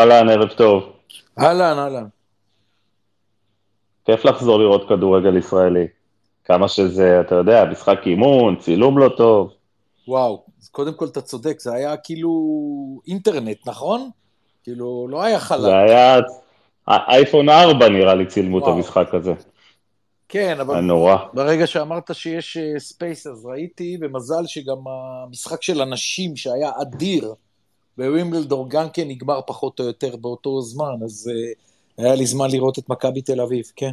אהלן, ערב טוב. אהלן, אהלן. כיף לחזור לראות כדורגל ישראלי. כמה שזה, אתה יודע, משחק אימון, צילום לא טוב. וואו, אז קודם כל אתה צודק, זה היה כאילו אינטרנט, נכון? כאילו, לא היה חלק. זה היה אייפון 4 נראה לי צילמו את וואו. המשחק הזה. כן, אבל נורא. ברגע שאמרת שיש space, אז ראיתי, ומזל שגם המשחק של הנשים, שהיה אדיר, בווימבלדור גם כן נגמר פחות או יותר באותו זמן, אז uh, היה לי זמן לראות את מכבי תל אביב, כן.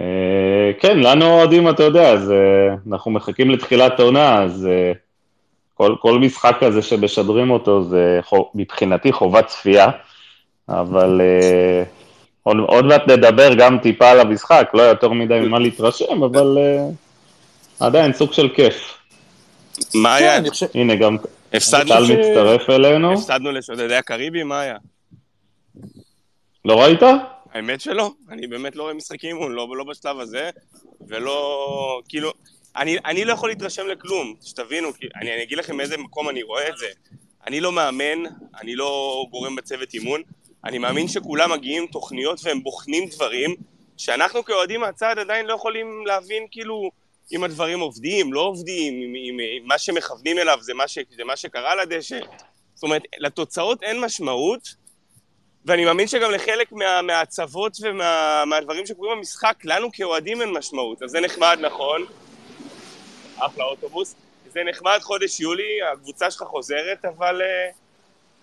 אה, כן, לנו אוהדים, אתה יודע, אז אה, אנחנו מחכים לתחילת עונה, אז אה, כל, כל משחק כזה שמשדרים אותו זה מבחינתי חובת צפייה, אבל אה, עוד, עוד מעט נדבר גם טיפה על המשחק, לא יותר מדי ממה להתרשם, אבל אה, עדיין סוג של כיף. מה היה? כן. הנה, גם הפסדנו טל מצטרף אלינו. הפסדנו לשודדי הקריבי, מה היה? לא ראית? האמת שלא, אני באמת לא רואה משחקים לא, לא בשלב הזה, ולא, כאילו, אני, אני לא יכול להתרשם לכלום, שתבינו, כי אני, אני אגיד לכם מאיזה מקום אני רואה את זה. אני לא מאמן, אני לא גורם בצוות אימון, אני מאמין שכולם מגיעים עם תוכניות והם בוחנים דברים, שאנחנו כאוהדים מהצד עדיין לא יכולים להבין, כאילו, אם הדברים עובדים, לא עובדים, אם, אם, אם מה שמכוונים אליו זה מה, ש, זה מה שקרה לדשא. זאת אומרת, לתוצאות אין משמעות, ואני מאמין שגם לחלק מה, מההצבות ומהדברים שקורים במשחק, לנו כאוהדים אין משמעות. אז זה נחמד, נכון. אחלה אוטובוס. זה נחמד חודש יולי, הקבוצה שלך חוזרת, אבל אה,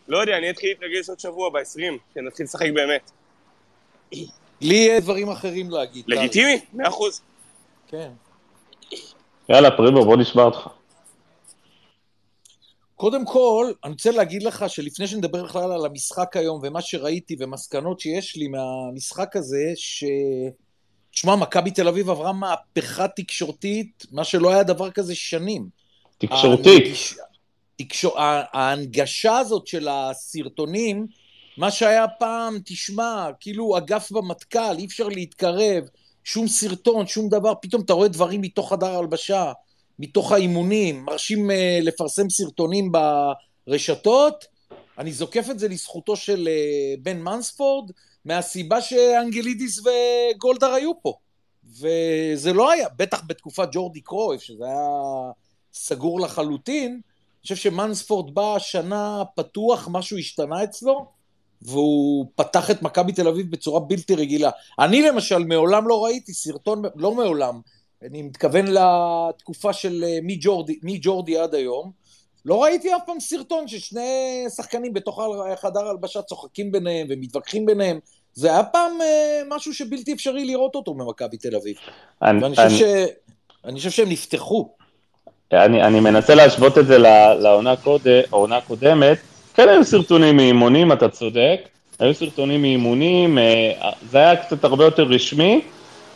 לא יודע, אני אתחיל להתרגש עוד שבוע, ב-20, שנתחיל לשחק באמת. לי יהיה דברים אחרים להגיד. לגיטימי, מאה אחוז. כן. יאללה, פרימו, בוא נשמע אותך. קודם כל, אני רוצה להגיד לך שלפני שנדבר בכלל על המשחק היום ומה שראיתי ומסקנות שיש לי מהמשחק הזה, ש... תשמע, מכבי תל אביב עברה מהפכה תקשורתית, מה שלא היה דבר כזה שנים. תקשורתית. ההנגש- תקשור... ההנגשה הזאת של הסרטונים, מה שהיה פעם, תשמע, כאילו אגף במטכ"ל, אי אפשר להתקרב, שום סרטון, שום דבר, פתאום אתה רואה דברים מתוך חדר הלבשה, מתוך האימונים, מרשים uh, לפרסם סרטונים ברשתות. אני זוקף את זה לזכותו של uh, בן מנספורד, מהסיבה שאנגלידיס וגולדהר היו פה. וזה לא היה, בטח בתקופת ג'ורדי קרויף, שזה היה סגור לחלוטין. אני חושב שמנספורד בא השנה פתוח, משהו השתנה אצלו, והוא פתח את מכבי תל אביב בצורה בלתי רגילה. אני למשל מעולם לא ראיתי סרטון, לא מעולם, אני מתכוון לתקופה של אה, מג'ורדי, מג'ורדי עד היום, לא ראיתי אף פעם סרטון ששני שחקנים בתוך חדר הלבשה צוחקים ביניהם ומתווכחים ביניהם. זה היה פעם אה, משהו שבלתי אפשרי לראות אותו ממכבי תל אביב. אני- ואני חושב, אני- ש... אני חושב שהם נפתחו. אני, אני מנסה להשוות את זה לעונה קוד- הקודמת, כן היו סרטונים מאימונים, אתה צודק, היו סרטונים מאימונים, אה, זה היה קצת הרבה יותר רשמי,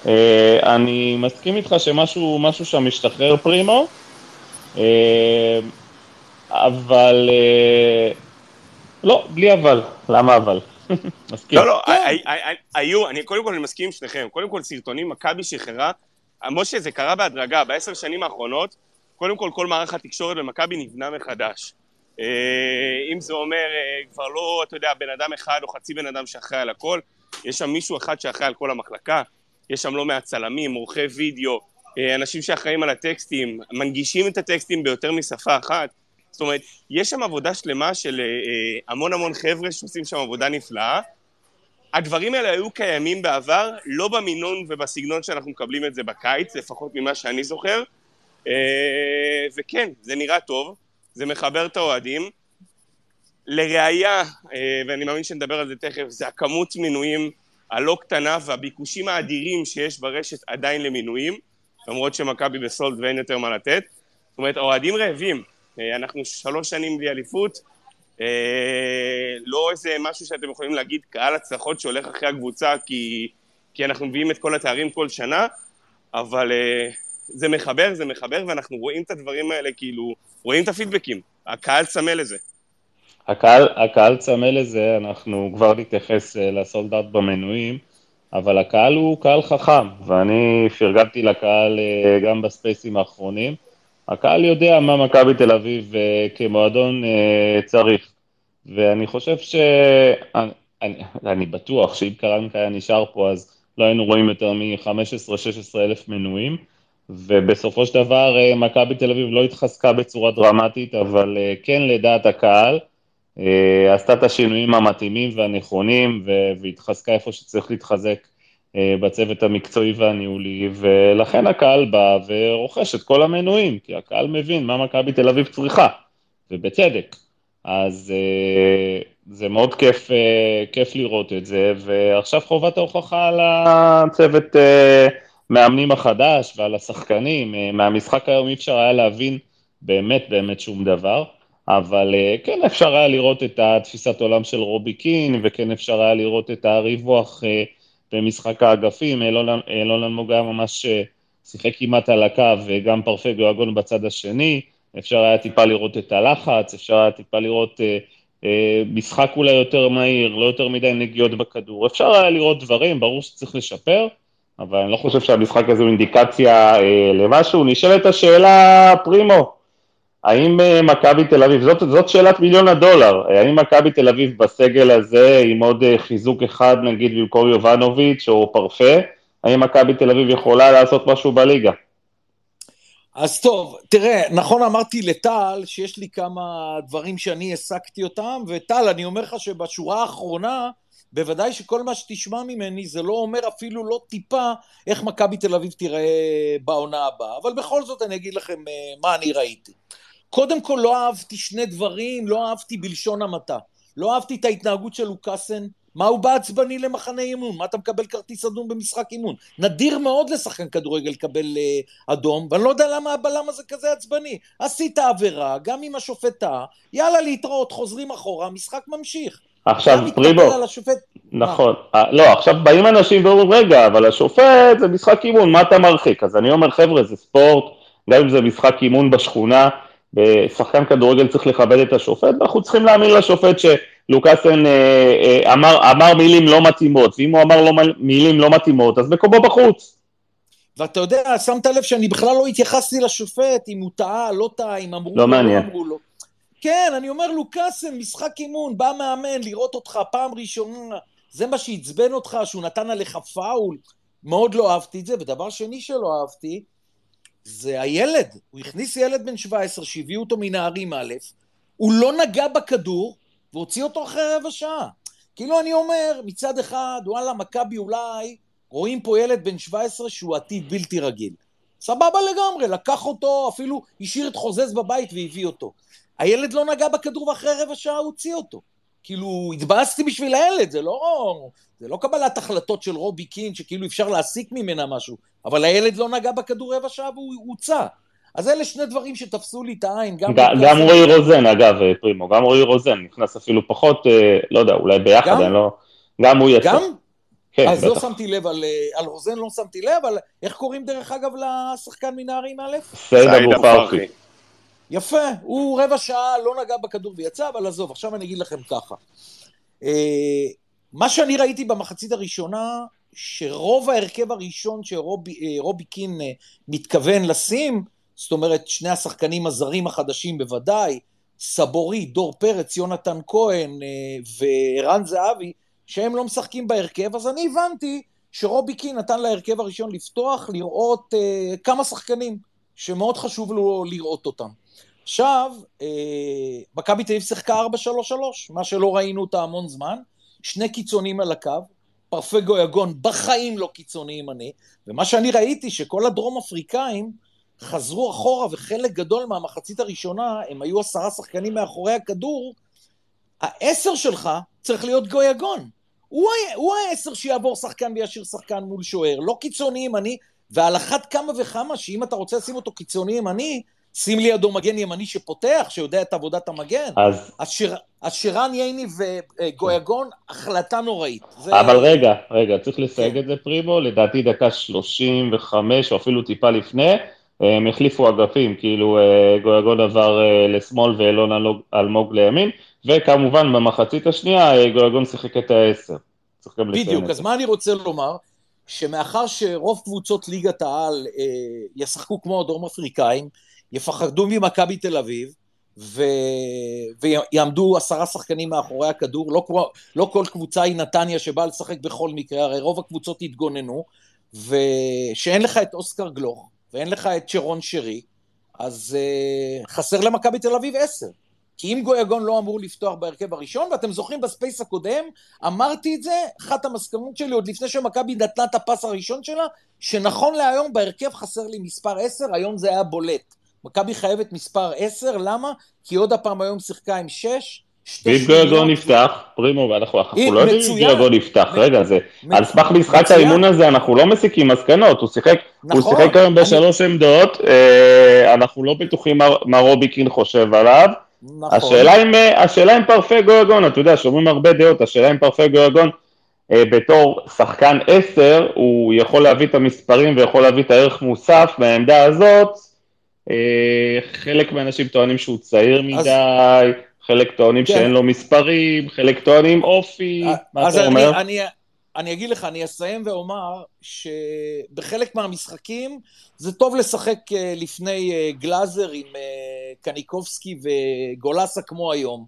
אה, אני מסכים איתך שמשהו משהו שם משתחרר פרימו, אה, אבל לא, בלי אבל, למה אבל? מסכים. לא, לא, כן. הי- הי- הי- היו, אני קודם כל אני מסכים עם שניכם. קודם כל סרטונים, מכבי שחררה, משה, זה קרה בהדרגה, בעשר שנים האחרונות, קודם כל כל מערך התקשורת במכבי נבנה מחדש. אה, אם זה אומר אה, כבר לא, אתה יודע, בן אדם אחד או חצי בן אדם שאחראי על הכל, יש שם מישהו אחד שאחראי על כל המחלקה, יש שם לא מעט צלמים, עורכי וידאו, אה, אנשים שאחראים על הטקסטים, מנגישים את הטקסטים ביותר משפה אחת. זאת אומרת, יש שם עבודה שלמה של המון המון חבר'ה שעושים שם עבודה נפלאה. הדברים האלה היו קיימים בעבר, לא במינון ובסגנון שאנחנו מקבלים את זה בקיץ, לפחות ממה שאני זוכר. וכן, זה נראה טוב, זה מחבר את האוהדים. לראיה, אה, ואני מאמין שנדבר על זה תכף, זה הכמות מינויים הלא קטנה והביקושים האדירים שיש ברשת עדיין למינויים, למרות שמכבי בסולד ואין יותר מה לתת. זאת אומרת, האוהדים רעבים. אה, אנחנו שלוש שנים בלי אליפות, אה, לא איזה משהו שאתם יכולים להגיד קהל הצלחות שהולך אחרי הקבוצה כי, כי אנחנו מביאים את כל התארים כל שנה, אבל זה מחבר, זה מחבר, ואנחנו רואים את הדברים האלה, כאילו, רואים את הפידבקים. הקהל צמא לזה. הקהל, הקהל צמא לזה, אנחנו כבר נתייחס אה, לסולדאט במנויים, אבל הקהל הוא קהל חכם, ואני פרגנתי לקהל אה, גם בספייסים האחרונים. הקהל יודע מה מכבי תל אביב אה, כמועדון צריך, ואני חושב ש... אני, אני בטוח שאם קרנקה היה נשאר פה, אז לא היינו רואים יותר מ-15-16 אלף מנויים, ובסופו של דבר מכבי תל אביב לא התחזקה בצורה דרמטית, אבל כן לדעת הקהל, עשתה את השינויים המתאימים והנכונים, והתחזקה איפה שצריך להתחזק אה, בצוות המקצועי והניהולי, ולכן הקהל בא ורוכש את כל המנויים, כי הקהל מבין מה מכבי תל אביב צריכה, ובצדק. אז אה, זה מאוד כיף, אה, כיף לראות את זה, ועכשיו חובת ההוכחה על הצוות מאמנים החדש ועל השחקנים. מהמשחק היום אי אפשר היה להבין באמת באמת שום דבר, אבל כן אפשר היה לראות את התפיסת עולם של רובי קין, וכן אפשר היה לראות את הריווח במשחק האגפים, אילון אלמוג היה ממש אה, שיחק כמעט על הקו, וגם פרפגו אגון בצד השני, אפשר היה טיפה לראות את הלחץ, אפשר היה טיפה לראות אה, אה, משחק אולי יותר מהיר, לא יותר מדי נגיעות בכדור, אפשר היה לראות דברים, ברור שצריך לשפר, אבל אני לא חושב שהמשחק הזה הוא אינדיקציה אה, למשהו. נשאלת השאלה, פרימו, האם אה, מכבי תל אביב, זאת, זאת שאלת מיליון הדולר, האם מכבי תל אביב בסגל הזה עם עוד אה, חיזוק אחד נגיד במקום יובנוביץ' או פרפה, האם מכבי תל אביב יכולה לעשות משהו בליגה? אז טוב, תראה, נכון אמרתי לטל שיש לי כמה דברים שאני הסקתי אותם, וטל, אני אומר לך שבשורה האחרונה, בוודאי שכל מה שתשמע ממני זה לא אומר אפילו לא טיפה איך מכבי תל אביב תיראה בעונה הבאה, אבל בכל זאת אני אגיד לכם אה, מה אני ראיתי. קודם כל לא אהבתי שני דברים, לא אהבתי בלשון המעטה. לא אהבתי את ההתנהגות של לוקאסן, מה הוא בא עצבני למחנה אימון? מה אתה מקבל כרטיס אדום במשחק אימון? נדיר מאוד לשחקן כדורגל לקבל אה, אדום, ואני לא יודע למה הבלם הזה כזה עצבני. עשית עבירה, גם אם השופט טעה, יאללה להתראות, חוזרים אחורה, המשחק ממשיך. עכשיו, פריבו, נכון? אה, לא, עכשיו באים אנשים ואומרים, רגע, אבל השופט זה משחק אימון, מה אתה מרחיק? אז אני אומר, חבר'ה, זה ספורט, גם אם זה משחק אימון בשכונה, ושחקן כדורגל צריך לכבד את השופט, ואנחנו צריכים להאמין לשופט שלוקאסן אה, אה, אמר, אמר מילים לא מתאימות, ואם הוא אמר לא, מילים לא מתאימות, אז מקומו בחוץ. ואתה יודע, שמת לב שאני בכלל לא התייחסתי לשופט, אם הוא טעה, לא טעה, אם אמרו לא לו. לא אמרו לו. כן, אני אומר, לוקאסן, משחק אימון, בא מאמן, לראות אותך פעם ראשונה, זה מה שעצבן אותך, שהוא נתן עליך פאול, מאוד לא אהבתי את זה, ודבר שני שלא אהבתי, זה הילד, הוא הכניס ילד בן 17 שהביאו אותו מנערים א', הוא לא נגע בכדור והוציא אותו אחרי רבע שעה. כאילו אני אומר, מצד אחד, וואלה, מכבי אולי, רואים פה ילד בן 17 שהוא עתיד בלתי רגיל. סבבה לגמרי, לקח אותו, אפילו השאיר את חוזז בבית והביא אותו. הילד לא נגע בכדור ואחרי רבע שעה הוא הוציא אותו. כאילו, התבאסתי בשביל הילד, זה לא, זה לא קבלת החלטות של רובי קין, שכאילו אפשר להסיק ממנה משהו, אבל הילד לא נגע בכדור רבע שעה והוא הוצא. אז אלה שני דברים שתפסו לי את העין. גם, גם, גם רועי רוזן, אגב, פרימו, גם רועי רוזן, נכנס אפילו פחות, אה, לא יודע, אולי ביחד, גם, אני לא... גם הוא יצא. גם? כן, אז לא בטח. לא שמתי לב, על, אה, על רוזן לא שמתי לב, אבל איך קוראים דרך אגב לשחקן מנערים א'? סייד אבו פרחי. יפה, הוא רבע שעה לא נגע בכדור ויצא, אבל עזוב, עכשיו אני אגיד לכם ככה. אה, מה שאני ראיתי במחצית הראשונה, שרוב ההרכב הראשון שרובי אה, קין אה, מתכוון לשים, זאת אומרת שני השחקנים הזרים החדשים בוודאי, סבורי, דור פרץ, יונתן כהן וערן זהבי, שהם לא משחקים בהרכב, אז אני הבנתי שרובי קין נתן להרכב הראשון לפתוח, לראות כמה שחקנים שמאוד חשוב לו לראות אותם. עכשיו, אה, מכבי תל אביב שיחקה 4-3-3, מה שלא ראינו אותה המון זמן, שני קיצונים על הקו, פרפגו יגון בחיים לא קיצוני ימני, ומה שאני ראיתי שכל הדרום אפריקאים חזרו אחורה וחלק גדול מהמחצית הראשונה, הם היו עשרה שחקנים מאחורי הכדור, העשר שלך צריך להיות גויגון. הוא, הוא העשר שיעבור שחקן וישאיר שחקן מול שוער, לא קיצוני ימני, ועל אחת כמה וכמה שאם אתה רוצה לשים אותו קיצוני ימני, שים לידו מגן ימני שפותח, שיודע את עבודת המגן. אז... אז, שירן ייני וגויגון, החלטה נוראית. זה... אבל רגע, רגע, צריך לסייג כן. את זה פרימו, לדעתי דקה 35 או אפילו טיפה לפני, הם החליפו אגפים, כאילו אה, גויגון עבר אה, לשמאל ואלון אלמוג לימין, וכמובן במחצית השנייה אה, גויגון שיחק את העשר. צריך גם לציין את זה. בדיוק, אז מה אני רוצה לומר? שמאחר שרוב קבוצות ליגת העל אה, ישחקו כמו הדרום אפריקאים, יפחדו ממכבי תל אביב, ו... ויעמדו עשרה שחקנים מאחורי הכדור, לא, לא כל קבוצה היא נתניה שבאה לשחק בכל מקרה, הרי רוב הקבוצות התגוננו, ושאין לך את אוסקר גלוך, ואין לך את שרון שרי, אז אה, חסר למכבי תל אביב עשר. כי אם גויגון לא אמור לפתוח בהרכב הראשון, ואתם זוכרים ב space הקודם, אמרתי את זה, אחת המסקנות שלי עוד לפני שמכבי נתנה את הפס הראשון שלה, שנכון להיום בהרכב חסר לי מספר 10, היום זה היה בולט. מכבי חייבת מספר 10, למה? כי עוד הפעם היום שיחקה עם 6, ואם גויגון יפתח, פרימו, ואנחנו לא יודעים אם גויגון יפתח, רגע, זה, על סמך משחק האימון הזה אנחנו לא מסיקים מסקנות, הוא שיחק, הוא נכון. שיחק היום בשלוש עמדות, אה, אנחנו לא בטוחים מה רוביקין חושב עליו, נכון. השאלה אם, אה, השאלה אם פרפה גויגון, אתה יודע, שומעים הרבה דעות, השאלה אם פרפה גויגון אה, בתור שחקן עשר, הוא יכול להביא את המספרים ויכול להביא את הערך מוסף מהעמדה הזאת, חלק מהאנשים טוענים שהוא צעיר מדי, אז... חלק טוענים כן. שאין לו מספרים, חלק טוענים אופי, מה אתה אומר? אני, אני אגיד לך, אני אסיים ואומר שבחלק מהמשחקים זה טוב לשחק אה, לפני אה, גלאזר עם אה, קניקובסקי וגולסה כמו היום.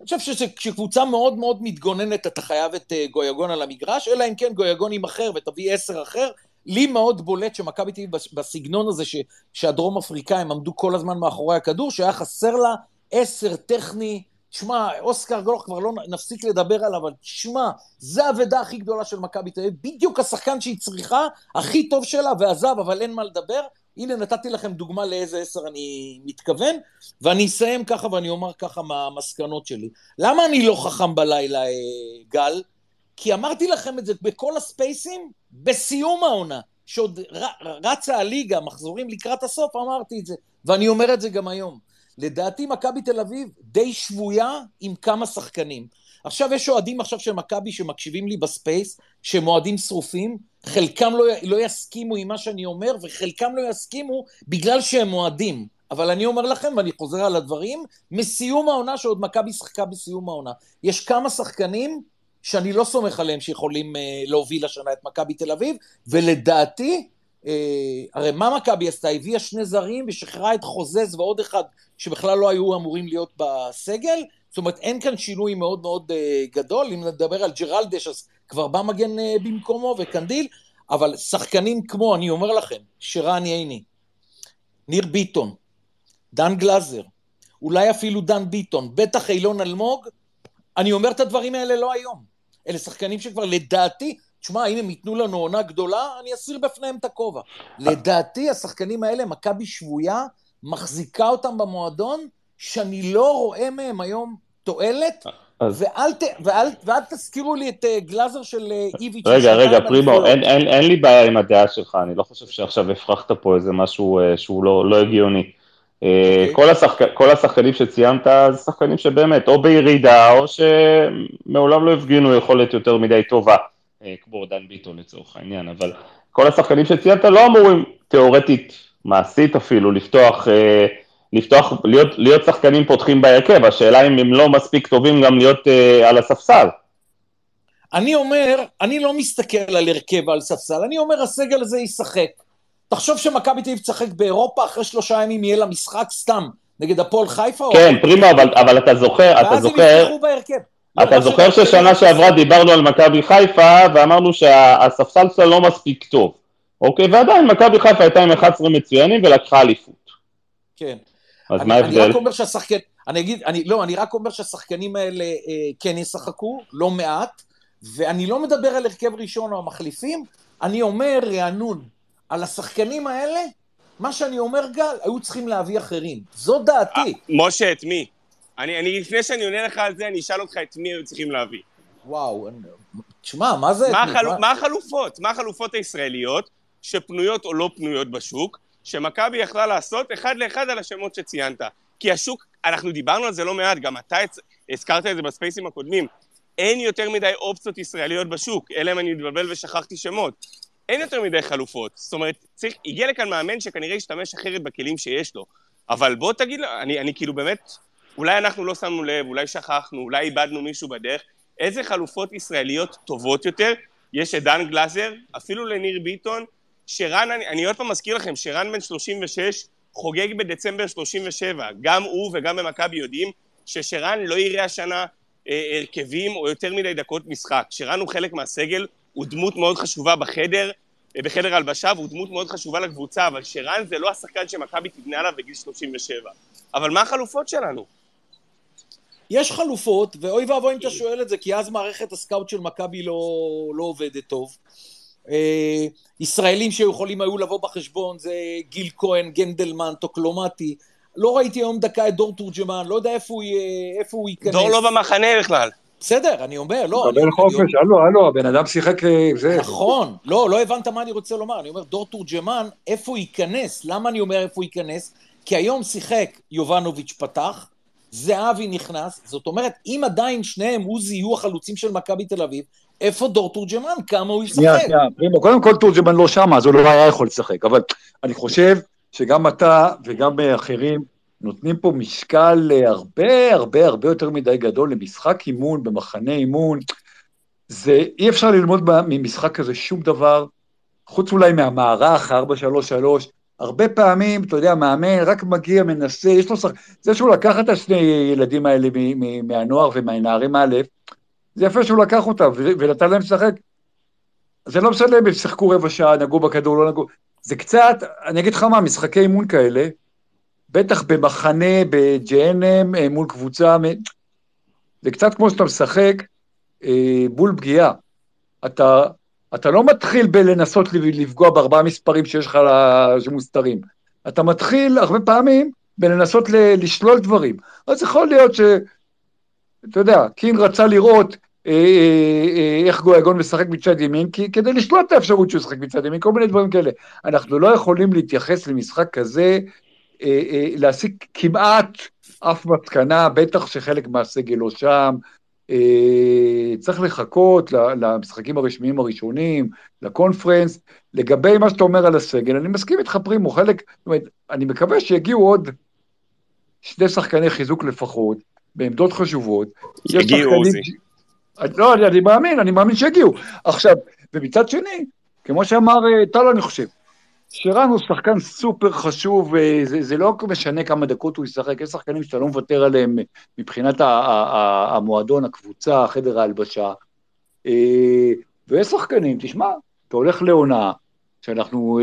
אני חושב שכשקבוצה מאוד מאוד מתגוננת אתה חייב את גויגון על המגרש, אלא אם כן גויגון יימכר ותביא עשר אחר. לי מאוד בולט שמכבי תל אביב בסגנון הזה ש, שהדרום אפריקאים עמדו כל הזמן מאחורי הכדור, שהיה חסר לה עשר טכני תשמע, אוסקר גלוך כבר לא נפסיק לדבר עליו, אבל תשמע, זה האבדה הכי גדולה של מכבי תל אביב, בדיוק השחקן שהיא צריכה, הכי טוב שלה, ועזב, אבל אין מה לדבר. הנה, נתתי לכם דוגמה לאיזה עשר אני מתכוון, ואני אסיים ככה ואני אומר ככה מהמסקנות שלי. למה אני לא חכם בלילה, אה, גל? כי אמרתי לכם את זה בכל הספייסים, בסיום העונה, שעוד רצה הליגה, מחזורים לקראת הסוף, אמרתי את זה, ואני אומר את זה גם היום. לדעתי מכבי תל אביב די שבויה עם כמה שחקנים. עכשיו יש אוהדים עכשיו של מכבי שמקשיבים לי ב space, שהם אוהדים שרופים, חלקם לא, לא יסכימו עם מה שאני אומר, וחלקם לא יסכימו בגלל שהם אוהדים. אבל אני אומר לכם, ואני חוזר על הדברים, מסיום העונה, שעוד מכבי שיחקה בסיום העונה, יש כמה שחקנים שאני לא סומך עליהם שיכולים uh, להוביל השנה את מכבי תל אביב, ולדעתי, אה, הרי מה מכבי עשתה? הביאה שני זרים ושחררה את חוזז ועוד אחד שבכלל לא היו אמורים להיות בסגל. זאת אומרת, אין כאן שינוי מאוד מאוד אה, גדול. אם נדבר על ג'רלדש, אז כבר בא מגן אה, במקומו וקנדיל, אבל שחקנים כמו, אני אומר לכם, שרן ייני, ניר ביטון, דן גלאזר, אולי אפילו דן ביטון, בטח אילון אלמוג, אני אומר את הדברים האלה לא היום. אלה שחקנים שכבר לדעתי תשמע, אם הם ייתנו לנו עונה גדולה, אני אסיר בפניהם את הכובע. לדעתי, השחקנים האלה, מכבי שבויה, מחזיקה אותם במועדון, שאני לא רואה מהם היום תועלת, אז... ואל, ת, ואל, ואל תזכירו לי את uh, גלאזר של uh, איביץ'. רגע, רגע, פרימו, אין, אין, אין לי בעיה עם הדעה שלך, אני לא חושב שעכשיו הפרחת פה איזה משהו uh, שהוא לא, לא הגיוני. Okay. אוקיי. כל, השחק, כל השחקנים שציינת זה שחקנים שבאמת או בירידה או שמעולם לא הפגינו יכולת יותר מדי טובה. אה, כמו דן ביטון לצורך העניין, אבל כל השחקנים שציינת לא אמורים תיאורטית, מעשית אפילו, לפתוח, אה, לפתוח להיות, להיות שחקנים פותחים בהרכב, השאלה אם הם לא מספיק טובים גם להיות אה, על הספסל. אני אומר, אני לא מסתכל על הרכב ועל ספסל, אני אומר הסגל הזה ישחק. תחשוב שמכבי תל אביב תשחק באירופה, אחרי שלושה ימים יהיה לה משחק סתם נגד הפועל חיפה. כן, פרימו, אבל, אבל אתה זוכר, אתה זוכר... ואז הם יפתחו בהרכב. אתה לא זוכר ששנה שעברה דיברנו על מכבי חיפה ואמרנו שהספסל שלה לא מספיק טוב, אוקיי? ועדיין מכבי חיפה הייתה עם 11 מצוינים ולקחה אליפות. כן. אז מה ההבדל? אני רק אומר שהשחקן, אני אגיד, אני, לא, אני רק אומר שהשחקנים האלה אה, כן ישחקו, לא מעט, ואני לא מדבר על הרכב ראשון או המחליפים, אני אומר רענון, על השחקנים האלה, מה שאני אומר גל, היו צריכים להביא אחרים. זו דעתי. אה, משה, את מי? אני, אני, לפני שאני עונה לך על זה, אני אשאל אותך את מי היו צריכים להביא. וואו, תשמע, מה זה... מה, החל... מה החלופות? מה החלופות הישראליות שפנויות או לא פנויות בשוק, שמכבי יכלה לעשות אחד לאחד על השמות שציינת? כי השוק, אנחנו דיברנו על זה לא מעט, גם אתה הזכרת את זה בספייסים הקודמים, אין יותר מדי אופציות ישראליות בשוק, אלא אם אני מתבלבל ושכחתי שמות. אין יותר מדי חלופות. זאת אומרת, צריך, הגיע לכאן מאמן שכנראה ישתמש אחרת בכלים שיש לו. אבל בוא תגיד, אני, אני כאילו באמת אולי אנחנו לא שמנו לב, אולי שכחנו, אולי איבדנו מישהו בדרך, איזה חלופות ישראליות טובות יותר? יש את דן גלאזר, אפילו לניר ביטון, שרן, אני, אני עוד פעם מזכיר לכם, שרן בן 36, חוגג בדצמבר 37. גם הוא וגם במכבי יודעים ששרן לא יראה השנה אה, הרכבים או יותר מדי דקות משחק. שרן הוא חלק מהסגל, הוא דמות מאוד חשובה בחדר, אה, בחדר הלבשה, והוא דמות מאוד חשובה לקבוצה, אבל שרן זה לא השחקן שמכבי תבנה עליו בגיל 37. אבל מה החלופות שלנו? יש חלופות, ואוי ואבוי אם אתה שואל את זה, כי אז מערכת הסקאוט של מכבי לא, לא עובדת טוב. אה, ישראלים שיכולים היו לבוא בחשבון זה גיל כהן, גנדלמן, טוקלומטי. לא ראיתי היום דקה את דור תורג'מן, לא יודע איפה הוא, איפה הוא ייכנס. דור לא במחנה בכלל. בסדר, אני אומר, לא. מקבל חופש, הלו, הלו, הבן אדם שיחק... אה, זה. נכון, לא, לא הבנת מה אני רוצה לומר. אני אומר, דור תורג'מן, איפה הוא ייכנס? למה אני אומר איפה הוא ייכנס? כי היום שיחק יובנוביץ' פתח, זהבי נכנס, זאת אומרת, אם עדיין שניהם, עוזי, יהיו החלוצים של מכבי תל אביב, איפה דור תורג'מן? כמה הוא ישחק? קודם כל תורג'מן לא שם, אז הוא לא היה יכול לשחק, אבל אני חושב שגם אתה וגם אחרים נותנים פה משקל הרבה הרבה הרבה יותר מדי גדול למשחק אימון, במחנה אימון. זה, אי אפשר ללמוד ממשחק כזה שום דבר, חוץ אולי מהמערך, 4-3-3, הרבה פעמים, אתה יודע, מאמן רק מגיע, מנסה, יש לו שחק... זה שהוא לקח את השני ילדים האלה מהנוער ומהנערים א', זה יפה שהוא לקח אותם ונתן להם לשחק. זה לא משנה אם הם שיחקו רבע שעה, נגעו בכדור, לא נגעו. זה קצת, אני אגיד לך מה, משחקי אימון כאלה, בטח במחנה, ב-JNM, אה, מול קבוצה, זה קצת כמו שאתה משחק אה, בול פגיעה. אתה, אתה לא מתחיל בלנסות לפגוע בארבעה מספרים שיש לך שמוסתרים. אתה מתחיל הרבה פעמים בלנסות לשלול דברים. אז יכול להיות ש... אתה יודע, קין רצה לראות אה, אה, אה, איך גויגון משחק מצד ימין, כי, כדי לשלוט את האפשרות שהוא ישחק מצד ימין, כל מיני דברים כאלה. אנחנו לא יכולים להתייחס למשחק כזה, אה, אה, להסיק כמעט אף מסקנה, בטח שחלק מהסגל לא שם. אה, צריך לחכות למשחקים הרשמיים הראשונים, לקונפרנס. לגבי מה שאתה אומר על הסגל, אני מסכים איתך פרימו, חלק, זאת אומרת, אני מקווה שיגיעו עוד שני שחקני חיזוק לפחות, בעמדות חשובות. יגיעו, עוזי. לא, אני, אני מאמין, אני מאמין שיגיעו. עכשיו, ומצד שני, כמו שאמר אה, טל, אני חושב, שרן הוא שחקן סופר חשוב, אה, זה לא משנה כמה דקות הוא ישחק, יש שחקנים שאתה לא מוותר עליהם מבחינת המועדון, הקבוצה, חדר ההלבשה. אה, ויש שחקנים, תשמע, אתה הולך לעונה, שאנחנו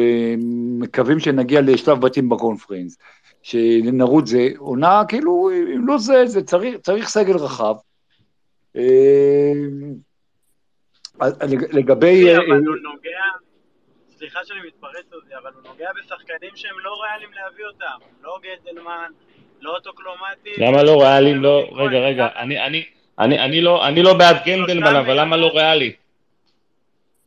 מקווים שנגיע לשלב בתים בקונפרנס, שנרוץ זה עונה, כאילו, אם לא זה, זה צריך, צריך סגל רחב. אה, לגבי... אבל הוא נוגע, סליחה שאני מתפרץ על זה, אבל הוא נוגע בשחקנים שהם לא ריאליים להביא אותם. לא גנדלמן, לא אוטוקלומטי. למה לא ריאליים? לא, רגע, רגע, אני, אני, אני, אני, לא, אני לא בעד גנדלמן, אבל למה לא ריאלי?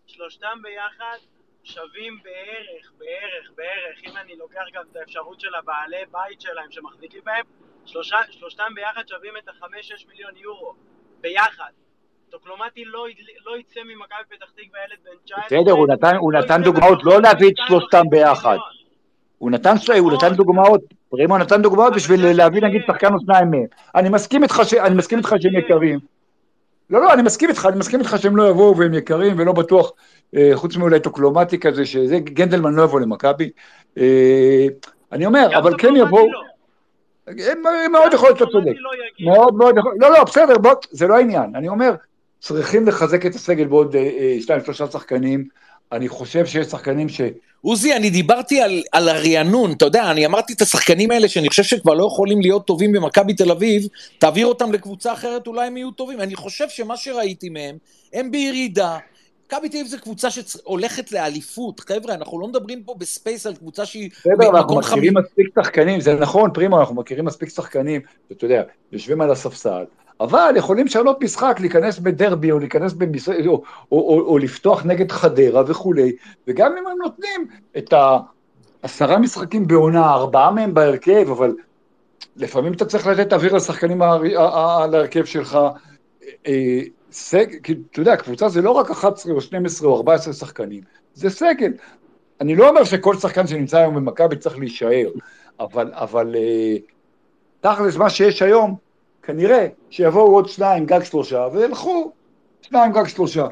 שלושתם ביחד שווים בערך, בערך, בערך, אם אני לוקח גם את האפשרות של הבעלי בית שלהם שמחזיקים בהם, שלושה, שלושתם ביחד שווים את ה-5-6 מיליון יורו, ביחד. טוקלומטי לא, לא יצא ממכבי פתח תקווה ילד בן 19. בסדר, הוא נתן, הוא לא נתן דוגמאות, לא להביא את שלושתם ביחד. הוא נתן, הוא נתן דוגמאות, פרימו נתן דוגמאות בשביל להביא נגיד שחקן או שניים מהם. אני מסכים איתך שהם יקרים. לא, לא, אני מסכים איתך, אני מסכים איתך שהם לא יבואו והם יקרים ולא בטוח אה, חוץ מאולי טוקלומטי כזה, שזה, גנדלמן לא יבוא למכבי. אה, אני אומר, אבל כן יבואו... לא. מאוד יכול להיות שאתה צודק. לא מאוד מאוד יכול... לא, לא, בסדר, בוא, זה לא העניין. אני אומר, צריכים לחזק את הסגל בעוד אה, שתיים, שלושה שחקנים. אני חושב שיש שחקנים ש... עוזי, אני דיברתי על, על הרענון, אתה יודע, אני אמרתי את השחקנים האלה שאני חושב שכבר לא יכולים להיות טובים במכבי תל אביב, תעביר אותם לקבוצה אחרת, אולי הם יהיו טובים. אני חושב שמה שראיתי מהם, הם בירידה, מכבי תל אביב זו קבוצה שהולכת לאליפות, חבר'ה, אנחנו לא מדברים פה ב space על קבוצה שהיא במקום אנחנו מכירים מספיק שחקנים, זה נכון, פרימו, אנחנו מכירים מספיק שחקנים, אתה יודע, יושבים על הספסל, אבל יכולים לשנות משחק, להיכנס בדרבי, או להיכנס במשחק, או, או, או, או לפתוח נגד חדרה וכולי, וגם אם הם נותנים את העשרה משחקים בעונה, ארבעה מהם בהרכב, אבל לפעמים אתה צריך לתת אוויר לשחקנים על ההרכב שלך, אה, סגל, כאילו, אתה יודע, קבוצה זה לא רק 11 או 12 או 14 שחקנים, זה סגל. אני לא אומר שכל שחקן שנמצא היום במכבי צריך להישאר, אבל, אבל אה, תכלס מה שיש היום, כנראה שיבואו עוד שניים, גג שלושה, וילכו שניים, גג שלושה.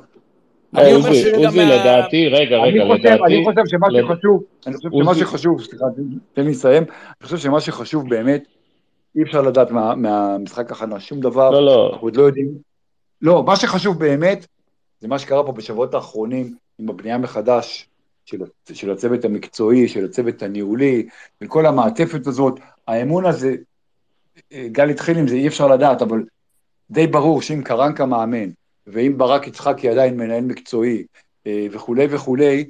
אני אה, אומר עוזי, מה- לדעתי, רגע, אני רגע, לדעתי, אני חושב שמה שחשוב, אני חושב שמה שחשוב, סליחה, תן לי לסיים, אני חושב שמה שחשוב באמת, אי אפשר לדעת מה- מהמשחק הכנה שום דבר, לא, לא, אנחנו עוד לא יודעים. לא, מה שחשוב באמת, זה מה שקרה פה בשבועות האחרונים עם הבנייה מחדש של, של הצוות המקצועי, של הצוות הניהולי, וכל המעטפת הזאת, האמון הזה, אה, גל התחיל עם זה, אי אפשר לדעת, אבל די ברור שאם קרנקה מאמן, ואם ברק יצחקי עדיין מנהל מקצועי, אה, וכולי וכולי,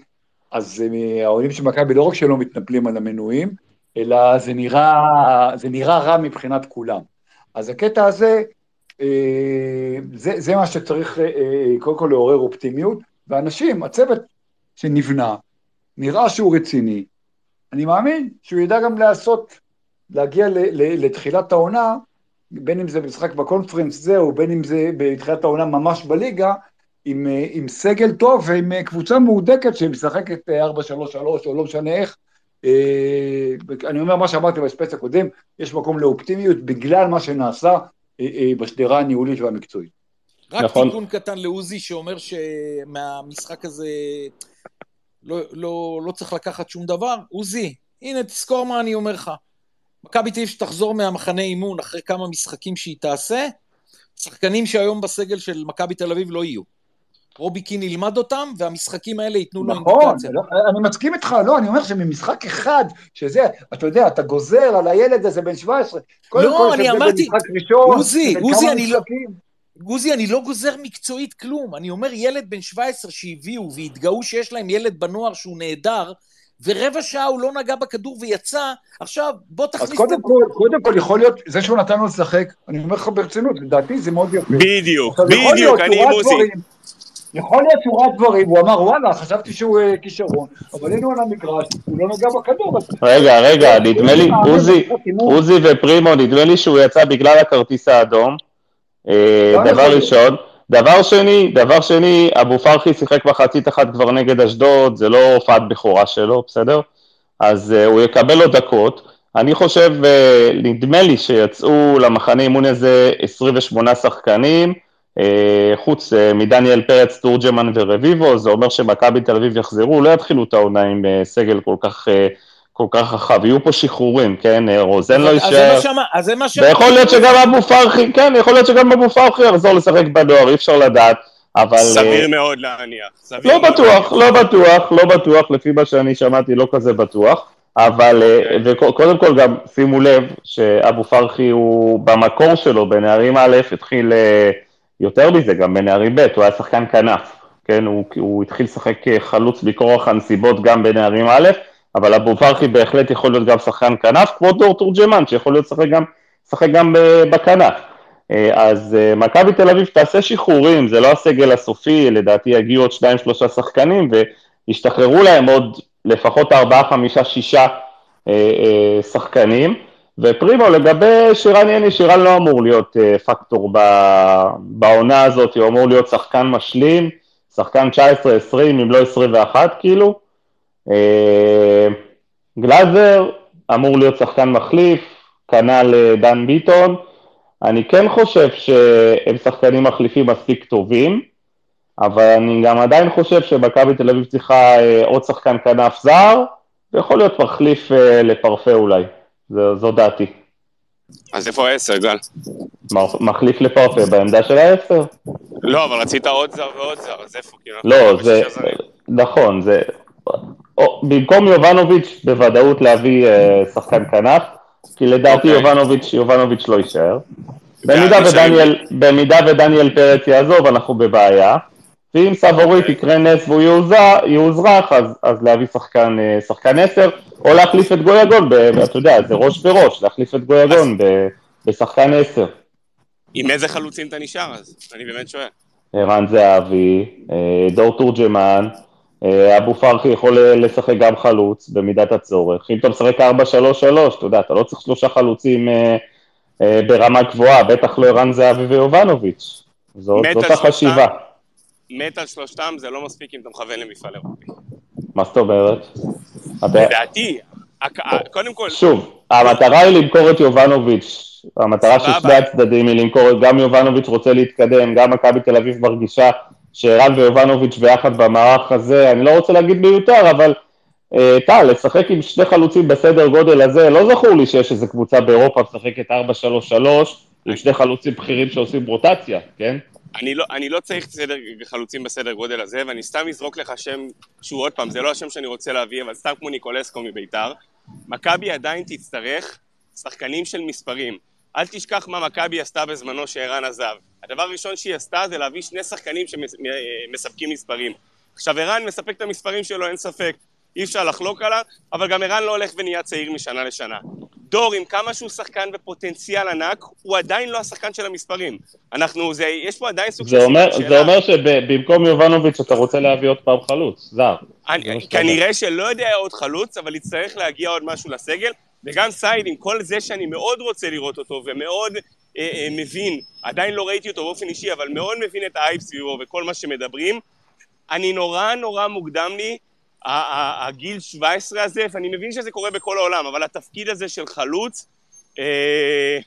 אז אה, העולים של מכבי לא רק שלא מתנפלים על המנויים, אלא זה נראה, זה נראה רע מבחינת כולם. אז הקטע הזה, אה, זה, זה מה שצריך קודם כל לעורר אופטימיות, ואנשים, הצוות שנבנה, נראה שהוא רציני, אני מאמין שהוא ידע גם לעשות, להגיע ל, ל, לתחילת העונה, בין אם זה משחק בקונפרנס זהו, בין אם זה בתחילת העונה ממש בליגה, עם, אה, עם סגל טוב ועם אה, קבוצה מהודקת שמשחקת אה, 4-3-3 או לא משנה איך. אה, אני אומר מה שאמרתי ב space הקודם, יש מקום לאופטימיות בגלל מה שנעשה אה, אה, בשדרה הניהולית והמקצועית. רק נכון. תיקון קטן לעוזי שאומר שמהמשחק הזה לא, לא, לא צריך לקחת שום דבר. עוזי, הנה תזכור מה אני אומר לך. מכבי תל אביב שתחזור מהמחנה אימון אחרי כמה משחקים שהיא תעשה, שחקנים שהיום בסגל של מכבי תל אביב לא יהיו. רובי קין ילמד אותם, והמשחקים האלה ייתנו לו נכון, אינדיקציה. לא, אני מסכים איתך, לא, אני אומר שממשחק אחד, שזה, אתה יודע, אתה גוזר על הילד הזה בן 17, קודם לא, כל, אני אמרתי- עוזי, עוזי, אני לא-. גוזי, אני לא גוזר מקצועית כלום. אני אומר, ילד בן 17 שהביאו והתגאו שיש להם ילד בנוער שהוא נהדר, ורבע שעה הוא לא נגע בכדור ויצא, עכשיו בוא אז תכניס... קודם את- כל, קודם כל יכול להיות, זה שהוא נתן לו לשחק, אני אומר לך ברצינות, לדעתי זה מאוד יפה. בדיוק, בדיוק, אני עם עוזי. דברים, יכול להיות שהוא ראה דברים, הוא אמר וואלה, חשבתי שהוא אה, כישרון, אבל הנה הוא על המגרש, הוא לא נגע בכדור. אז- רגע, רגע, נדמה לי, מאמן עוזי, אימון. עוזי ופרימו, נדמה לי שהוא יצא בגלל הכרטיס האדום. אה, יכול דבר להיות. ראשון. דבר שני, דבר שני, אבו פרחי שיחק מחצית אחת כבר נגד אשדוד, זה לא הופעת בכורה שלו, בסדר? אז uh, הוא יקבל עוד דקות. אני חושב, uh, נדמה לי שיצאו למחנה אימון הזה 28 שחקנים, uh, חוץ uh, מדניאל פרץ, תורג'מן ורביבו, זה אומר שמכבי תל אביב יחזרו, לא יתחילו את העונה עם uh, סגל כל כך, uh, כל כך רחב, יהיו פה שחרורים, כן? רוזן לא אז זה יישאר. מה שאמר- אז זה מה ש... ויכול להיות שגם אבו פרחי, כן, יכול להיות שגם אבו פרחי יחזור לשחק בנוער, אי אפשר לדעת, אבל... סביר אה, מאוד להניח. סביר לא מאוד בטוח. לא בטוח, לא בטוח, לפי מה שאני שמעתי לא כזה בטוח, אבל אה, וקודם כל גם שימו לב שאבו פרחי הוא במקור שלו בנערים א', התחיל אה, יותר מזה, גם בנערים ב', הוא היה שחקן כנף, כן, הוא, הוא התחיל לשחק חלוץ בכורח הנסיבות גם בנערים א', אבל אבו פרחי בהחלט יכול להיות גם שחקן כנף, כמו דור תורג'מן, שיכול להיות לשחק גם, לשחק גם ב- בכנף. אה, אז אה, מכבי תל אביב תעשה שחרורים, זה לא הסגל הסופי, לדעתי יגיעו עוד שניים שלושה שחקנים וישתחררו להם עוד לפחות ארבעה, חמישה, שישה אה, אה, שחקנים. ופרימו, לגבי שירן יני, שירן לא אמור להיות אה, פקטור בעונה הזאת, הוא אמור להיות שחקן משלים, שחקן 19-20, אם לא 21 כאילו. אה, גלאזר אמור להיות שחקן מחליף, כנ"ל דן ביטון. אני כן חושב שהם שחקנים מחליפים מספיק טובים, אבל אני גם עדיין חושב שמכבי תל אביב צריכה אה, עוד שחקן כנף זר, ויכול להיות מחליף אה, לפרפה אולי, זו, זו דעתי. אז איפה העשר, גל? מח- מחליף לפרפה בעמדה של העשר? לא, אבל רצית עוד זר ועוד זר, אז איפה? לא, זה. נכון, זה, במקום יובנוביץ' בוודאות להביא אה, שחקן כנף, כי לדעתי אוקיי. יובנוביץ', יובנוביץ' לא יישאר. במידה ודניאל, במידה ודניאל פרץ יעזוב, אנחנו בבעיה. ואם סבורית אוקיי. יקרה נס והוא יאוזר- יאוזרח, אז, אז להביא שחקן, אה, שחקן עשר, או להחליף את גויגון, אתה יודע, זה ראש בראש, להחליף את גויגון בשחקן עשר. עם איזה חלוצים אתה נשאר אז? אני באמת שואל. ערן זהבי, אה, דור תורג'מן, אבו פרחי יכול לשחק גם חלוץ במידת הצורך. אם אתה משחק 4-3-3, אתה יודע, אתה לא צריך שלושה חלוצים אה, אה, ברמה גבוהה, בטח לא ערן זהבי ויובנוביץ'. זאת, החשיבה. מת על שלושתם זה לא מספיק אם אתה מכוון למפעל אירופי. מה זאת אומרת? לדעתי, קודם כל, שוב, המטרה היא למכור את יובנוביץ'. המטרה של. שני הצדדים היא למכור, גם יובנוביץ' רוצה להתקדם, גם מכבי תל אביב מרגישה שערן ויובנוביץ' ביחד במערך הזה, אני לא רוצה להגיד מיותר, אבל אה, טל, לשחק עם שני חלוצים בסדר גודל הזה, לא זכור לי שיש איזו קבוצה באירופה משחקת 4-3-3 עם שני חלוצים בכירים שעושים רוטציה, כן? אני לא, אני לא צריך סדר, חלוצים בסדר גודל הזה, ואני סתם אזרוק לך שם שהוא עוד פעם, זה לא השם שאני רוצה להביא, אבל סתם כמו ניקולסקו מביתר. מכבי עדיין תצטרך שחקנים של מספרים. אל תשכח מה מכבי עשתה בזמנו שערן עזב. הדבר הראשון שהיא עשתה זה להביא שני שחקנים שמספקים מספרים. עכשיו ערן מספק את המספרים שלו, אין ספק. אי אפשר לחלוק עליו, אבל גם ערן לא הולך ונהיה צעיר משנה לשנה. דור, עם כמה שהוא שחקן בפוטנציאל ענק, הוא עדיין לא השחקן של המספרים. אנחנו, זה, יש פה עדיין סוג של אומר, שאלה. זה אומר שבמקום יובנוביץ' אתה רוצה להביא עוד פעם חלוץ, זר. אני, כנראה שלא יודע עוד חלוץ, אבל יצטרך להגיע עוד משהו לסגל, וגם סייד, עם כל זה שאני מאוד רוצה לראות אותו, ומאוד אה, אה, מבין, עדיין לא ראיתי אותו באופן אישי, אבל מאוד מבין את האייפ סביבו וכל מה שמדברים, אני נורא נורא מוקדם לי הגיל 17 הזה, ואני מבין שזה קורה בכל העולם, אבל התפקיד הזה של חלוץ, אה,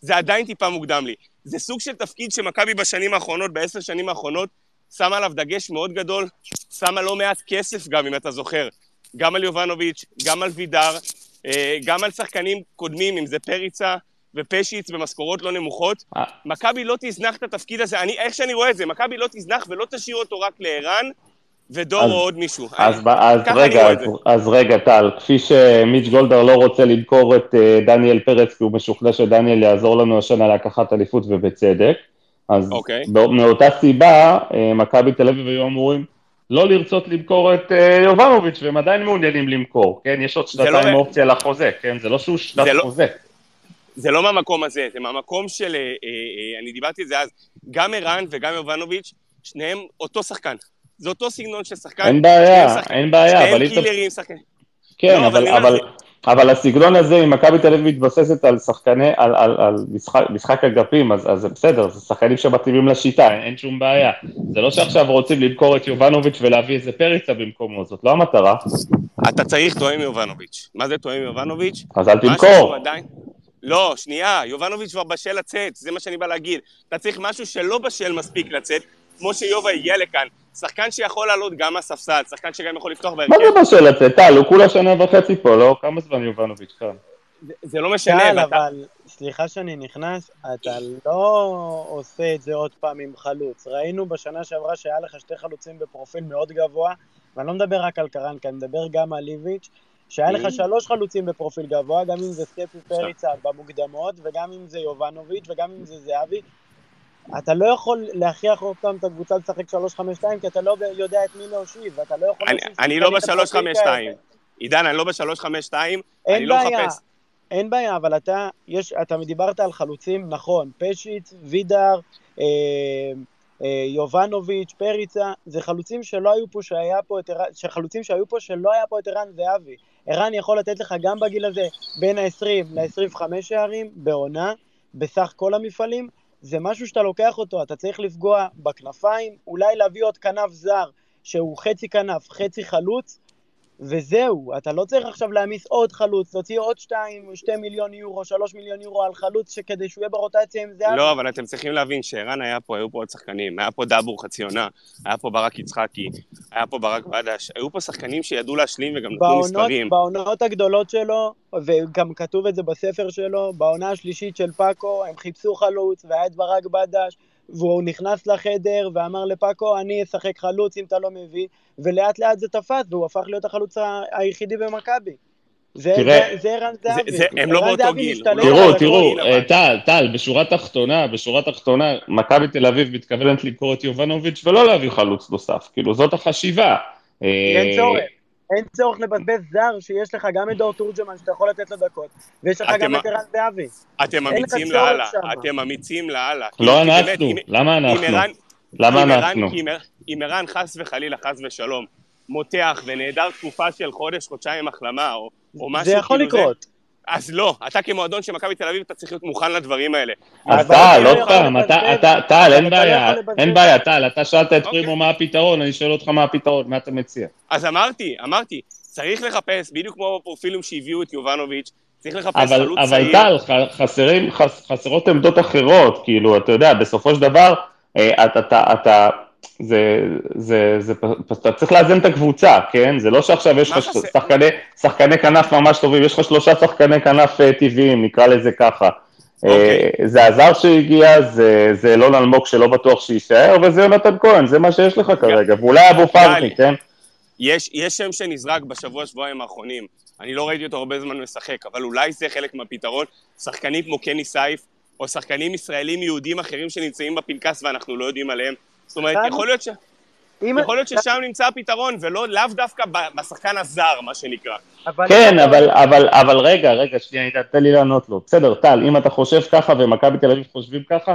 זה עדיין טיפה מוקדם לי. זה סוג של תפקיד שמכבי בשנים האחרונות, בעשר שנים האחרונות, שמה עליו דגש מאוד גדול, שמה לא מעט כסף גם, אם אתה זוכר. גם על יובנוביץ', גם על וידר, אה, גם על שחקנים קודמים, אם זה פריצה ופשיץ במשכורות לא נמוכות. אה. מכבי לא תזנח את התפקיד הזה, אני, איך שאני רואה את זה, מכבי לא תזנח ולא תשאיר אותו רק לערן, ודור או עוד מישהו. אז, אני, אז, רגע, אז, אז רגע, טל, כפי שמיץ' גולדהר לא רוצה למכור את uh, דניאל פרץ, כי הוא משוכנע שדניאל יעזור לנו השנה לקחת אליפות ובצדק, אז okay. אוקיי. מאותה סיבה, uh, מכבי תל אביב היו אמורים לא לרצות למכור את uh, יובנוביץ', והם עדיין מעוניינים למכור, כן? יש עוד לא שנתיים לא... אופציה לחוזה, כן? זה לא שהוא שנת לא- חוזה. זה לא מהמקום הזה, זה מהמקום של, אה, אה, אני דיברתי על זה אז, גם ערן וגם יובנוביץ', שניהם אותו שחקן. זה אותו סגנון של שחקן. אין בעיה, אין בעיה, אבל... שניהם קילרים, שחקנים. כן, לא, אבל, אבל, אבל הסגנון הזה, אם מכבי תל אביב מתבססת על שחקני, על, על, על משחק, משחק אגפים, אז, אז זה בסדר, זה שחקנים שמתאימים לשיטה, אין, אין שום בעיה. זה לא שעכשיו רוצים למכור את יובנוביץ' ולהביא איזה פריצה במקומו, זאת לא המטרה. אתה צריך תואם יובנוביץ'. מה זה תואם יובנוביץ'? אז אל תמכור. עדיין... לא, שנייה, יובנוביץ' כבר בשל לצאת, זה מה שאני בא להגיד. אתה צריך משהו שלא בשל מספיק לצאת, כמו שיובה הגיע לכאן. שחקן שיכול לעלות גם מהספסל, שחקן שגם יכול לפתוח בהרכב. מה זה בשל לצאת? טל, הוא כולה שנה וחצי פה, לא? כמה זמן יובנוביץ' כאן? זה לא משנה, טל, אבל סליחה שאני נכנס, אתה לא עושה את זה עוד פעם עם חלוץ. ראינו בשנה שעברה שהיה לך שתי חלוצים בפרופיל מאוד גבוה, ואני לא מדבר רק על קרנקה, אני מדבר גם על ליביץ', שהיה לך שלוש חלוצים בפרופיל גבוה, גם אם זה סטפי פריצה במוקדמות, וגם אם זה יובנוביץ', וגם אם זה זהבי. אתה לא יכול להכריח אותם את הקבוצה לשחק 3-5-2, כי אתה לא יודע את מי להושיב, ואתה לא יכול... אני, אני לא ב-3-5-2. עידן, אני לא ב-3-5-2, אני לא מחפש. אין בעיה, אבל אתה, יש, אתה דיברת על חלוצים, נכון, פשיץ, וידר, אה, אה, יובנוביץ', פריצה, זה חלוצים שלא היו פה, שהיה פה את ערן, חלוצים שהיו פה שלא היה פה את ערן זהבי. ערן יכול לתת לך גם בגיל הזה בין ה-20 ל-25 שערים בעונה, בסך כל המפעלים, זה משהו שאתה לוקח אותו, אתה צריך לפגוע בכנפיים, אולי להביא עוד כנף זר שהוא חצי כנף, חצי חלוץ, וזהו, אתה לא צריך עכשיו להעמיס עוד חלוץ, להוציא עוד 2, 2 מיליון יורו, 3 מיליון יורו על חלוץ שכדי שהוא יהיה ברוטציה עם זה. לא, אבל אתם צריכים להבין שערן היה פה, היו פה עוד שחקנים, היה פה דאבור חצי עונה, היה פה ברק יצחקי, היה פה ברק בדש, היו פה שחקנים שידעו להשלים וגם נתנו מספרים. בעונות הגדולות שלו, וגם כתוב את זה בספר שלו, בעונה השלישית של פאקו, הם חיפשו חלוץ, והיה את ברק בדש, והוא נכנס לחדר ואמר לפאקו, אני אשחק חלוץ אם אתה לא מביא, ולאט לאט זה תפס, והוא הפך להיות החלוץ היחידי במכבי. זה ערן זהבי. הם לא באותו גיל. תראו, תראו, אה, טל, טל, בשורה תחתונה, בשורה תחתונה, מכבי תל אביב מתכוונת למכור את יובנוביץ' ולא להביא חלוץ נוסף, כאילו זאת החשיבה. אין אה, צורך. אין צורך לבזבז זר שיש לך גם את דור תורג'מן שאתה יכול לתת לו דקות, ויש לך גם את ערן זהבי. אתם אמיצים לאללה, אתם אמיצים לאללה. לא אנחנו, למה אנחנו? למה אנחנו? אם ערן חס וחלילה, חס ושלום, מותח ונעדר תקופה של חודש, חודשיים החלמה, או, משהו זה יכול כאילו לקרות. אז לא, אתה כמועדון של מכבי תל אביב, אתה צריך להיות מוכן לדברים האלה. אז טל, עוד פעם, טל, אין בעיה, אין בעיה, טל, אתה שאלת את פרימו מה הפתרון, אני שואל אותך מה הפתרון, מה אתה מציע? אז אמרתי, אמרתי, צריך לחפש, בדיוק כמו בפרופילים שהביאו את יובנוביץ', צריך לחפש חלוץ צעיר. אבל טל, חסרים, חסרות עמדות אחרות, כאילו, אתה יודע, בסופו של דבר, אה, אתה זה, זה, זה, אתה צריך לאזן את הקבוצה, כן? זה לא שעכשיו יש לך חסר? שחקני, שחקני כנף ממש טובים, יש לך שלושה שחקני כנף אה, טבעיים, נקרא לזה ככה. אוקיי. אה, זה הזר שהגיע, זה, זה אלון אלמוג שלא בטוח שיישאר, וזה יונתן כהן, זה מה שיש לך כרגע, ואולי אבו פרחי, גלי. כן? יש, יש שם שנזרק בשבוע, שבועיים האחרונים. אני לא ראיתי אותו הרבה זמן משחק, אבל אולי זה חלק מהפתרון. שחקנים כמו קני סייף, או שחקנים ישראלים יהודים אחרים שנמצאים בפנקס ואנחנו לא יודעים עליהם. זאת אומרת, חד- יכול להיות, ש... אם- יכול להיות ששם נמצא הפתרון, ולא לאו דווקא בשחקן הזר, מה שנקרא. אבל כן, אבל, אבל, אבל רגע, רגע, שנייה, תן לי לענות לו. בסדר, טל, אם אתה חושב ככה ומכבי תל אביב חושבים ככה,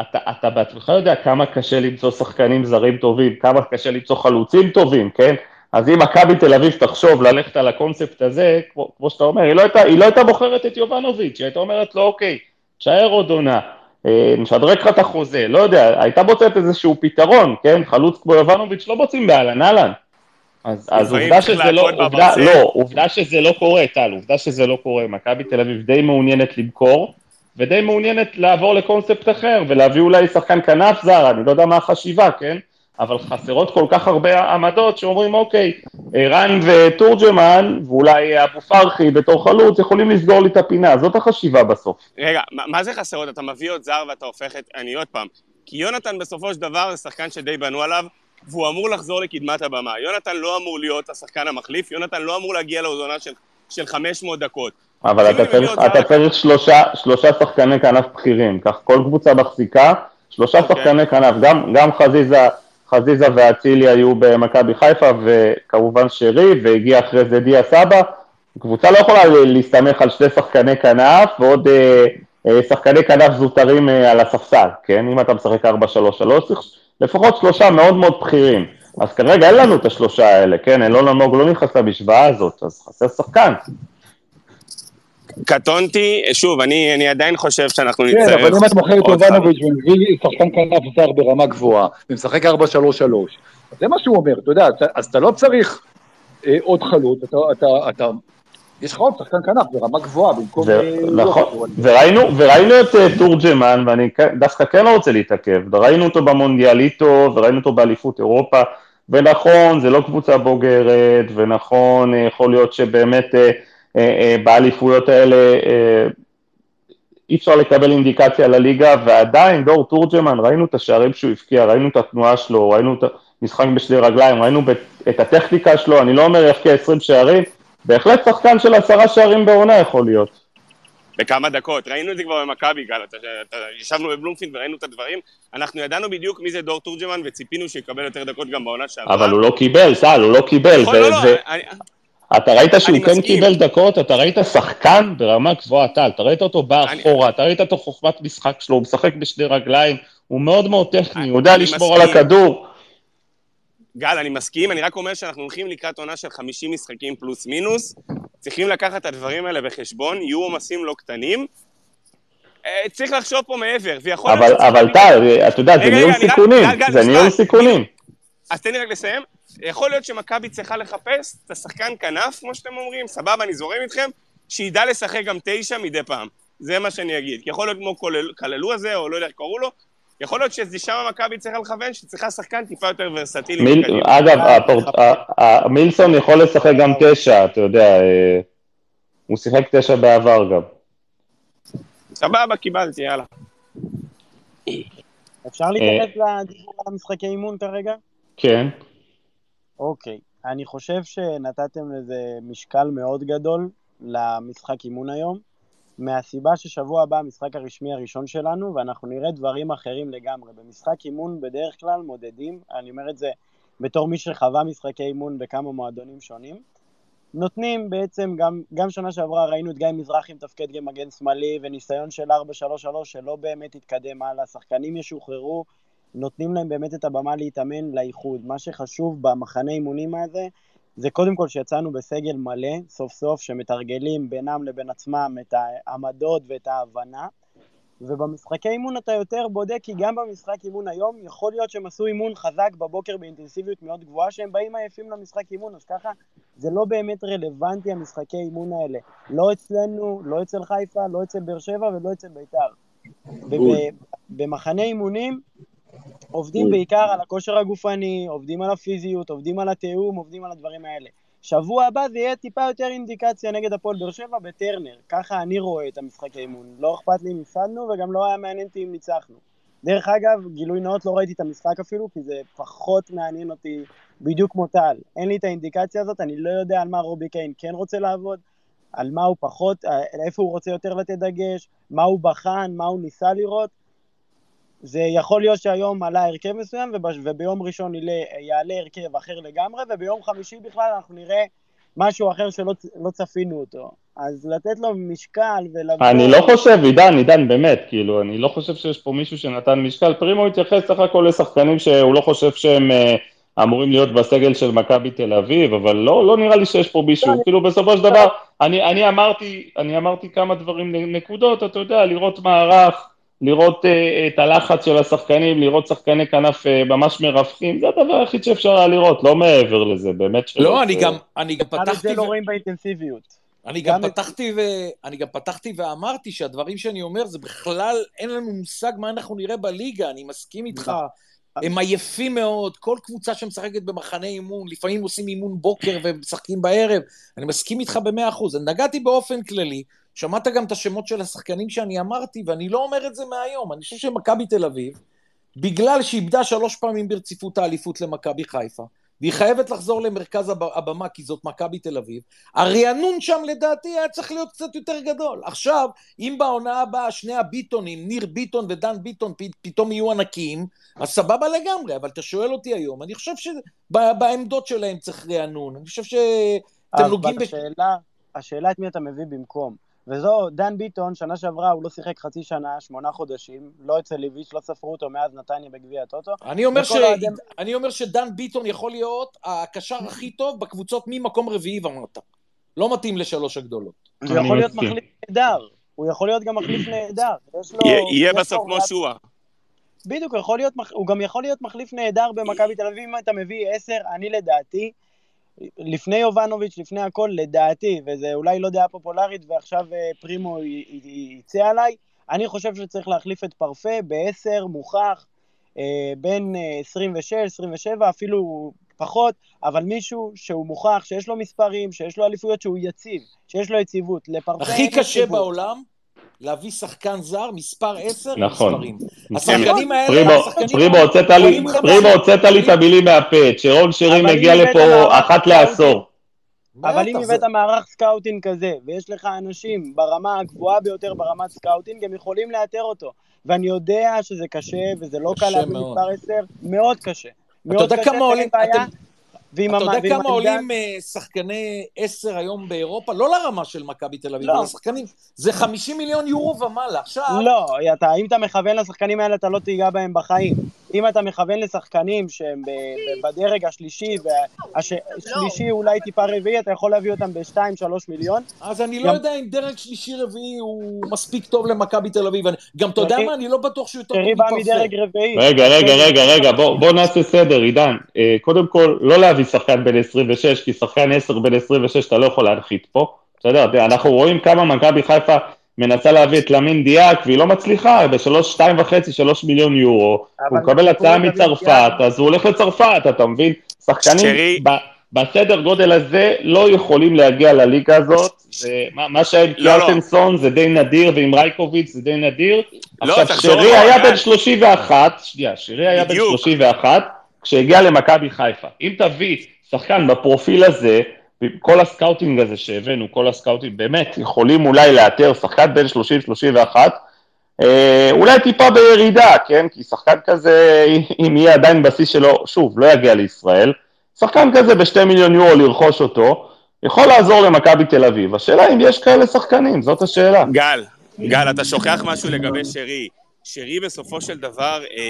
אתה, אתה בעצמך יודע כמה קשה למצוא שחקנים זרים טובים, כמה קשה למצוא חלוצים טובים, כן? אז אם מכבי תל אביב תחשוב ללכת על הקונספט הזה, כמו, כמו שאתה אומר, היא לא, הייתה, היא לא הייתה בוחרת את יובנוביץ', היא הייתה אומרת לו, אוקיי, תשאר עוד עונה, אה, נשדרג לך את החוזה, לא יודע, הייתה מוצאת איזשהו פתרון, כן? חלוץ כמו יובנוביץ' לא מוצאים באהלן אהלן. אז, אז עובדה שזה לא, עובדה. לא, עובדה שזה לא קורה, טל, עובדה שזה לא קורה. מכבי תל אביב די מעוניינת למכור, ודי מעוניינת לעבור לקונספט אחר, ולהביא אולי שחקן כנף זר, אני לא יודע מה החשיבה, כן? אבל חסרות כל כך הרבה עמדות שאומרים, אוקיי, רן ותורג'מן, ואולי אבו פרחי בתור חלוץ, יכולים לסגור לי את הפינה, זאת החשיבה בסוף. רגע, מה, זה חסרות? אתה מביא עוד זר ואתה הופך את... אני עוד פעם. כי יונתן בסופו של דבר זה שחקן שדי בנו עליו, והוא אמור לחזור לקדמת הבמה. יונתן לא אמור להיות השחקן המחליף, יונתן לא אמור להגיע לעונה של, של 500 דקות. אבל אתה צריך, אתה צריך שלושה, שלושה שחקני כנף בכירים, כך כל קבוצה מחזיקה, שלושה אוקיי. שחקני כנף, גם, גם חזיזה, חזיזה ואצילי היו במכבי חיפה, וכמובן שרי, והגיע אחרי זה דיה סבא, קבוצה לא יכולה להסתמך על שני שחקני כנף, ועוד אה, אה, שחקני כנף זוטרים אה, על הספסל, כן? אם אתה משחק 4-3-3, צריך לפחות שלושה מאוד מאוד בכירים. אז כרגע אין לנו את השלושה האלה, כן? אלון אלמוג לא נכנס למשוואה הזאת, אז חסר שחקן. קטונתי, שוב, אני, אני עדיין חושב שאנחנו כן, נצטרך... אבל אם אתה מוכר את יובנוביץ' ומביא שחקן כנף זר ברמה גבוהה, ומשחק 4-3-3, זה מה שהוא אומר, אתה יודע, אז אתה לא צריך אה, עוד חלוץ, אתה, אתה, אתה, יש לך עוד שחקן כנף ברמה גבוהה, במקום... ו- אה, נכון, יובנוביץ'. וראינו, וראינו את אה, תורג'מן, ואני כן- דווקא כן לא רוצה להתעכב, וראינו אותו במונדיאליטו, וראינו אותו באליפות אירופה, ונכון, זה לא קבוצה בוגרת, ונכון, אה, יכול להיות שבאמת אה, באליפויות האלה אה, אי אפשר לקבל אינדיקציה לליגה, ועדיין דור תורג'מן, ראינו את השערים שהוא הבקיע, ראינו את התנועה שלו, ראינו את המשחק בשתי רגליים, ראינו את הטכניקה שלו, אני לא אומר יבקיע 20 שערים, בהחלט שחקן של עשרה שערים בעונה יכול להיות. בכמה דקות. ראינו את זה כבר במכבי, גל. אתה, אתה, ישבנו בבלומפילד וראינו את הדברים. אנחנו ידענו בדיוק מי זה דור תורג'מן, וציפינו שיקבל יותר דקות גם בעונה שעברה. אבל הוא לא קיבל, טל, הוא לא קיבל. נכון, לא, לא, אני, אתה ראית שהוא אני כן מסכים. קיבל דקות, אתה ראית שחקן ברמה גבוהה, טל, אתה ראית אותו בא אני- אחורה, אתה ראית את החוכמת משחק שלו, הוא משחק בשתי רגליים, הוא מאוד מאוד טכני, אני- הוא יודע אני לשמור על מסכים. הכדור. גל, אני מסכים, אני רק אומר שאנחנו הולכים לקראת עונה של 50 משחקים פלוס מינוס. צריכים לקחת את הדברים האלה בחשבון, יהיו עומסים לא קטנים. אה, צריך לחשוב פה מעבר, ויכול להיות אבל, טל, אתה יודע, זה ניהול אני סיכונים, זה ניהול. סיכונים. אז תן לי רק לסיים. יכול להיות שמכבי צריכה לחפש את השחקן כנף, כמו שאתם אומרים, סבבה, אני זורם איתכם, שידע לשחק גם תשע מדי פעם. זה מה שאני אגיד. כי יכול להיות כמו כללו הזה, או לא יודע איך קראו לו, יכול להיות ששם מכבי צריכה לכוון, שצריכה שחקן טיפה יותר ורסטילי. מיל-. אגב, הפורט- ה- ה- מילסון יכול לשחק גם תשע, אתה יודע, אה, הוא שיחק תשע בעבר גם. סבבה, קיבלתי, יאללה. אפשר להתייחס לדיבור על המשחקי אימון כרגע? כן. אוקיי. אני חושב שנתתם לזה משקל מאוד גדול למשחק אימון היום, מהסיבה ששבוע הבא המשחק הרשמי הראשון שלנו, ואנחנו נראה דברים אחרים לגמרי. במשחק אימון בדרך כלל מודדים, אני אומר את זה בתור מי שחווה משחקי אימון בכמה מועדונים שונים, נותנים בעצם, גם, גם שנה שעברה ראינו את גיא מזרחי מתפקד כמגן שמאלי, וניסיון של 4-3-3 שלא באמת התקדם הלאה, שחקנים ישוחררו, נותנים להם באמת את הבמה להתאמן לאיחוד. מה שחשוב במחנה אימונים הזה, זה קודם כל שיצאנו בסגל מלא, סוף סוף, שמתרגלים בינם לבין עצמם את העמדות ואת ההבנה. ובמשחקי אימון אתה יותר בודק, כי גם במשחק אימון היום, יכול להיות שהם עשו אימון חזק בבוקר באינטנסיביות מאוד גבוהה, שהם באים עייפים למשחק אימון, אז ככה זה לא באמת רלוונטי המשחקי אימון האלה. לא אצלנו, לא אצל חיפה, לא אצל באר שבע ולא אצל בית"ר. ובמחנה אימונים, עובדים בעיקר על הכושר הגופני, עובדים על הפיזיות, עובדים על התיאום, עובדים על הדברים האלה. שבוע הבא זה יהיה טיפה יותר אינדיקציה נגד הפועל באר שבע בטרנר. ככה אני רואה את המשחק האימון. לא אכפת לי אם הפסדנו, וגם לא היה מעניין אותי אם ניצחנו. דרך אגב, גילוי נאות לא ראיתי את המשחק אפילו, כי זה פחות מעניין אותי בדיוק כמו טל. אין לי את האינדיקציה הזאת, אני לא יודע על מה רובי קיין כן רוצה לעבוד, על מה הוא פחות, איפה הוא רוצה יותר לתת דגש, מה הוא בחן, מה הוא ניסה לראות. זה יכול להיות שהיום עלה הרכב מסוים, וב, וביום ראשון יעלה, יעלה הרכב אחר לגמרי, וביום חמישי בכלל אנחנו נראה משהו אחר שלא לא צפינו אותו. אז לתת לו משקל ולבוא... אני לא חושב, עידן, עידן, באמת, כאילו, אני לא חושב שיש פה מישהו שנתן משקל. פרימו התייחס סך הכל לשחקנים שהוא לא חושב שהם uh, אמורים להיות בסגל של מכבי תל אביב, אבל לא, לא נראה לי שיש פה מישהו. לא, כאילו, בסופו של דבר, אני, אני, אמרתי, אני אמרתי כמה דברים, נקודות, אתה יודע, לראות מערך, לראות uh, את הלחץ של השחקנים, לראות שחקני כנף uh, ממש מרווחים, זה הדבר היחיד שאפשר היה לראות, לא מעבר לזה, באמת שלא. לא, אני גם, אני גם פתחתי... זה לא ו- רואים באינטנסיביות. אני גם, גם את- פתחתי ו... אני גם פתחתי ואמרתי שהדברים שאני אומר זה בכלל, אין לנו מושג מה אנחנו נראה בליגה, אני מסכים איתך. הם עייפים מאוד, כל קבוצה שמשחקת במחנה אימון, לפעמים עושים אימון בוקר ומשחקים בערב, אני מסכים איתך במאה אחוז. נגעתי באופן כללי, שמעת גם את השמות של השחקנים שאני אמרתי, ואני לא אומר את זה מהיום, אני חושב שמכבי תל אביב, בגלל שאיבדה שלוש פעמים ברציפות האליפות למכבי חיפה, והיא חייבת לחזור למרכז הב- הבמה כי זאת מכבי תל אביב, הרענון שם לדעתי היה צריך להיות קצת יותר גדול. עכשיו, אם בעונה הבאה שני הביטונים, ניר ביטון ודן ביטון, פ- פתאום יהיו ענקיים, אז סבבה לגמרי, אבל אתה שואל אותי היום, אני חושב שבעמדות שלהם צריך רענון. אני חושב שאתם נוגעים אבל בש... השאלה, השאלה את מי אתה מביא במקום. וזו, דן ביטון, שנה שעברה הוא לא שיחק חצי שנה, שמונה חודשים, לא אצל ליביץ', לא ספרו אותו מאז נתניה בגביע הטוטו. אני אומר, ש... האוהדים- אני אומר שדן ביטון יכול להיות הקשר הכי טוב בקבוצות ממקום רביעי ומטה. לא מתאים לשלוש הגדולות. הוא יכול להיות. מחליף נהדר. הוא יכול להיות גם מחליף נהדר. יש לו... יהיה- בסוף כמו שועה. בדיוק, הוא יכול להיות, מח- הוא גם יכול להיות מחליף נהדר במכבי תל אביב, אם אתה מביא עשר, אני לדעתי, לפני יובנוביץ', לפני הכל, לדעתי, וזה אולי לא דעה פופולרית, ועכשיו אה, פרימו יצא עליי, אני חושב שצריך להחליף את פרפה בעשר, מוכח, אה, בין אה, 26, 27, אפילו פחות, אבל מישהו שהוא מוכח, שיש לו מספרים, שיש לו אליפויות, שהוא יציב, שיש לו יציבות. לפרפה הכי קשה יציבות. בעולם להביא שחקן זר, מספר 10, נכון. מספרים. השחקנים האלה, פרימו, השחקנים פרימו, האלה, הוצאת לי, את המילים מהפה, שרון אם מגיע לפה מערך אחת לעשור. אבל אם הבאת מערך scouting כזה, ויש לך אנשים ברמה הגבוהה ביותר ברמת scouting, הם יכולים לאתר אותו. ואני יודע שזה קשה, וזה לא קל להביא מאוד. מספר 10, מאוד קשה. אתה מאוד יודע קשה, כמה עולים, בעיה. ועם אתה המ- יודע כמה עולים אה, שחקני 10 היום באירופה? לא לרמה של מכבי תל אביב, לא. אלא שחקנים, זה 50 מיליון יורו ומעלה. עכשיו, לא, אתה, אם אתה מכוון לשחקנים האלה, אתה לא תיגע בהם בחיים. אם אתה מכוון לשחקנים שהם ב, ב, בדרג השלישי, והשלישי אולי טיפה רביעי, אתה יכול להביא אותם ב-2-3 מיליון. אז אני לא גם- יודע אם דרג שלישי-רביעי הוא מספיק טוב למכבי תל אביב. אני- גם אתה יודע שרי- מה? אני לא בטוח שהוא יותר טוב רביעי. רגע, רגע, רגע, רגע, בוא, בוא נעשה סדר, עידן. אה, קודם כל, לא להביא שחקן בן 26, כי שחקן 10 בן 26 אתה לא יכול להנחית פה. בסדר, אתה יודע, אנחנו רואים כמה מכבי חיפה מנסה להביא את למין דיאק, והיא לא מצליחה, בשלוש, שתיים וחצי, שלוש מיליון יורו. הוא מקבל זה הצעה מצרפת. אז הוא הולך לצרפת, אתה מבין? שחקנים בסדר גודל הזה לא יכולים להגיע לליגה הזאת. זה, מה, מה שהיה עם לא, לא. קיארטנסון זה די נדיר, ועם רייקוביץ' זה די נדיר. לא, עכשיו, שרי היה. בן 31, שנייה, שרי היה בן בדיוק. 31, כשהגיע למכבי חיפה. אם תביא שחקן בפרופיל הזה, כל ה scouting הזה שהבאנו, כל ה scouting, באמת, יכולים אולי לאתר שחקן בין 30-31, אה, אולי טיפה בירידה, כן? כי שחקן כזה, אם יהיה עדיין בסיס שלו, שוב, לא יגיע לישראל, שחקן כזה בשתי מיליון יורו לרכוש אותו, יכול לעזור למכבי תל אביב. השאלה אם יש כאלה שחקנים, זאת השאלה. גל, גל, אתה שוכח משהו לגבי שרי. שרי בסופו של דבר, אה,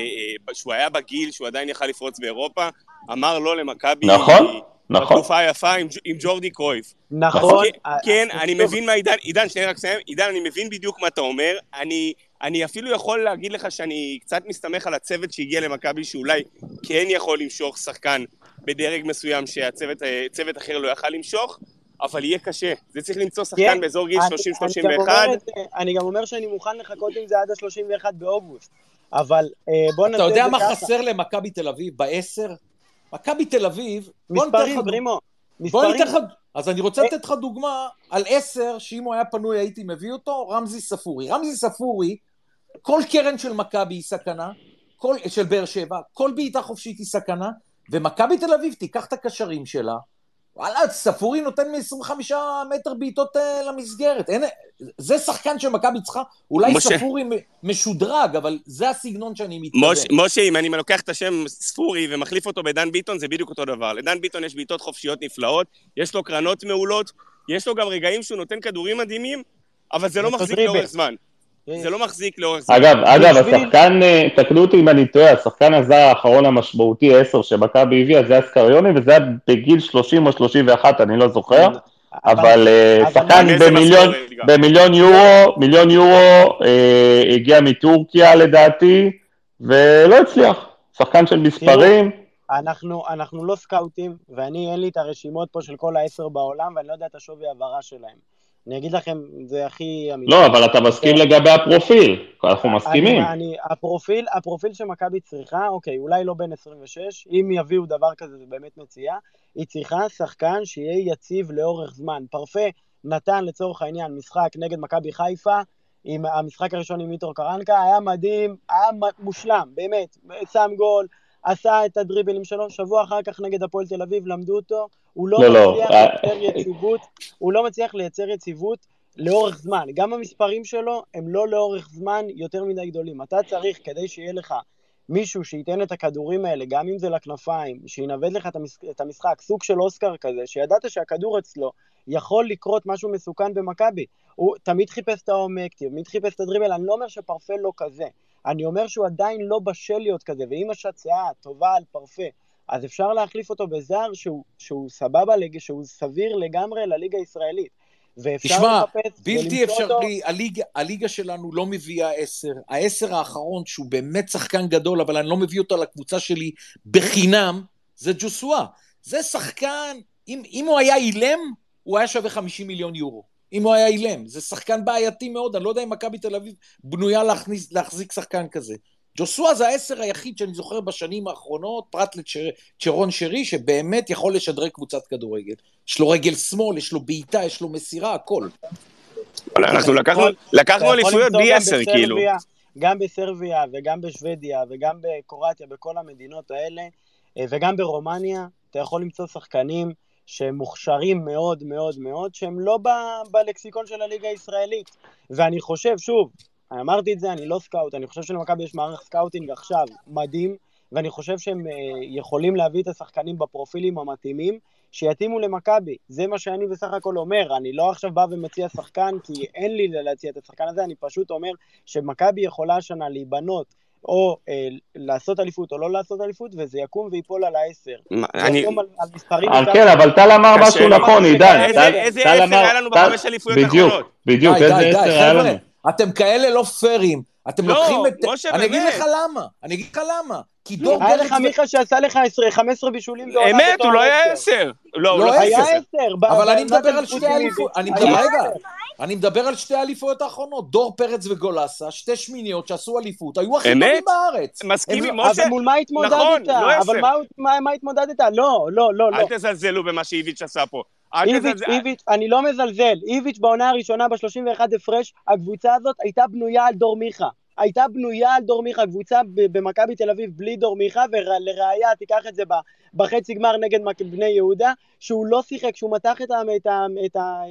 אה, שהוא היה בגיל, שהוא עדיין יכל לפרוץ באירופה, אמר לא למכבי. נכון, נכון. בתקופה היפה עם, עם ג'ורדי קרויף. נכון. כן, אה, כן, אני מבין מה עידן, עידן, שנייה רק סיים, עידן, אני מבין בדיוק מה אתה אומר, אני, אני אפילו יכול להגיד לך שאני קצת מסתמך על הצוות שהגיע למכבי, שאולי כן יכול למשוך שחקן בדרג מסוים שהצוות צוות אחר לא יכל למשוך, אבל יהיה קשה. זה צריך למצוא שחקן כן, באזור גיל אני- אני גם 30-31. אומר את זה- אני גם אומר שאני מוכן לחכות עם זה עד ה-31 באוגוסט. אבל אה, בוא נעשה אתה את זה יודע מה ככה. חסר למכבי תל אביב בעשר? מכבי תל אביב, בוא ניתן מספרים, לך פרימו. בוא. ניתן לך, אז אני רוצה אה. לתת לך דוגמה על עשר, שאם הוא היה פנוי הייתי מביא אותו, רמזי ספורי. רמזי ספורי, כל קרן של מכבי היא סכנה, כל, של באר שבע, כל בעיטה חופשית היא סכנה, ומכבי תל אביב תיקח את הקשרים שלה, וואלה, ספורי נותן מ-25 מטר בעיטות אה, למסגרת. אין, זה שחקן שמכבי צריכה, אולי משה. ספורי משודרג, אבל זה הסגנון שאני מתכוון. משה, משה, אם אני לוקח את השם ספורי ומחליף אותו בדן ביטון, זה בדיוק אותו דבר. לדן ביטון יש בעיטות חופשיות נפלאות, יש לו קרנות מעולות, יש לו גם רגעים שהוא נותן כדורים מדהימים, אבל זה לא מחזיק. לאורך זמן. זה לא מחזיק לאורך זמן. אגב, אגב, השחקן, אה, תקנו אותי אם אני טועה, השחקן הזר האחרון המשמעותי, 10 שמכבי הביאה, זה אסקריוני, וזה היה בגיל 30 או 31, אני לא זוכר, אבל אה, שחקן. במיליון יורו, מיליון יורו, אה, הגיע מטורקיה לדעתי, ולא הצליח. שחקן של מספרים, אנחנו, אנחנו לא סקאוטים, ואני, אין לי את הרשימות פה של כל העשר בעולם, ואני לא יודע את השווי העברה שלהם. אני אגיד לכם, זה הכי אמיתי. לא, אבל אתה מסכים לגבי הפרופיל, אנחנו מסכימים. אני, אני, הפרופיל, הפרופיל שמכבי צריכה, אוקיי, אולי לא בין 26, אם יביאו דבר כזה זה באמת מציאה, היא צריכה שחקן שיהיה יציב לאורך זמן. פרפה נתן לצורך העניין משחק נגד מכבי חיפה, עם המשחק הראשון עם איטור קרנקה, היה מדהים, היה מושלם, באמת, שם גול, עשה את הדריבלים שלו, שבוע אחר כך נגד הפועל תל אביב למדו אותו, הוא לא, לא, לא, מצליח אה, לייצר יציבות, הוא לא מצליח לייצר יציבות לאורך זמן. גם המספרים שלו הם לא לאורך זמן יותר מדי גדולים. אתה צריך, כדי שיהיה לך מישהו שייתן את הכדורים האלה, גם אם זה לכנפיים, שינווט לך את המשחק, סוג של אוסקר כזה, שידעת שהכדור אצלו, יכול לקרות משהו מסוכן במכבי. הוא תמיד חיפש את העומק, תמיד חיפש את הדריבל, אני לא אומר שפרפה לא כזה. אני אומר שהוא עדיין לא בשל להיות כזה, ואם יש הצעה טובה על פרפה, אז אפשר להחליף אותו בזר שהוא, שהוא סבבה, שהוא סביר לגמרי לליגה הישראלית. ואפשר תשמע, לחפש בלתי. אפשרי, הליגה, הליגה שלנו לא מביאה עשר. העשר האחרון, שהוא באמת שחקן גדול, אבל אני לא מביא אותו לקבוצה שלי בחינם, זה ג'וסואה. זה שחקן, אם, אם הוא היה אילם, הוא היה שווה 50 מיליון יורו. אם הוא היה אילם. זה שחקן בעייתי מאוד, אני לא יודע אם מכבי תל אביב בנויה להכניס, להחזיק שחקן כזה. ג'וסואה זה העשר היחיד שאני זוכר בשנים האחרונות, פרט לצ'רון שרי, שבאמת יכול לשדרג קבוצת כדורגל. יש לו רגל שמאל, יש לו בעיטה, יש לו מסירה, הכל. אנחנו לקחנו- אליפויות בלי עשר, כאילו. גם בסרביה וגם בשוודיה וגם בקרואטיה, בכל המדינות האלה, אה, וגם ברומניה, אתה יכול למצוא שחקנים שהם מוכשרים מאוד מאוד מאוד, שהם לא ב- בלקסיקון של הליגה הישראלית. ואני חושב, שוב, אמרתי את זה, אני לא סקאוט, אני חושב שלמכבי יש מערך סקאוטינג עכשיו מדהים, ואני חושב שהם אה, יכולים להביא את השחקנים בפרופילים המתאימים, שיתאימו למכבי. זה מה שאני בסך הכל אומר, אני לא עכשיו בא ומציע שחקן, כי אין לי להציע את השחקן הזה, אני פשוט אומר שמכבי יכולה השנה להיבנות, או אה, לעשות אליפות או לא לעשות אליפות, וזה יקום ויפול על העשר. אני... על, על מספרים... אה, יותר- כן, אבל טל אמר משהו. נכון, עידן. איזה- עשר היה לנו בחמש אליפויות בדיוק, האחרונות? בדיוק, די, איזה עשר היה לנו. אתם כאלה לא פיירים. אתם לא, לוקחים את... משה, אני אגיד באמת. לך למה, אני אגיד לך למה. כי דור היה פרץ... לך מיכה שעשה לך 10 15 בישולים בעונה אמת, הוא לא היה עשר. עשר. לא, הוא לא לא היה עשר. עשר. ב- אבל ב- אני מדבר על שתי אליפויות, מליביץ'? אני מדבר, היה רגע. אני מדבר על שתי האליפויות האחרונות, דור פרץ וגולסה, שתי שמיניות שעשו אליפות, היו הכי אמת? טובים בארץ. מסכים עם משה? אבל מול מה התמודדת? נכון, לא עשר. אבל מה- מה- מה התמודדת? לא, לא, לא, לא. אל תזלזלו במה שאיביץ' עשה פה. איביץ'. איביץ', אני לא מזלזל. איביץ' בעונה הראשונה ב-31 הפרש, הקבוצה הזאת הייתה בנויה על דור מיכה. הייתה בנויה על דור מיכה, קבוצה ב- במכבי תל אביב בלי דור מיכה, ולראיה, תיקח את זה ב- בחצי גמר נגד בני יהודה, שהוא לא שיחק, שהוא מתח את, ה- את, ה- את, ה-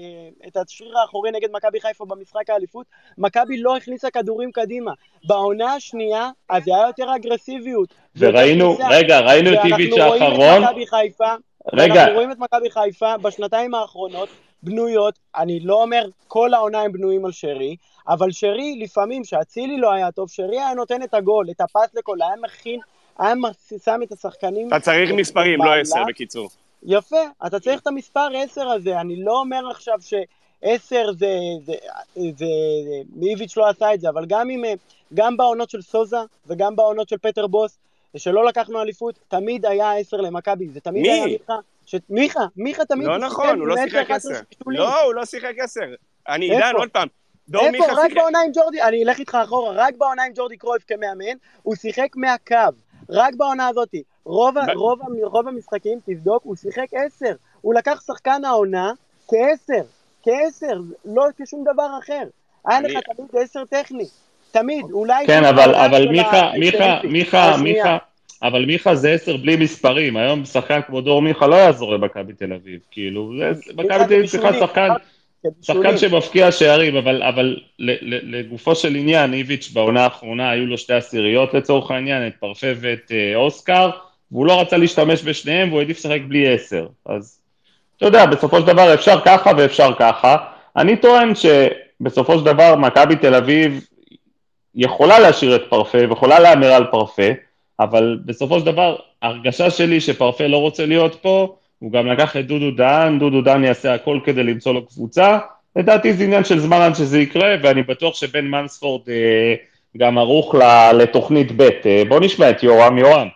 את השריר האחורי נגד מכבי חיפה במשחק האליפות, מכבי לא הכניסה כדורים קדימה. בעונה השנייה, אז זה היה יותר אגרסיביות. וראינו. רגע, ראינו את איביץ' ואנחנו רואים האחרון. את מכבי חיפה, רגע, ואנחנו רואים את מכבי חיפה בשנתיים האחרונות בנויות, אני לא אומר כל העונה הם בנויים על שרי, אבל שרי לפעמים, שאצילי לא היה טוב, שרי היה נותן את הגול, את הפס לגול, היה מכין, היה שם את השחקנים... אתה צריך מספרים, לא. עשר, בקיצור. יפה, אתה צריך את המספר 10 הזה, אני לא אומר עכשיו ש-10 זה, זה, זה, זה, איביץ' לא עשה את זה, אבל גם אם, גם בעונות של סוזה וגם בעונות של פטר בוס, שלא לקחנו אליפות, תמיד היה 10 למכבי, זה תמיד מי? היה מיכה, ש... מיכה, מיכה תמיד לא נכון, הוא לא שיחק 10-11 עשר. לא, הוא לא שיחק עשר. אני? עידן, עוד פעם. דור איפה? מיכה רק שיחק... בעונה עם ג'ורדי, אני אלך איתך אחורה, רק בעונה עם ג'ורדי קרויף כמאמן, הוא שיחק מהקו. רק בעונה הזאתי. רוב, ב- רוב, ה- רוב המשחקים, תבדוק, הוא שיחק עשר. הוא לקח שחקן העונה כעשר. כעשר, לא כשום דבר אחר. היה לך תמיד עשר טכני. תמיד, אולי... כן, אבל, אבל מיכה, מיכה. מיכה. מיכה, אבל מיכה זה עשר בלי מספרים, היום שחקן כמו דור מיכה לא יעזור למכבי תל אביב, כאילו, זה- מכבי תל אביב צריכה. שחקן. שחקן שמבקיע שערים, אבל, אבל ל- ל- לגופו של עניין, איביץ' בעונה האחרונה היו לו שתי עשיריות לצורך העניין, את פרפה ואת אה, אוסקר, והוא לא רצה להשתמש בשניהם והוא העדיף לשחק בלי עשר. אז אתה יודע, בסופו של דבר אפשר ככה ואפשר ככה. אני טוען שבסופו של דבר מכבי תל אביב יכולה להשאיר את פרפה ויכולה להמר על פרפה, אבל בסופו של דבר, ההרגשה שלי שפרפה לא רוצה להיות פה, הוא גם לקח את דודו דהן, דודו דהן יעשה הכל כדי למצוא לו קבוצה, לדעתי זה עניין של זמן עד שזה יקרה, ואני בטוח שבן מנספורד אה, גם ערוך ל- לתוכנית ב'. אה, בוא נשמע את יורם, יורם.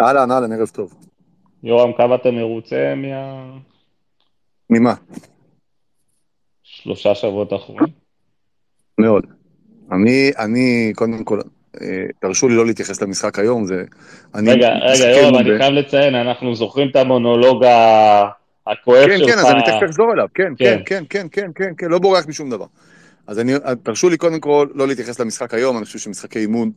אהלן, אהלן, ערב טוב. יורם, כמה אתה מרוצה ממה? מהשלושה שבועות האחרונים? מאוד. אני, אני, קודם כל, אה, תרשו לי לא להתייחס למשחק היום, זה... אני רגע, רגע, יורם, ב- אני חייב לציין, אנחנו זוכרים את המונולוג הכואב כן, שלך. כן, אז אני תכף אחזור אליו, כן, כן. כן, כן, כן, כן, כן, כן, לא בורח משום דבר. אז אני, תרשו לי קודם כל לא להתייחס למשחק היום, אני חושב שמשחקי אימון,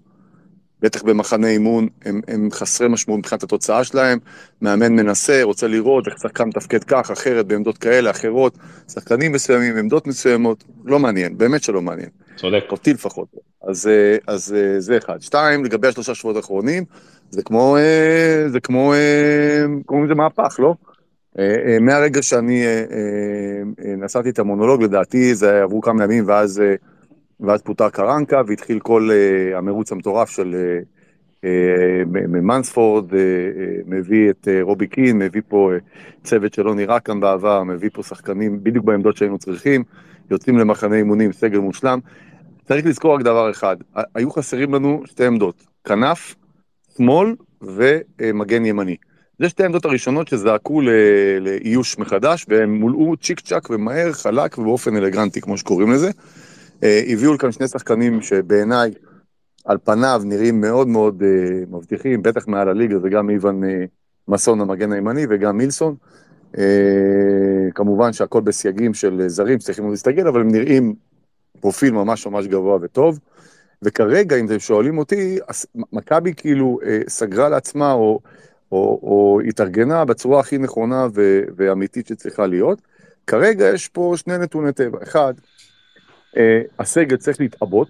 בטח במחנה אימון, הם, הם חסרי משמעות מבחינת התוצאה שלהם. מאמן מנסה, רוצה לראות איך שחקן מתפקד כך, אחרת, בעמדות כאלה, אחרות, שחקנים מסוימים, עמדות מסוימות, לא מעניין, באמת שלא מעניין. צודק. אותי לפחות. אז, אה, אז אה, זה אחד. שתיים, לגבי השלושה שבועות האחרונים, זה כמו, אה, זה כמו, קוראים לזה מהפך, לא? מהרגע שאני נשאתי את המונולוג, לדעתי זה עברו כמה ימים, ואז, ואז פוטר קרנקה, והתחיל כל אה, המרוץ המטורף של מ- מנספורד, אה, אה, מביא את אה, רובי קין, מביא פה אה, צוות שלא נראה כאן בעבר, מביא פה שחקנים בדיוק בעמדות שהיינו צריכים, יוצאים למחנה אימונים, סגל מושלם. צריך לזכור רק דבר אחד, היו חסרים לנו שתי עמדות, כנף, שמאל ומגן ימני. זה שתי העמדות הראשונות שזעקו לאיוש מחדש, והם מולאו צ'יק צ'אק ומהר, חלק ובאופן אלגנטי, כמו שקוראים לזה. אה, הביאו לכאן שני שחקנים שבעיניי, על פניו, נראים מאוד מאוד אה, מבטיחים, בטח מעל הליגה, זה גם איוון אה, מסון המגן הימני וגם מילסון. כמובן שהכל בסייגים של זרים, צריכים להסתגל, אבל הם נראים פרופיל ממש ממש גבוה וטוב. וכרגע, אם אתם שואלים אותי, מכבי כאילו סגרה לעצמה או, או, או התארגנה בצורה הכי נכונה ו, ואמיתית שצריכה להיות. כרגע יש פה שני נתוני טבע. אחד, הסגל צריך להתעבות,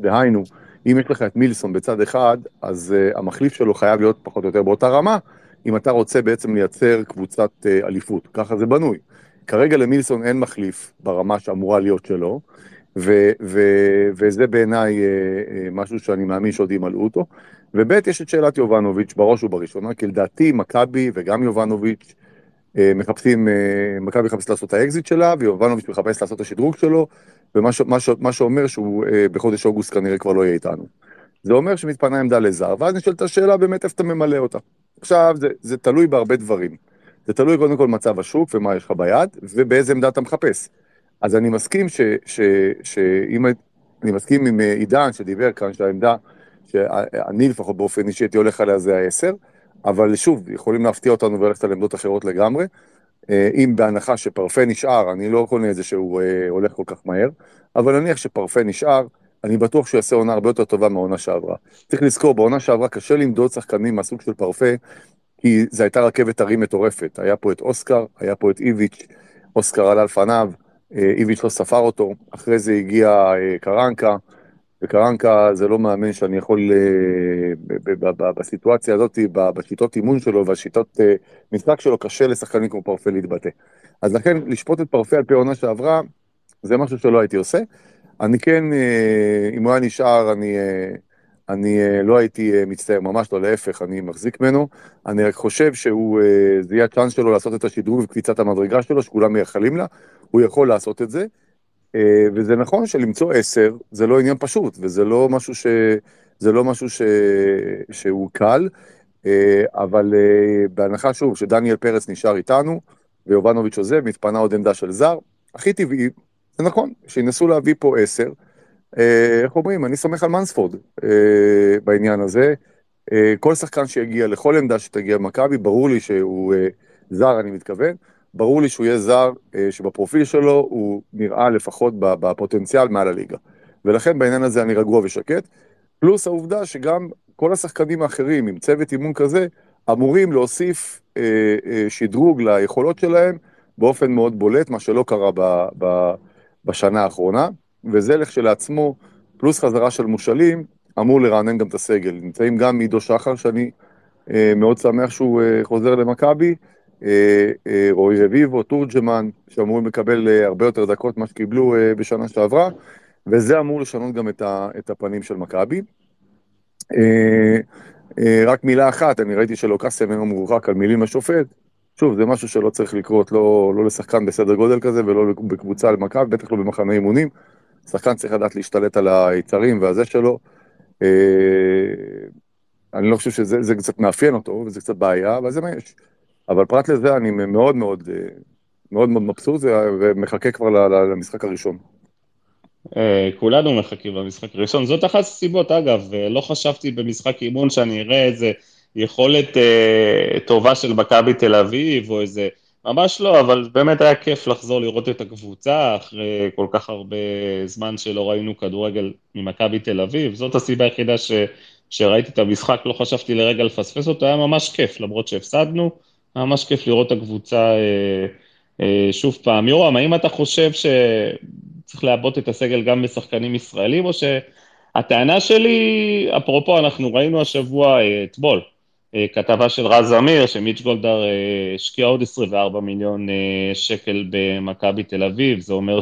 דהיינו, אם יש לך את מילסון בצד אחד, אז אה, המחליף שלו חייב להיות פחות או יותר באותה רמה, אם אתה רוצה בעצם לייצר קבוצת אה, אליפות. ככה זה בנוי. כרגע למילסון אין מחליף ברמה שאמורה להיות שלו, ו- ו- וזה בעיניי אה, אה, משהו שאני מאמין שעוד ימלאו אותו. וב' יש את שאלת יובנוביץ' בראש ובראשונה, כי לדעתי מכבי וגם יובנוביץ' אה, מחפשים, אה, מכבי מחפשת לעשות את האקזיט שלה, ויובנוביץ' מחפש לעשות את השדרוג שלו, ומה ש- מה ש- מה שאומר שהוא אה, בחודש אוגוסט כנראה כבר לא יהיה איתנו. זה אומר שמתפנה עמדה לזר, ואז נשאלת השאלה באמת איפה אתה ממלא אותה. עכשיו, זה, זה תלוי בהרבה דברים. זה תלוי קודם כל במצב השוק ומה יש לך ביד, ובאיזה עמדה אתה מחפש. אז אני מסכים ש... ש, שאם... אני מסכים עם אה, עידן שדיבר כאן, שהעמדה, שאני לפחות באופן אישי הייתי הולך עליה זה העשר, אבל שוב, יכולים להפתיע אותנו וללכת על עמדות אחרות לגמרי. אה, אם בהנחה שפרפה נשאר, אני לא קונה את זה שהוא אה, הולך כל כך מהר, אבל נניח שפרפה נשאר, אני בטוח שהוא יעשה עונה הרבה יותר טובה מהעונה שעברה. צריך לזכור, בעונה שעברה קשה למדוד שחקנים מהסוג של פרפה, כי זו הייתה רכבת הרים מטורפת. היה פה את אוסקר, היה פה את איביץ', אוסקר עלה לפניו, אה, איביץ' לא ספר אותו, אחרי זה הגיע קרנקה, וקרנקה זה לא מאמן שאני יכול אה, בסיטואציה הזאת, בשיטות אימון שלו והשיטות אה, משחק שלו, קשה לשחקנים כמו פרפה להתבטא. אז לכן, לשפוט את פרפה על פי העונה שעברה, זה משהו שלא הייתי עושה. אני כן, אה, אם הוא היה נשאר, אני, אני לא הייתי מצטער, ממש לא, להפך, אני מחזיק ממנו. אני רק חושב שהוא, זה יהיה הצ'אנס שלו לעשות את השדרוג וקפיצת המדרגה שלו, שכולם מייחלים לה, הוא יכול לעשות את זה. אה, וזה נכון שלמצוא עשר זה לא עניין פשוט, וזה לא משהו, ש... זה לא משהו ש... שהוא קל, אה, אבל אה, בהנחה שוב שדניאל פרץ נשאר איתנו, ויובנוביץ' עוזב, מתפנה עוד עמדה של זר. הכי טבעי, זה נכון, שינסו להביא פה עשר. איך אומרים, אני סומך על מנספורד בעניין הזה. כל שחקן שיגיע לכל עמדה שתגיע במכבי, ברור לי שהוא זר, אני מתכוון. ברור לי שהוא יהיה זר אה, שבפרופיל שלו הוא נראה לפחות בפוטנציאל מעל הליגה. ולכן בעניין הזה אני רגוע ושקט. פלוס העובדה שגם כל השחקנים האחרים עם צוות אימון כזה, אמורים להוסיף אה, אה, שדרוג ליכולות שלהם באופן מאוד בולט, מה שלא קרה ב, ב, בשנה האחרונה, וזה לכשלעצמו, פלוס חזרה של מושאלים, אמור לרענן גם את הסגל. נמצאים גם עידו שחר, שאני אה, מאוד שמח שהוא אה, חוזר למכבי, רועי רביבו, תורג'מן, שאמורים לקבל אה, הרבה יותר דקות ממה שקיבלו אה, בשנה שעברה, וזה אמור לשנות גם את, הפנים של מכבי. אה, אה, רק מילה אחת, אני ראיתי שלוקאסם היום מורחק על מילים לשופט. שוב, זה משהו שלא צריך לקרות, לא, לא לשחקן בסדר גודל כזה ולא בקבוצה למכבי, בטח לא במחנה אימונים. שחקן צריך לדעת להשתלט על היצרים והזה שלו. אה, אני לא חושב שזה קצת מאפיין אותו, וזה קצת בעיה, אבל זה מה יש. אבל פרט לזה, אני מאוד מאוד מאוד מאוד מבסוט ומחכה כבר למשחק הראשון. אה, כולנו מחכים למשחק הראשון. זאת אחת הסיבות, אגב, אה, לא חשבתי במשחק אימון שאני אראה איזה יכולת אה, טובה של מכבי תל אביב, או איזה... ממש לא, אבל באמת היה כיף לחזור לראות את הקבוצה אחרי כל כך הרבה זמן שלא ראינו כדורגל ממכבי תל אביב. זאת הסיבה היחידה ש... שראיתי את המשחק, לא חשבתי לרגע לפספס אותו, היה ממש כיף, למרות שהפסדנו, ממש כיף לראות את הקבוצה אה, אה, שוב פעם. יורם, האם אתה חושב ש... צריך לעבות את הסגל גם בשחקנים ישראלים, או שהטענה שלי, אפרופו, אנחנו ראינו השבוע, אה, אתמול, כתבה של רז זמיר, שמיץ' גולדהר השקיע עוד 24 מיליון שקל במכבי תל אביב, זה אומר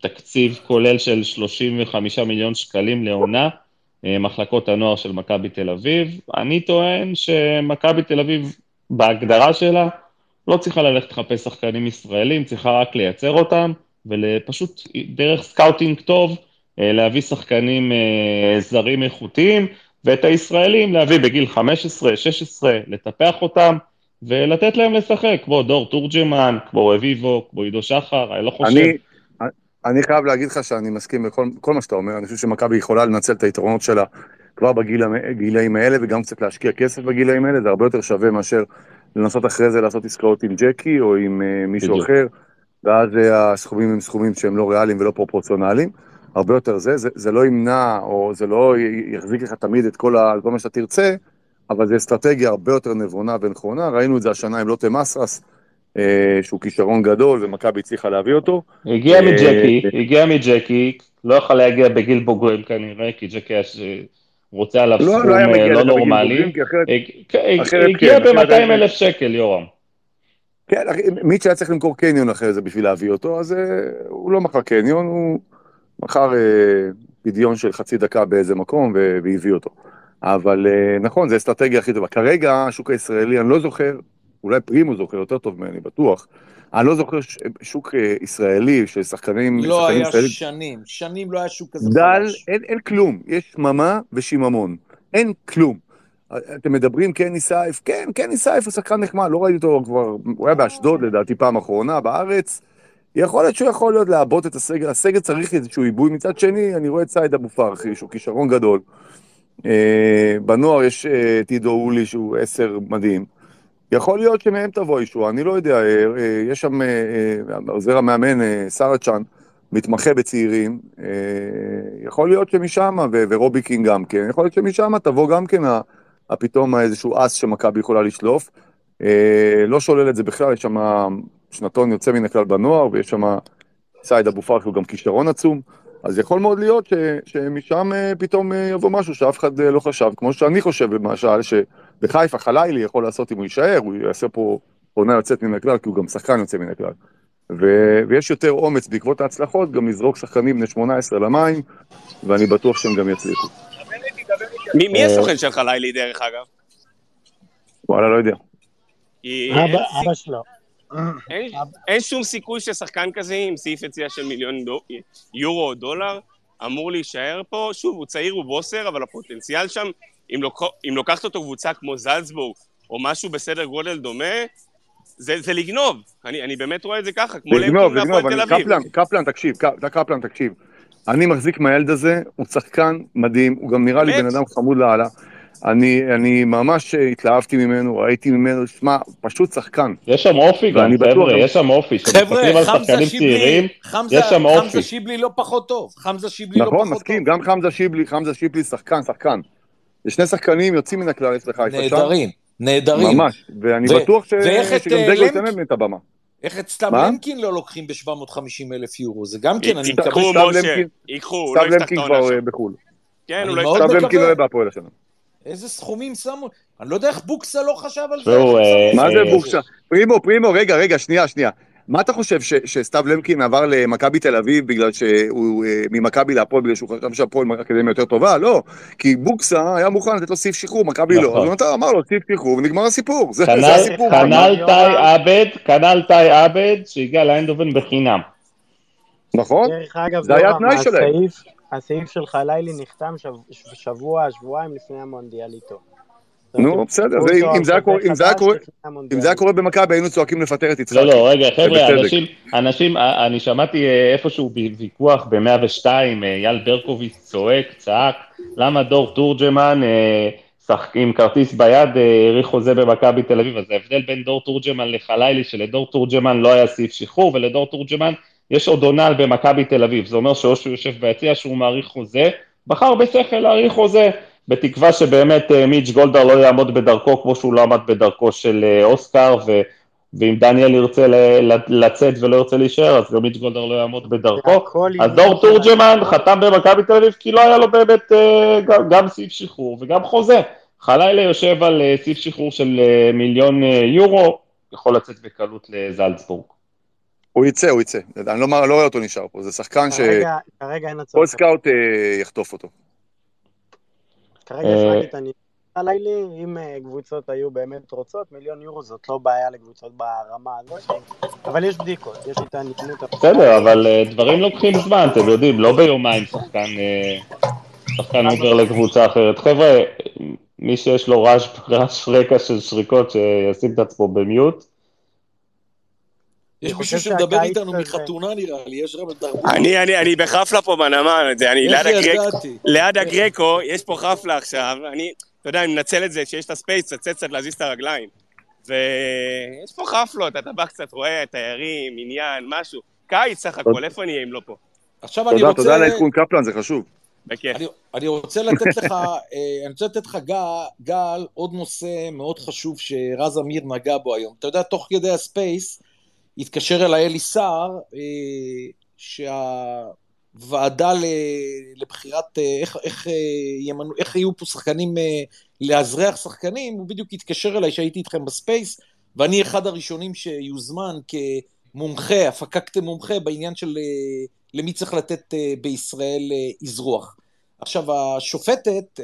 שתקציב כולל של 35 מיליון שקלים לעונה, מחלקות הנוער של מכבי תל אביב. אני טוען שמכבי תל אביב, בהגדרה שלה, לא צריכה ללכת לחפש שחקנים ישראלים, צריכה רק לייצר אותם, ופשוט דרך סקאוטינג טוב, אה, להביא שחקנים אה, זרים איכותיים, ואת הישראלים להביא בגיל 15, 16, לטפח אותם, ולתת להם לשחק, כמו דור תורג'מן, כמו רביבו, כמו עידו שחר, אני לא חושב... אני, אני חייב להגיד לך שאני מסכים בכל מה שאתה אומר, אני חושב שמכבי יכולה לנצל את היתרונות שלה כבר בגילאים האלה, וגם קצת להשקיע כסף בגילאים האלה, זה הרבה יותר שווה מאשר לנסות אחרי זה לעשות עסקאות עם ג'קי או עם uh, מישהו בדיוק. אחר, ואז הסכומים הם סכומים שהם לא ריאליים ולא פרופורציונליים. הרבה יותר זה, זה, זה לא ימנע, או זה לא יחזיק לך תמיד את כל, ה, כל מה שאתה תרצה, אבל זו אסטרטגיה הרבה יותר נבונה ונכונה. ראינו את זה השנה עם לוטה מסרס, אה, שהוא כישרון גדול, ומכבי הצליחה להביא אותו. הגיע אה, מג'קי, הגיע מג'קי, לא יכול להגיע בגיל בוגרים כנראה, כי ג'קי רוצה עליו לא, סכום לא, אה, לא נורמלי, הגיע ב-200 אלף שקל, יורם. כן, מיץ' היה צריך למכור קניון אחרי זה בשביל להביא אותו, אז אה, הוא לא מכר קניון, הוא מכר אה, פדיון של חצי דקה באיזה מקום והביא אותו. אבל נכון, זו האסטרטגיה הכי טובה. כרגע השוק הישראלי, אני לא זוכר, אולי פרימו זוכר יותר טוב ממני, בטוח. אני לא זוכר שוק ישראלי של שחקנים... לא היה ישראלים. שנים, שנים לא היה שוק כזה דל, אין, אין כלום, יש שממה ושיממון, אין כלום. אתם מדברים קני סייף, כן, קני סייף הוא שחקן נחמד, לא ראיתי אותו כבר, הוא היה באשדוד לדעתי פעם אחרונה בארץ. יכול להיות שהוא יכול להיות לעבות את הסגל, הסגל צריך איזשהו עיבוי. מצד שני, אני רואה את סייד אבו פרחי, שהוא כישרון גדול. אה, בנוער יש את עידו אולי, שהוא עשר מדהים. יכול להיות שמהם תבוא ישועה, אני לא יודע, אה, אה, יש שם אה, עוזר המאמן, שרה צ'אן, מתמחה בצעירים, יכול להיות שמשם, ורובי קין גם כן, יכול להיות שמשם תבוא גם כן פתאום איזשהו אס שמכבי יכולה לשלוף. לא שולל את זה בכלל, יש שם שנתון יוצא מן הכלל בנוער, ויש שם סייד אבו פרחי, הוא גם כישרון עצום. אז יכול מאוד להיות ש, שמשם פתאום יבוא משהו שאף אחד לא חשב, כמו שאני חושב למשל, בחיפה חלילי יכול לעשות אם הוא יישאר, הוא יעשה פה עונה יוצאת מן הכלל, כי הוא גם שחקן יוצא מן הכלל. ו- ויש יותר אומץ בעקבות ההצלחות גם לזרוק שחקנים בני 18 למים, ואני בטוח שהם גם יצליחו. מי, מי הסוכן של חלילי דרך אגב? וואלה, לא יודע. אבא שלו. אין, אין שום סיכוי ששחקן כזה עם סעיף יציאה של מיליון יורו או דולר אמור להישאר פה. שוב, הוא צעיר, הוא בוסר, אבל הפוטנציאל שם אם, לוק... אם לוקחת אותו קבוצה כמו זלצבורג, או משהו בסדר גודל דומה, זה, זה לגנוב. אני, אני באמת רואה את זה ככה, כמו לגנוב, לגנוב, מהפועל אני-. קפלן, קפלן, תקשיב, ק- קפלן, תקשיב. אני מחזיק מהילד הזה, הוא שחקן מדהים, הוא גם נראה לי באמת? בן אדם חמוד לאללה. אני, אני ממש התלהבתי ממנו, ראיתי ממנו, שמע, פשוט שחקן. יש שם אופי גם, חבר'ה, יש שם אופי. חבר'ה, חמזה שיבלי, צעירים, חמזה, יש שם אופי. חמזה שיבלי לא פחות טוב. חמזה שיבלי לא נכון, פחות מסכים, טוב. גם חמזה שיבלי, חמזה שיבלי שחקן, שחקן. זה שני שחקנים יוצאים מן הכלל אצלך. נהדרים, נהדרים. ממש, ואני ו- בטוח ש- שגם אה, דגו למק- ייתן להם את הבמה. איך את מה? למקין לא לוקחים ב-750 אלף יורו? זה גם כן, אני מקווה... משה, למקין- ייקחו, הוא לא יפתח את למקין כבר. אה, בחו"ל. כן, הוא לא מאוד יפתח. מקווה. למקין לא יהיה בהפועל השנה. איזה סכומים שמו? אני לא יודע איך בוקסה לא חשב על זה. אה, מה זה בוקסה? פרימו, פרימו, רגע, רגע, שנייה, שנייה. מה אתה חושב ש- שסתיו למקין עבר למכבי תל אביב בגלל שהוא אה, ממכבי להפועל בגלל שהוא חשב שהפועל אקדמיה יותר טובה? לא. כי בוקסה היה מוכן לתת לו סעיף שחרור, מכבי לא. נכון. אז הוא נתן- אמר לו סעיף שחרור ונגמר הסיפור. זה זה כנ"ל הסיפור. כנ"ל. טאי עבד, כנ"ל טאי עבד, שהגיע לאיינדובן בחינם. נכון? דרך אגב, זה היה התנאי שלהם. הסעיף- הסעיף של חלילי נחתם שב- שבוע, שבועיים לפני המונדיאל איתו. נו, בסדר, זה- תואר אם זה היה קורה- במכבי היינו צועקים לפטר את יצחקי. לא, לא, רגע, חבר'ה. אנשים, אנשים, אה, אני שמעתי אה, איפשהו בוויכוח ב-102, אייל ברקוביץ צועק, צעק, למה דור תורג'מן, אה, עם כרטיס ביד, אה, האריך חוזה במכבי תל אביב, אז ההבדל בין דור תורג'מן לחלילי, שלדור תורג'מן לא היה סעיף שחרור, ולדור תורג'מן יש עוד עונה במכבי תל אביב, זה אומר שאו שהוא יושב ביציע, שהוא מאריך חוזה, בחר בשכל להאריך חוזה, בתקווה שבאמת אה, מיץ' גולדהר לא יעמוד בדרכו כמו שהוא לא עמד בדרכו של אה, אוסקר, ו... ואם דניאל ירצה ל- לצאת ולא ירצה להישאר, אז גם מיץ' גולדהר לא יעמוד בדרכו. אז דור תורג'מן חתם במכבי תל אביב כי לא היה לו באמת אה, גם, גם סעיף שחרור וגם חוזה. חלילה יושב על סעיף שחרור של מיליון יורו, יכול לצאת בקלות לזלצבורג. הוא יצא, הוא יצא. אני לא לא רואה אותו נשאר פה, זה שחקן כרגע- כרגע אין הצעות. סקאוט אה, יחטוף אותו. כרגע יש אה, את הניסיון הלילי, אם אה, קבוצות היו באמת רוצות, מיליון יורו זאת לא בעיה לקבוצות ברמה הזאת, אבל יש בדיקות, יש התעניינות. בסדר, אבל אה, דברים לוקחים זמן, אתם יודעים, לא ביומיים שחקן, שחקן עובר לקבוצה אחרת. חבר'ה, מי שיש לו רעש רקע של שריקות, שישים את עצמו במיוט. יש מישהו שמדבר איתנו מחתונה נראה לי, יש שם תרבות. אני, אני, אני בחפלה פה בנמל, אני ליד איך הגרק, ידעתי? ליד הגרקו, יש פה חפלה עכשיו, אני, אתה יודע, אני מנצל את זה שיש את הספייס, לצאת קצת להזיז את הרגליים. ויש פה חפלות, אתה בא קצת, רואה, תיירים, עניין, משהו. קיץ סך הכל, איפה נהיה אם לא פה? עכשיו אני תודה, רוצה... תודה על העדכון קפלן, זה חשוב. בכיף. אני, רוצה לתת לך, אה, אני רוצה לתת לך גל, גל, עוד נושא מאוד חשוב שרז אמיר נגע בו היום. אתה יודע, תוך כדי הספייס, התקשר אליי אלי סער, אה, שהוועדה לבחירת, אה, איך, איך, אה, ימנו, איך יהיו פה שחקנים, לאזרח שחקנים, הוא בדיוק התקשר אליי שהייתי איתכם בספייס, ואני אחד הראשונים שיוזמן כמומחה, הפקה כמומחה בעניין של למי צריך לתת בישראל אזרוח. עכשיו, השופטת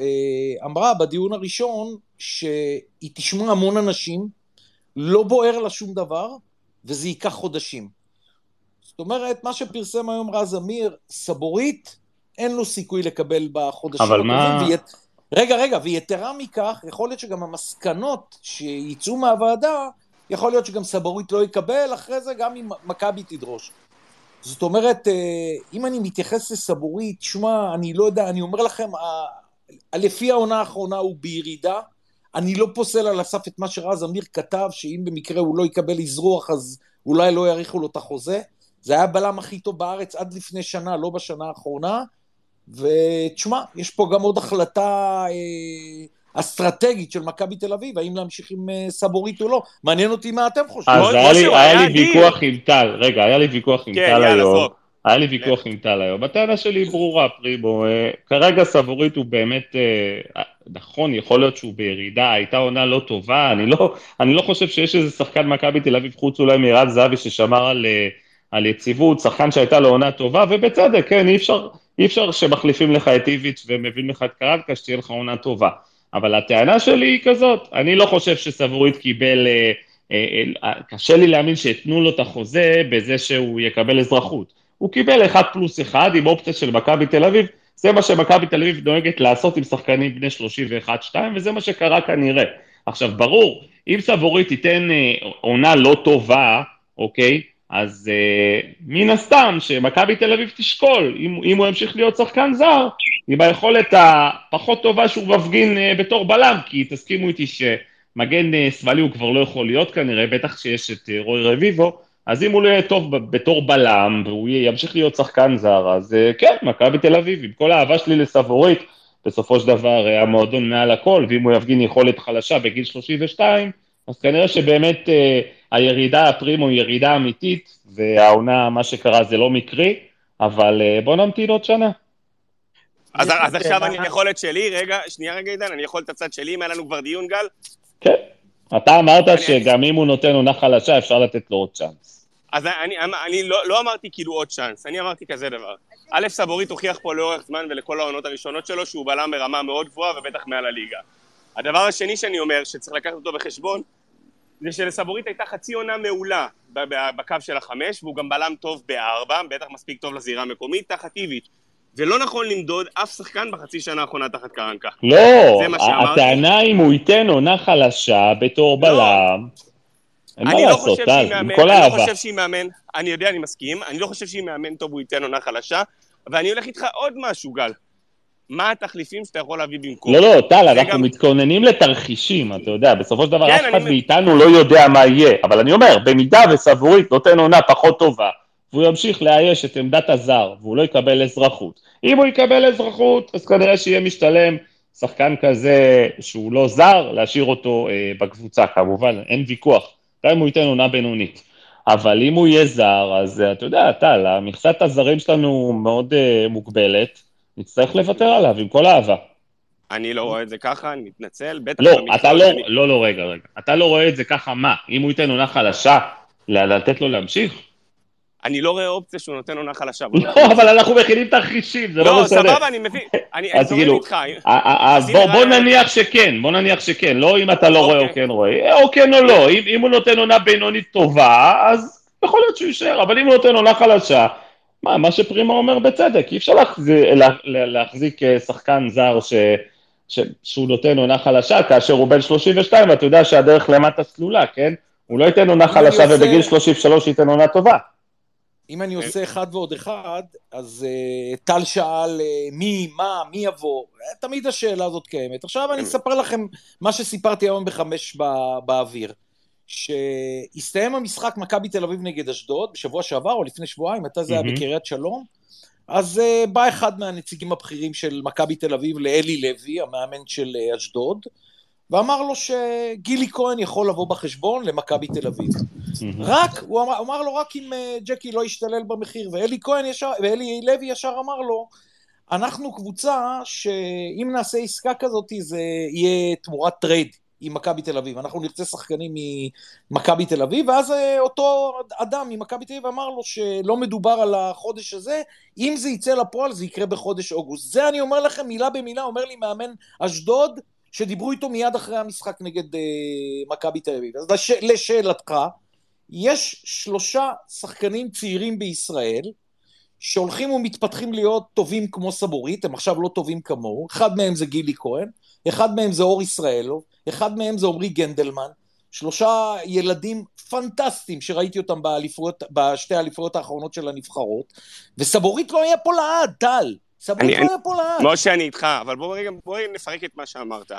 אמרה בדיון הראשון שהיא תשמע המון אנשים, לא בוער לה שום דבר, וזה ייקח חודשים. זאת אומרת, מה שפרסם היום רז אמיר, סבורית, אין לו סיכוי לקבל בחודשים אבל מה- ויet... רגע, רגע, ויתרה מכך, יכול להיות שגם המסקנות שיצאו מהוועדה, יכול להיות שגם סבורית לא יקבל, אחרי זה גם אם מכבי תדרוש. זאת אומרת, אה, אם אני מתייחס לסבורית, שמע, אני לא יודע, אני אומר לכם, לפי העונה האחרונה הוא בירידה. אני לא פוסל על הסף את מה שרז אמיר כתב, שאם במקרה הוא לא יקבל אזרוח, אז אולי לא יאריכו לו את החוזה. זה היה הבלם הכי טוב בארץ עד לפני שנה, לא בשנה האחרונה. ותשמע, יש פה גם עוד החלטה אה, אסטרטגית של מכבי תל אביב, האם להמשיך עם אה, סבורית או לא. מעניין אותי מה אתם חושבים. אז מאוד היה לי, משהו, היה היה לי. ויכוח עם טל, רגע, היה לי ויכוח עם כן, טל היום. היה לי ויכוח עם טל היום. הטענה שלי היא ברורה, פריבו. אה, כרגע סבורית הוא באמת, אה, נכון, יכול להיות שהוא בירידה, הייתה עונה לא טובה, אני לא, אני לא חושב שיש איזה שחקן מכבי תל אביב, חוץ אולי מערן זהבי, ששמר על, אה, על יציבות, שחקן שהייתה לו עונה טובה, ובצדק, כן, אי אפשר, אי אפשר שמחליפים לך את איביץ' ומביאים לך את קרנקה, שתהיה לך עונה טובה. אבל הטענה שלי היא כזאת, אני לא חושב שסבורית קיבל... אה, אה, אה, קשה לי להאמין שייתנו לו את החוזה בזה שהוא יקבל אזרחות. הוא קיבל אחד פלוס אחד עם אופציה של מכבי תל אביב, זה מה שמכבי תל אביב נוהגת לעשות עם שחקנים בני 31-2, וזה מה שקרה כנראה. עכשיו, ברור, אם סבורית תיתן אה, עונה לא טובה, אוקיי? אז אה, מן הסתם שמכבי תל אביב תשקול, אם, אם הוא ימשיך להיות שחקן זר, עם היכולת הפחות טובה שהוא מפגין אה, בתור בלם, כי תסכימו איתי שמגן אה, שמאלי הוא כבר לא יכול להיות כנראה, בטח שיש את אה, רוי רביבו, אז אם הוא לא יהיה טוב בתור בלם, והוא ימשיך להיות שחקן זר, אז אה, כן, מכבי תל אביב, עם כל האהבה שלי לסבורית, בסופו של דבר אה, המועדון מעל הכל, ואם הוא יפגין יכולת חלשה בגיל 32, אז כנראה שבאמת אה, הירידה הפרימו היא ירידה אמיתית, והעונה, מה שקרה זה לא מקרי, אבל אה, בוא נמתין עוד שנה. אז אז עכשיו. אני יכול את שלי, רגע, שנייה רגע עידן, אני יכול את הצד שלי, אם היה לנו כבר דיון גל? כן. אתה אמרת אני- שגם אם הוא נותן עונה חלשה, אפשר לתת לו עוד צ'אנס. אז אני, אני לא, לא אמרתי כאילו עוד צ'אנס, אני אמרתי כזה דבר. א', סבורית הוכיח פה לאורך זמן ולכל העונות הראשונות שלו שהוא בלם ברמה מאוד גבוהה ובטח מעל הליגה. הדבר השני שאני אומר, שצריך לקחת אותו בחשבון, זה שלסבורית הייתה חצי עונה מעולה בקו של החמש, והוא גם בלם טוב בארבע, בטח מספיק טוב לזירה המקומית, תחת איביץ'. ולא נכון למדוד אף שחקן בחצי שנה האחרונה תחת קרנקה. לא. הטענה אם הוא ייתן עונה חלשה בתור לא. בלם, אני לא חושב שהיא עם מאמן, אני לא. חושב שהיא מאמן, אני יודע, אני מסכים, אני לא חושב שהיא מאמן טוב, הוא ייתן עונה חלשה, ואני הולך איתך עוד משהו, גל. מה התחליפים שאתה יכול להביא במקום? לא, לא, טל, אנחנו גם- מתכוננים לתרחישים, אתה יודע, בסופו של דבר כן, אף אחד אני- מאיתנו לא יודע מה יהיה, אבל אני אומר, במידה וסבורית נותן עונה פחות טובה, והוא ימשיך לאייש את עמדת הזר, והוא לא יקבל אזרחות. אם הוא יקבל אזרחות, אז כנראה שיהיה משתלם שחקן כזה שהוא לא זר, להשאיר אותו אה, בקבוצה, כמובן, אין ויכוח, גם אם הוא ייתן עונה בינונית. אבל אם הוא יהיה זר, אז אה, אתה יודע, טל, מכסת הזרים שלנו מאוד אה, מוגבלת, נצטרך לוותר עליו, עם כל האהבה. אני לא רואה את זה ככה, אני מתנצל, בטח לא, אתה לא, שלי. לא, לא, רגע, רגע. אתה לא רואה את זה ככה, מה? אם הוא ייתן עונה חלשה, לתת לו להמשיך? אני לא רואה אופציה שהוא נותן עונה חלשה. לא. אבל אנחנו מכינים תרחישים, זה לא לא, משנה. סבבה, אני מבין. אני אז זורם כאילו, איתך. ה- ה- אז בוא. נניח שכן, בוא נניח שכן, לא אם אתה לא רואה או אוקיי. כן רואה, או כן או לא, אם אם הוא נותן עונה בינונית טובה, אז יכול להיות שהוא יישאר, אבל אם הוא נותן עונה חלשה, מה, מה שפרימה אומר בצדק, אי אפשר להחזיק, לה- לה- להחזיק אה, שחקן זר ש, ש, שהוא נותן עונה חלשה, כאשר הוא בן 32, ואתה יודע שהדרך למטה סלולה, כן? הוא לא ייתן עונה חלשה ובגיל 33 ייתן עונה טובה. אם אני עושה אחד ועוד אחד, אז אה, טל שאל אה, מי, מה, מי יבוא, אה, תמיד השאלה הזאת קיימת. עכשיו אני אספר לכם מה שסיפרתי היום בחמש בא- באוויר. שהסתיים המשחק מכבי תל אביב נגד אשדוד, בשבוע שעבר או לפני שבועיים, מתי זה היה. בקריית שלום, אז אה, בא אחד מהנציגים הבכירים של מכבי תל אביב לאלי לוי, המאמן של אה, אשדוד, ואמר לו שגילי כהן יכול לבוא בחשבון למכבי תל אביב. רק, הוא אמר, אמר לו רק אם אה, ג'קי לא ישתולל במחיר, ואלי כהן ישר, ואלי לוי ישר אמר לו, אנחנו קבוצה שאם נעשה עסקה כזאת זה יהיה תמורת טרייד עם מכבי תל אביב, אנחנו נרצה שחקנים ממכבי תל אביב, ואז אה, אותו אדם ממכבי תל אביב אמר לו שלא מדובר על החודש הזה, אם זה יצא לפועל זה יקרה בחודש אוגוסט. זה אני אומר לכם מילה במילה, אומר לי מאמן אשדוד, שדיברו איתו מיד אחרי המשחק נגד uh, מכבי תל אביב. אז לש, לשאלתך, יש שלושה שחקנים צעירים בישראל שהולכים ומתפתחים להיות טובים כמו סבורית, הם עכשיו לא טובים כמוהו, אחד מהם זה גילי כהן, אחד מהם זה אור ישראלוב, אחד מהם זה עמרי גנדלמן, שלושה ילדים פנטסטיים שראיתי אותם באליפויות, בשתי האליפויות האחרונות של הנבחרות, וסבורית לא יהיה פה לעד, טל, אני- לא יהיה פה לעד. משה, אני איתך, אבל בוא רגע, בוא נפרק את מה שאמרת.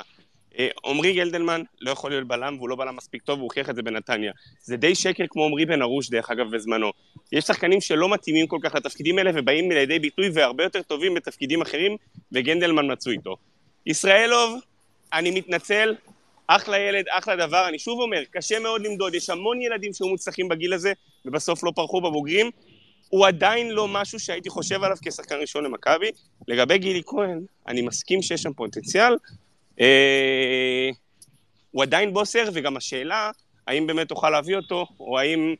אה, עמרי גלדלמן לא יכול להיות בלם, והוא לא בלם מספיק טוב, והוא הוכיח את זה בנתניה. זה די שקר כמו עמרי בן ארוש, דרך אגב, בזמנו. יש שחקנים שלא מתאימים כל כך לתפקידים האלה, ובאים לידי ביטוי והרבה יותר טובים בתפקידים אחרים, וגנדלמן מצוי איתו. ישראלוב, אני מתנצל, אחלה ילד, אחלה דבר. אני שוב אומר, קשה מאוד למדוד, יש המון ילדים שהיו מוצלחים בגיל הזה, ובסוף לא פרחו בבוגרים. הוא עדיין לא משהו שהייתי חושב עליו כשחקן ראשון למכבי. לגבי גילי כהן, אני מסכים שיש שם פוטנציאל. אה, הוא עדיין בוסר, וגם השאלה, האם באמת תוכל להביא אותו, או האם...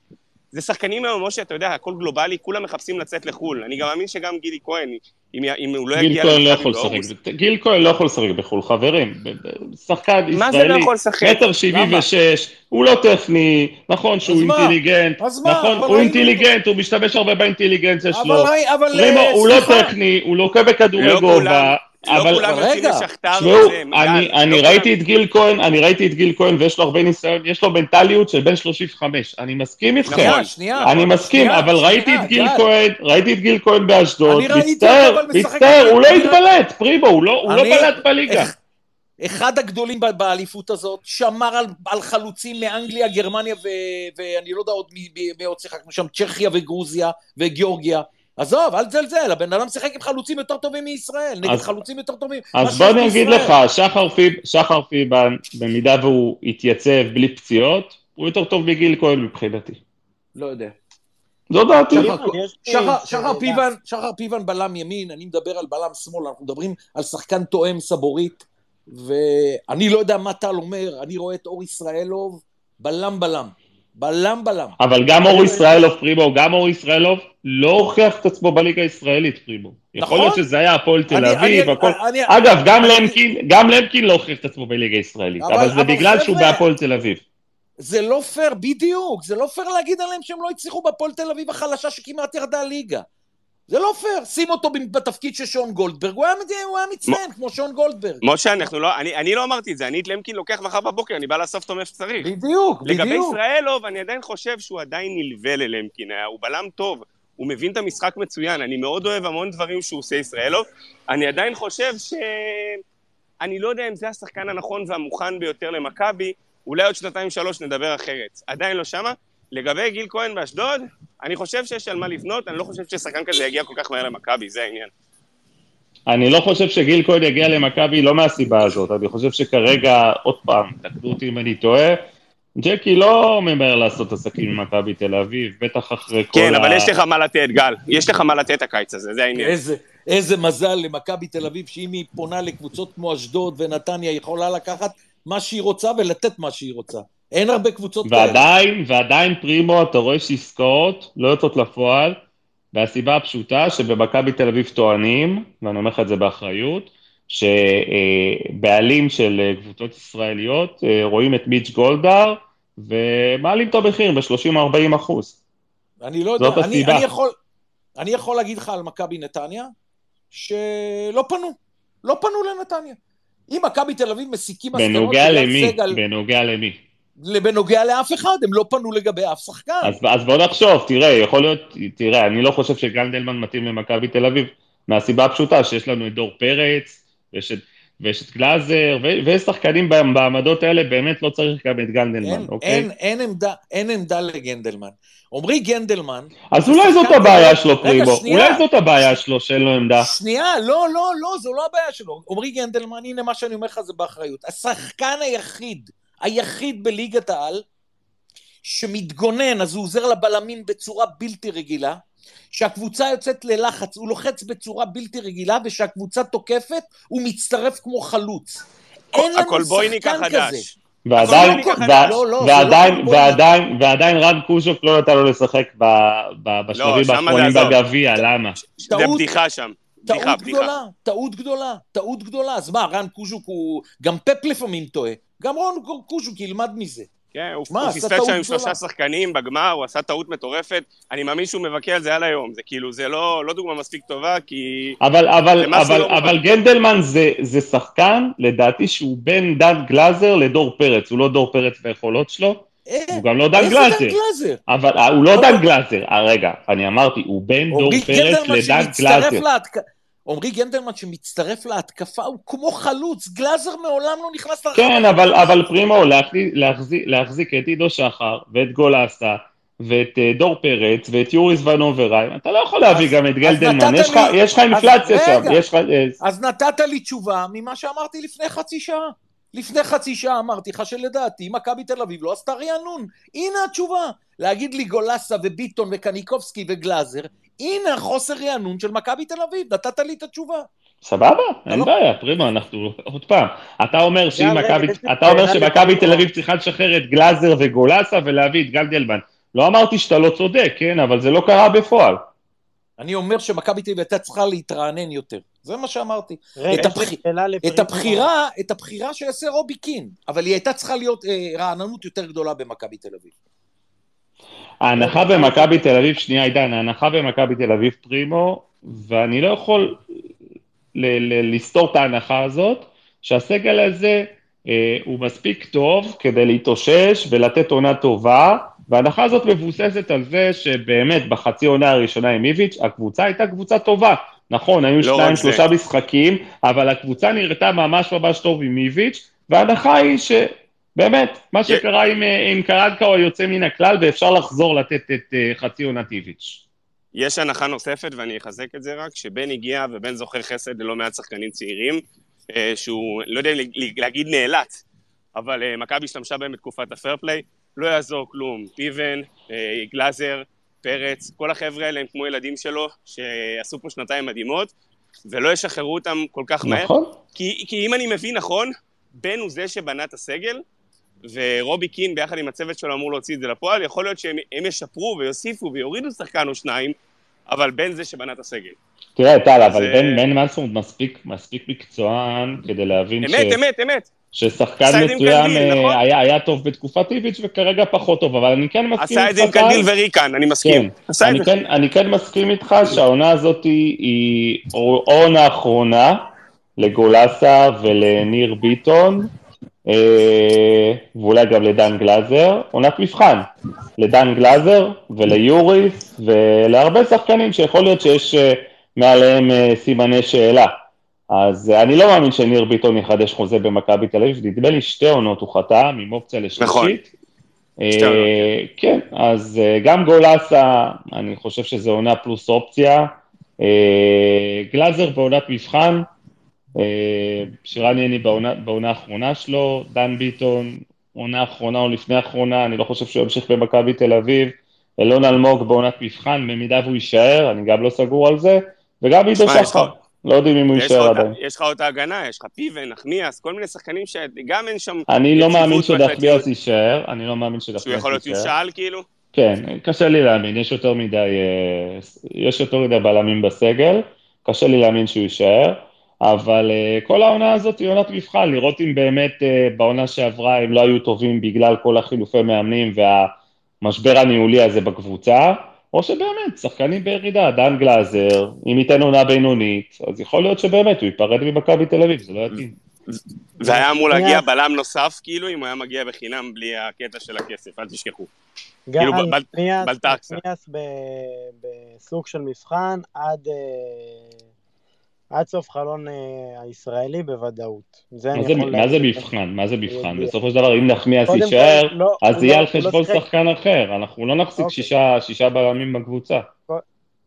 זה שחקנים היום, משה, אתה יודע, הכל גלובלי, כולם מחפשים לצאת לחו"ל. אני גם מאמין שגם גילי כהן, אם, אם הוא לא גיל יגיע כהן לא יכול באוגוסט... לשחק, גיל כהן לא יכול לשחק בחו"ל, חברים, שחקן מה זה לא ישראלי, יכול לשחק? מטר שבעים ושש, הוא לא טכני, נכון שהוא? אינטליגנט? נכון, הוא אינטליגנט, הוא משתמש הרבה באינטליגנציה שלו, אבל, אה, הוא לא טכני, הוא לוקה בכדורי לא גובה, כולם, לא אבל- כולם יוצאים רגע, לשכתר וזה, אני, לא ראיתי את גיל כהן, אני ראיתי את גיל כהן ויש לו הרבה ניסיון, יש לו מנטליות של בן 35, אני מסכים איתכם. נכון. שנייה, שנייה. אני מסכים, אבל ראיתי את גיל. כהן, ראיתי את גיל כהן באשדוד, מצטער, מצטער. הוא לא התבלט, פרימו, הוא לא הוא לא בלט בליגה. אחד הגדולים באליפות הזאת, שמר על, על חלוצים מאנגליה, גרמניה ו, ואני לא יודע עוד מי עוד שיחקנו שם, צ'כיה וגרוזיה וגיאורגיה. עזוב, אל תזלזל, הבן אדם שיחק עם חלוצים יותר טובים מישראל, נגד אז- חלוצים יותר טובים. אז בוא אני אגיד. לך, שחר פיב, שחר פיבן, במידה והוא יתייצב בלי פציעות, הוא יותר טוב מגיל כהן מבחינתי. לא יודע. זו דעתי. שחר, שאלה. שחר פיבן, שחר פיבן בלם ימין, אני מדבר על בלם שמאל, אנחנו מדברים על שחקן תואם סבורית, ואני לא יודע מה טל אומר, אני רואה את אור ישראלוב, בלם בלם. בלם בלם. אבל גם אור ישראלוב, פרימו, גם אור ישראלוב לא הוכיח את עצמו בליגה הישראלית, פרימו. יכול נכון. להיות שזה היה הפועל תל אביב, הכל... אגב, גם למקין, גם למקין לא הוכיח את עצמו בליגה הישראלית, אבל- זה בגלל שהוא בהפועל תל אביב. זה לא פייר, בדיוק, זה לא פייר להגיד עליהם שהם לא הצליחו בהפועל תל אביב החלשה שכמעט ירדה ליגה. זה לא פייר, שים אותו בתפקיד של שון גולדברג, הוא היה, הוא היה מצטיין כמו שון גולדברג. משה, אנחנו לא, אני, אני לא אמרתי את זה, אני את למקין לוקח מחר בבוקר, אני בא לאסוף אותו מאיפה שצריך. בדיוק, לגבי בדיוק. ישראלוב, אני עדיין חושב שהוא עדיין נלווה ללמקין, הוא בלם טוב, הוא מבין את המשחק מצוין, אני מאוד אוהב המון דברים שהוא עושה ישראלוב, אני עדיין חושב ש... אני לא יודע אם זה השחקן הנכון והמוכן ביותר למכבי, אולי עוד שנתיים-שלוש נדבר אחרת. עדיין לא שמה. לגבי גיל כהן באשדוד, אני חושב שיש על מה לבנות, אני לא חושב ששחקן כזה יגיע כל כך מהר למכבי, זה העניין. אני לא חושב שגיל כהן יגיע למכבי לא מהסיבה הזאת, אני חושב שכרגע, עוד פעם, תקנו אותי אם אני טועה, ג'קי לא ממהר לעשות עסקים עם מכבי תל אביב, בטח אחרי כל כן, ה... אבל יש לך מה לתת, גל. יש לך מה לתת הקיץ הזה, זה העניין. איזה, איזה מזל למכבי תל אביב, שאם היא פונה לקבוצות כמו אשדוד ונתניה, היא יכולה לקחת מה שהיא רוצה ולתת מה שהיא רוצה. אין הרבה קבוצות כאלה. ועדיין, ועדיין פרימו, אתה רואה שעסקאות לא יוצאות לפועל, והסיבה הפשוטה שבמכבי תל אביב טוענים, ואני אומר לך את זה באחריות, שבעלים של אה, קבוצות ישראליות אה, רואים את מיץ' גולדהר ומעלים את המחיר ב-30-40 אחוז. אני לא יודע, זאת אני, הסיבה. אני, יכול, אני יכול להגיד לך על מכבי נתניה, שלא פנו, לא פנו לנתניה. אם מכבי תל אביב מסיקים מסקנות בנוגע למי? סגל, בנוגע למי? בנוגע לאף אחד, הם לא פנו לגבי אף שחקן. אז, אז בוא נחשוב, תראה, יכול להיות, תראה, אני לא חושב שגנדלמן מתאים למכבי תל אביב, מהסיבה הפשוטה שיש לנו את דור פרץ, ויש את, ויש את גלאזר, ויש שחקנים בעמדות האלה, באמת לא צריך גם את גנדלמן, אין, אוקיי? אין, אין, עמדה, אין עמדה לגנדלמן. עמרי גנדלמן... אז אולי זאת הבעיה. שלו, שנייה. אולי זאת הבעיה שלו שאין לו עמדה. שנייה, לא, לא, לא, זו לא הבעיה שלו. עמרי גנדלמן, הנה מה שאני אומר לך זה באחריות. השחקן היחיד, היחיד בליגת העל, שמתגונן, אז הוא עוזר לבלמים בצורה בלתי רגילה, שהקבוצה יוצאת ללחץ, הוא לוחץ בצורה בלתי רגילה, וכשהקבוצה תוקפת, הוא מצטרף כמו חלוץ. אין לנו שחקן כזה. ועדיין, לא, לא, לא, ועדיין, ועדיין, ועדיין רן קוז'וק לא נתן לו לשחק ב- ב- בשלבים האחרונים. בגביע, למה? זה. בדיחה שם. בדיחה, טעות בדיחה. גדולה, טעות גדולה, טעות גדולה. אז מה, רן קוז'וק הוא... גם פפ לפעמים טועה. גם רון קוז'וק ילמד מזה. כן, הוא פספס שם עם. שלושה שחקנים בגמר, הוא עשה טעות מטורפת. אני מאמין שהוא מבכה על זה על היום. זה כאילו, זה לא לא דוגמה מספיק טובה, כי... אבל, אבל, אבל, לא. אבל גנדלמן זה, זה שחקן, לדעתי, שהוא בין דן גלאזר לדור פרץ. הוא לא דור פרץ ביכולות שלו, אה, הוא גם לא דן גלאזר. דן גלאזר? אבל אה, הוא לא אבל- דן גלאזר. אה, רגע, אני אמרתי, הוא בין דור פרץ גנדלמן לדן שמצטרף גלאזר. עמרי גנדלמן שמצטרף להתקפה הוא כמו חלוץ, גלאזר מעולם לא נכנס לרחבה. כן, אבל, אבל פרימו, להחזיק, להחזיק, להחזיק את עידו שחר ואת גולסה ואת אה, דור פרץ ואת יוריס ונוברהיים, אתה לא יכול להביא אז- גם את גלדלמן, יש לי- יש לך אינפלציה שם, רגע. יש אז נתת לי תשובה ממה שאמרתי לפני חצי שעה. לפני חצי שעה אמרתי לך שלדעתי מכבי תל אביב לא עשתה רענון. הנה התשובה. להגיד לי גולסה וביטון וקניקובסקי וגלאזר, הנה החוסר רענון של מכבי תל אביב, נתת לי את התשובה. סבבה, אין לא- בעיה, פרימו, אנחנו, עוד פעם, אתה אומר שמכבי. תל אביב צריכה לשחרר את גלאזר וגולסה ולהביא את גלדלמן. לא אמרתי שאתה לא צודק, כן, אבל זה לא קרה בפועל. אני אומר שמכבי תל אביב הייתה צריכה להתרענן יותר. זה מה שאמרתי. רגע, את. הבחירה, את הבחירה שיעשה רובי קין, אבל היא הייתה צריכה להיות אה, רעננות יותר גדולה במכבי תל אביב. ההנחה במכבי תל אביב, שנייה עידן, ההנחה במכבי תל אביב פרימו, ואני לא יכול ל- ל- לסתור את ההנחה הזאת, שהסגל הזה אה, הוא מספיק טוב כדי להתאושש ולתת עונה טובה, וההנחה הזאת מבוססת על זה שבאמת בחצי עונה הראשונה עם איביץ', הקבוצה הייתה קבוצה טובה. נכון, היו לא שניים. שלושה משחקים, אבל הקבוצה נראתה ממש ממש טוב עם איביץ', וההנחה היא שבאמת, מה שקרה עם, אה, עם קרנקה הוא יוצא מן הכלל, ואפשר לחזור לתת את אה, חצי עונת איביץ'. יש הנחה נוספת, ואני אחזק את זה רק, שבן הגיע ובן זוכר חסד ללא מעט שחקנים צעירים, אה, שהוא, לא יודע להגיד נאלץ, אבל מכבי השתמשה בהם בתקופת הפרפליי, לא יעזור כלום. פיבן, גלאזר, פרץ, כל החבר'ה האלה הם כמו ילדים שלו, שעשו פה שנתיים מדהימות, ולא ישחררו אותם כל כך מהר. נכון? כי, כי אם אני מבין נכון, בן הוא זה שבנה את הסגל, ורובי קין ביחד עם הצוות שלו אמור להוציא את זה לפועל, יכול להיות שהם הם ישפרו ויוסיפו ויורידו שחקן או שניים, אבל בן זה שבנה את הסגל. תראה, טל, אבל זה- בן, בן מספיק, מספיק מקצוען כדי להבין ש... אמת, אמת, אמת. ששחקן מסוים קנדיל, אה, נכון? היה, היה טוב בתקופת איביץ' וכרגע פחות טוב, אבל אני כן מסכים עשה את זה עם טל. קנדיל וריקן, אני מסכים. כן, אני. כן, אני כן מסכים איתך שהעונה הזאת היא, העונה האחרונה לגולסה ולניר ביטון, ואולי גם לדן גלאזר, עונת מבחן. לדן גלאזר וליוריס ולהרבה שחקנים שיכול להיות שיש אה, מעליהם אה, סימני שאלה. אז אה, אני לא מאמין שניר ביטון יחדש חוזה במכבי תל אביב, נדמה לי שתי עונות הוא חתם עם אופציה לשלישית. נכון. אה, כן, אז אה, גם גולסה, אני חושב שזה עונה פלוס אופציה. אה, גלאזר בעונת מבחן, אה, שירן יני בעונה, בעונה האחרונה שלו, דן ביטון, עונה אחרונה או לפני האחרונה, אני לא חושב שהוא ימשיך במכבי תל אביב. אלון אלמוג בעונת מבחן, במידה והוא יישאר, אני גם לא סגור על זה, וגם עידו שחר, לא יודעים אם הוא יישאר עדיין. יש לך אותה הגנה, יש לך פיבן, נחמיאס, כל מיני שחקנים שגם אין שם... אני לא מאמין. שדחביאס יישאר, אני לא מאמין שהוא שדחביאס יכול להיות יישאר. יושאל כאילו? כן, קשה לי להאמין, יש יותר מדי, אה, יש יותר מדי בלמים בסגל, קשה לי להאמין שהוא יישאר, אבל אה, כל העונה הזאת היא עונת מבחן, לראות אם באמת אה, בעונה שעברה הם לא היו טובים בגלל כל החילופי מאמנים והמשבר הניהולי הזה בקבוצה, או שבאמת, שחקנים בירידה, דן גלאזר, אם ייתן עונה בינונית, אז יכול להיות שבאמת הוא ייפרד ממכבי תל אביב, זה לא יתאים. והיה אמור להגיע בלם נוסף, כאילו, אם הוא היה מגיע בחינם בלי הקטע של הכסף, אל תשכחו. כאילו, בל- נחמיאס- בלטקסה. נחמיאס ב- בסוג של מבחן עד אה, עד סוף חלון אה, הישראלי בוודאות. זה מה זה-. מבחן? מה זה מבחן? יודע. בסופו של דבר, אם נחמיאס יישאר, לא, אז הוא זה יהיה לא- על הוא לא חשבון שחקן אחר, אנחנו לא נחזיק אוקיי. שישה, שישה בלמים בקבוצה.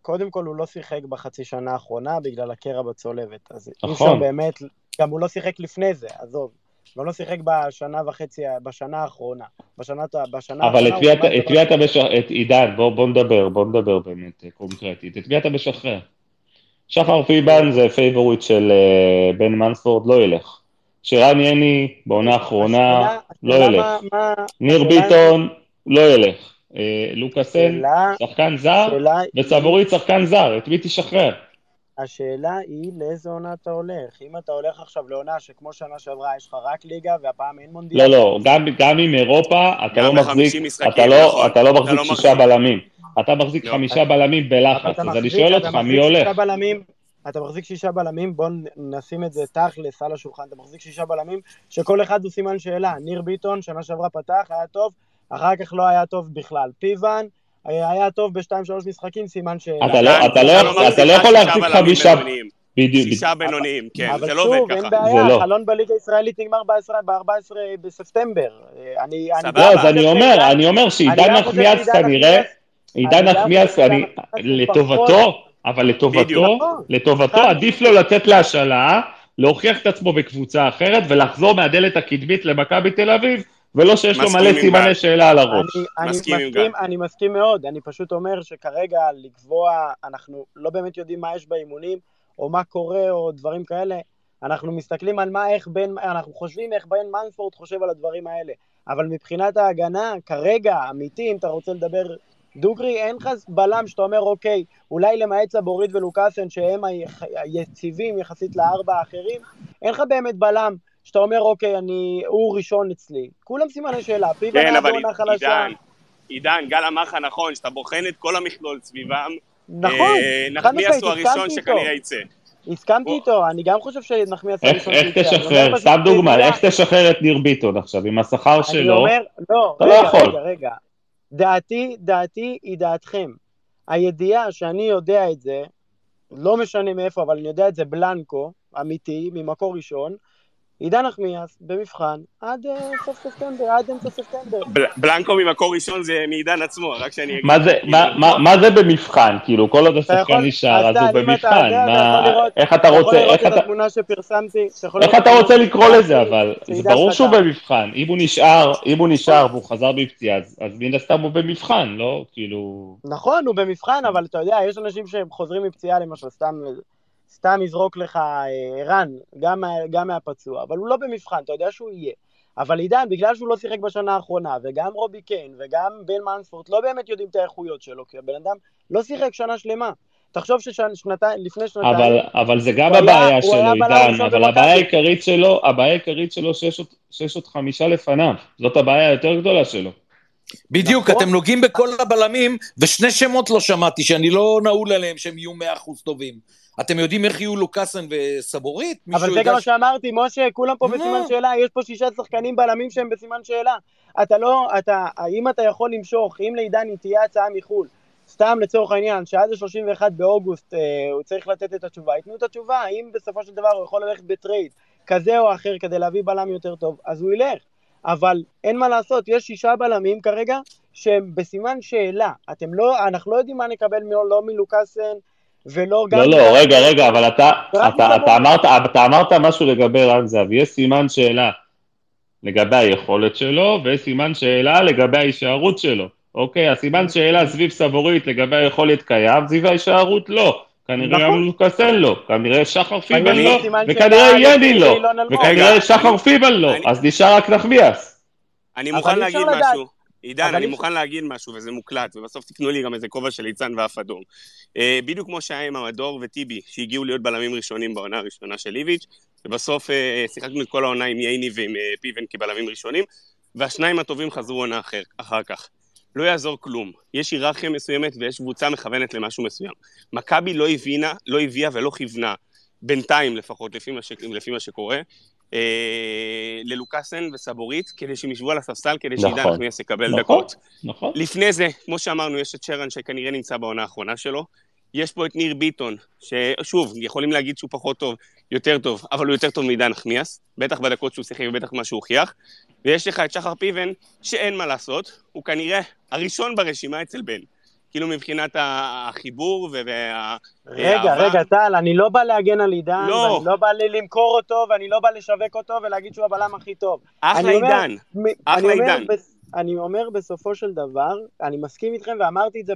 קודם כל הוא לא שיחק בחצי שנה האחרונה בגלל הקרע בצולבת. אז אי נכון. אפשר באמת, גם הוא לא שיחק לפני זה, עזוב. גם לא שיחק בשנה וחצי, בשנה האחרונה. בשנה, בשנה אבל את האחרונה מי הוא אתה, משחרר, עידן, בוא, בוא נדבר, בוא נדבר באמת אה, קונקרטית, את מי אתה משחרר? שחר פיבן זה פייבוריט של אה, בן מנספורד, לא ילך. שרן יני, בעונה האחרונה, לא ילך. ניר ביטון, לא ילך. אה, לוקאסן, שחקן זר, וסבוריט שחקן זר, את מי תשחרר? השאלה היא לאיזה עונה אתה הולך. אם אתה הולך עכשיו לעונה שכמו שנה שעברה יש לך רק ליגה והפעם אין מונדיאל. לא, לא, גם, גם עם אירופה, אתה לא ב-50 מחזיק, משחקים, אתה לא, נכון. אתה לא אתה מחזיק לא שישה מחזיק. בלמים. אתה מחזיק לא. חמישה בלמים בלחץ, אתה אז אני שואל אתה אותך, מי הולך? אתה מחזיק שישה בלמים, בוא נשים את זה תכלס על השולחן, אתה מחזיק שישה בלמים שכל אחד הוא סימן שאלה. ניר ביטון, שנה שעברה פתח, היה טוב, אחר כך לא היה טוב בכלל. פיבן, היה טוב בשתיים שלוש משחקים, סימן שאלה. אתה לא- אתה לא יכול- אתה לא רק יכול שישה להחזיק חמישה-. בדיוק, שישה בינוניים, כן, אבל זה לא עובד שוב, אין ככה. בעיה, זה לא. החלון בליגה הישראלית נגמר ב-14 בספטמבר. אני... אני- סבבה. לא, אבל אז אני אומר, אני אומר שעידן נחמיאס כנראה, עידן נחמיאס, לטובתו, אבל לטובתו. נכון. לטובתו עדיף לו לצאת להשאלה, להוכיח את עצמו בקבוצה אחרת ולחזור מהדלת הקדמית למכבי תל אביב, ולא שיש לו מלא סימני. שאלה על הראש. אני, אני, מסכים. אני מסכים מאוד, אני פשוט אומר שכרגע לקבוע, אנחנו לא באמת יודעים מה יש באימונים, או מה קורה, או דברים כאלה. אנחנו מסתכלים על מה, איך בן, אנחנו חושבים איך בן מנספורד חושב על הדברים האלה. אבל מבחינת ההגנה, כרגע, אמיתי, אם אתה רוצה לדבר דוגרי, אין לך בלם שאתה אומר, אוקיי, אולי למעט סבורית ולוקאסן, שהם היציבים יחסית לארבע האחרים, אין לך באמת בלם שאתה אומר, אוקיי, אני, הוא ראשון אצלי. כולם סימני שאלה, פיבן כן, היה אבל בעונה חלשה. עידן, עידן, גל אמר לך נכון, שאתה בוחן את כל המכלול סביבם, נכון, אה, נחמיאס הוא הראשון שכנראה. יצא. הסכמתי איתו, אני גם חושב שנחמיאס איך הראשון איך. אני אומר תשחרר, סתם דוגמה, ידיעה- איך תשחרר את ניר ביטון עכשיו, עם השכר אני שלו? אומר, לא, אתה לא יכול. רגע, רגע. דעתי, דעתי היא דעתכם. הידיעה שאני יודע את זה, לא משנה מאיפה, אבל אני יודע את זה בלנקו, אמיתי, ממקור ראשון, עידן נחמיאס במבחן עד אה, סוף ספטמבר, עד אמצע ספטמבר. בל- בלנקו ממקור ראשון זה מעידן עצמו, רק שאני אגיד. מה זה, במבחן? כאילו, כל עוד השחקן נשאר, אז הוא במבחן. יודע, אתה איך אתה אתה יכול רוצה, לראות איך את אתה... התמונה שפרסמתי, איך אתה את רוצה לקרוא לזה, אבל זה ברור שהוא. במבחן. אם הוא נשאר, אם הוא נשאר והוא חזר בפציעה, אז אז מן הסתם הוא במבחן, לא? כאילו... נכון, הוא במבחן, אבל אתה יודע, יש אנשים שהם חוזרים מפציעה למשל, סתם, סתם יזרוק לך אה, רן, גם, גם מהפצוע, אבל הוא לא במבחן, אתה יודע שהוא יהיה. אבל עידן, בגלל שהוא לא שיחק בשנה האחרונה, וגם רובי קיין, וגם בן מנספורט, לא באמת יודעים את האיכויות שלו, כי הבן אדם לא שיחק שנה שלמה. תחשוב שלפני שנתיים, אבל, אבל זה גם היה- הבעיה שלו, היה בלם עידן, אבל. הבעיה העיקרית שלו, הבעיה העיקרית שלו שיש עוד- שיש עוד חמישה לפניו. זאת הבעיה היותר גדולה שלו. בדיוק, נכון. אתם נוגעים בכל הבלמים, ושני שמות לא שמעתי, שאני לא נעול עליהם שהם יהיו 100% טובים. אתם יודעים איך יהיו לוקאסן וסבורית? אבל זה גם מה ש- שאמרתי, משה, כולם פה? בסימן שאלה, יש פה שישה שחקנים בלמים שהם בסימן שאלה. אתה לא, אתה, האם אתה יכול למשוך, אם לעידן תהיה הצעה מחו"ל, סתם לצורך העניין, שעד ה-31 באוגוסט אה, הוא צריך לתת את התשובה, ייתנו את התשובה, האם בסופו של דבר הוא יכול ללכת בטרייד כזה או אחר כדי להביא בלם יותר טוב, אז הוא ילך. אבל אין מה לעשות, יש שישה בלמים כרגע שהם בסימן שאלה. אתם לא, אנחנו לא יודעים מה נקבל מ- לא מלוקאסן ולא גם... לא, לא, רגע, רגע, אבל אתה, אתה. אתה, אמרת, אתה אמרת משהו לגבי רן זהבי, יש סימן שאלה לגבי היכולת שלו, ויש סימן שאלה לגבי ההישארות שלו. אוקיי, הסימן שאלה סביב סבורית לגבי היכולת קיים, סביב ההישארות לא. כנראה נכון. גם לוקאסן לא, כנראה שחר אני לא, סימן וכנראה שאלה יני לא. וכנראה שחר אני- פיבן לא, אז נשאר רק נחמיאס. אני מוכן להגיד. משהו. עידן, אני מוכן להגיד משהו, וזה מוקלט, ובסוף תקנו לי גם איזה כובע של ליצן ואף אדום. אה, בדיוק כמו שהיה עם המדור וטיבי, שהגיעו להיות בלמים ראשונים בעונה הראשונה של איביץ', ובסוף אה, שיחקנו את כל העונה עם ייני ועם אה, פיבן כבלמים ראשונים, והשניים הטובים חזרו עונה אחר, אחר כך. לא יעזור כלום. יש היררכיה מסוימת ויש קבוצה מכוונת למשהו מסוים. מכבי לא הבינה, לא הביאה ולא כיוונה, בינתיים לפחות, לפי מה, ש... לפי מה שקורה, ללוקאסן וסבורית, כדי שהם ישבו על הספסל, כדי שעידן נכון. נחמיאס יקבל נכון. דקות. נכון? לפני זה, כמו שאמרנו, יש את שרן שכנראה נמצא בעונה האחרונה שלו. יש פה את ניר ביטון, ששוב, יכולים להגיד שהוא פחות טוב, יותר טוב, אבל הוא יותר טוב מעידן נחמיאס, בטח בדקות שהוא שיחק ובטח מה שהוא הוכיח. ויש לך את שחר פיבן, שאין מה לעשות, הוא כנראה הראשון ברשימה אצל בן. כאילו מבחינת החיבור וה... רגע. רגע, טל, אני לא בא להגן על עידן, לא. ואני לא בא למכור אותו, ואני לא בא לשווק אותו ולהגיד שהוא הבלם הכי טוב. אחלה עידן. אחלה עידן. אני אומר בסופו של דבר, אני מסכים איתכם ואמרתי את זה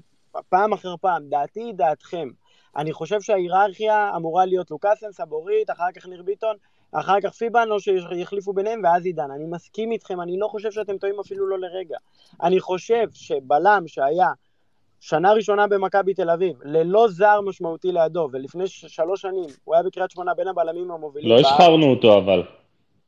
פעם אחר פעם, דעתי היא דעתכם. אני חושב שההיררכיה אמורה להיות לוקאסן, סבורית, אחר כך ניר ביטון, אחר כך פיבן, או שיחליפו ביניהם, ואז עידן. אני מסכים איתכם, אני לא חושב שאתם טועים אפילו לא לרגע. אני חושב שבלם שהיה שנה ראשונה במכבי תל אביב, ללא זר משמעותי לידו, ולפני שלוש שנים הוא היה בקריית שמונה בין הבלמים המובילים. לא. השחרנו אותו אבל.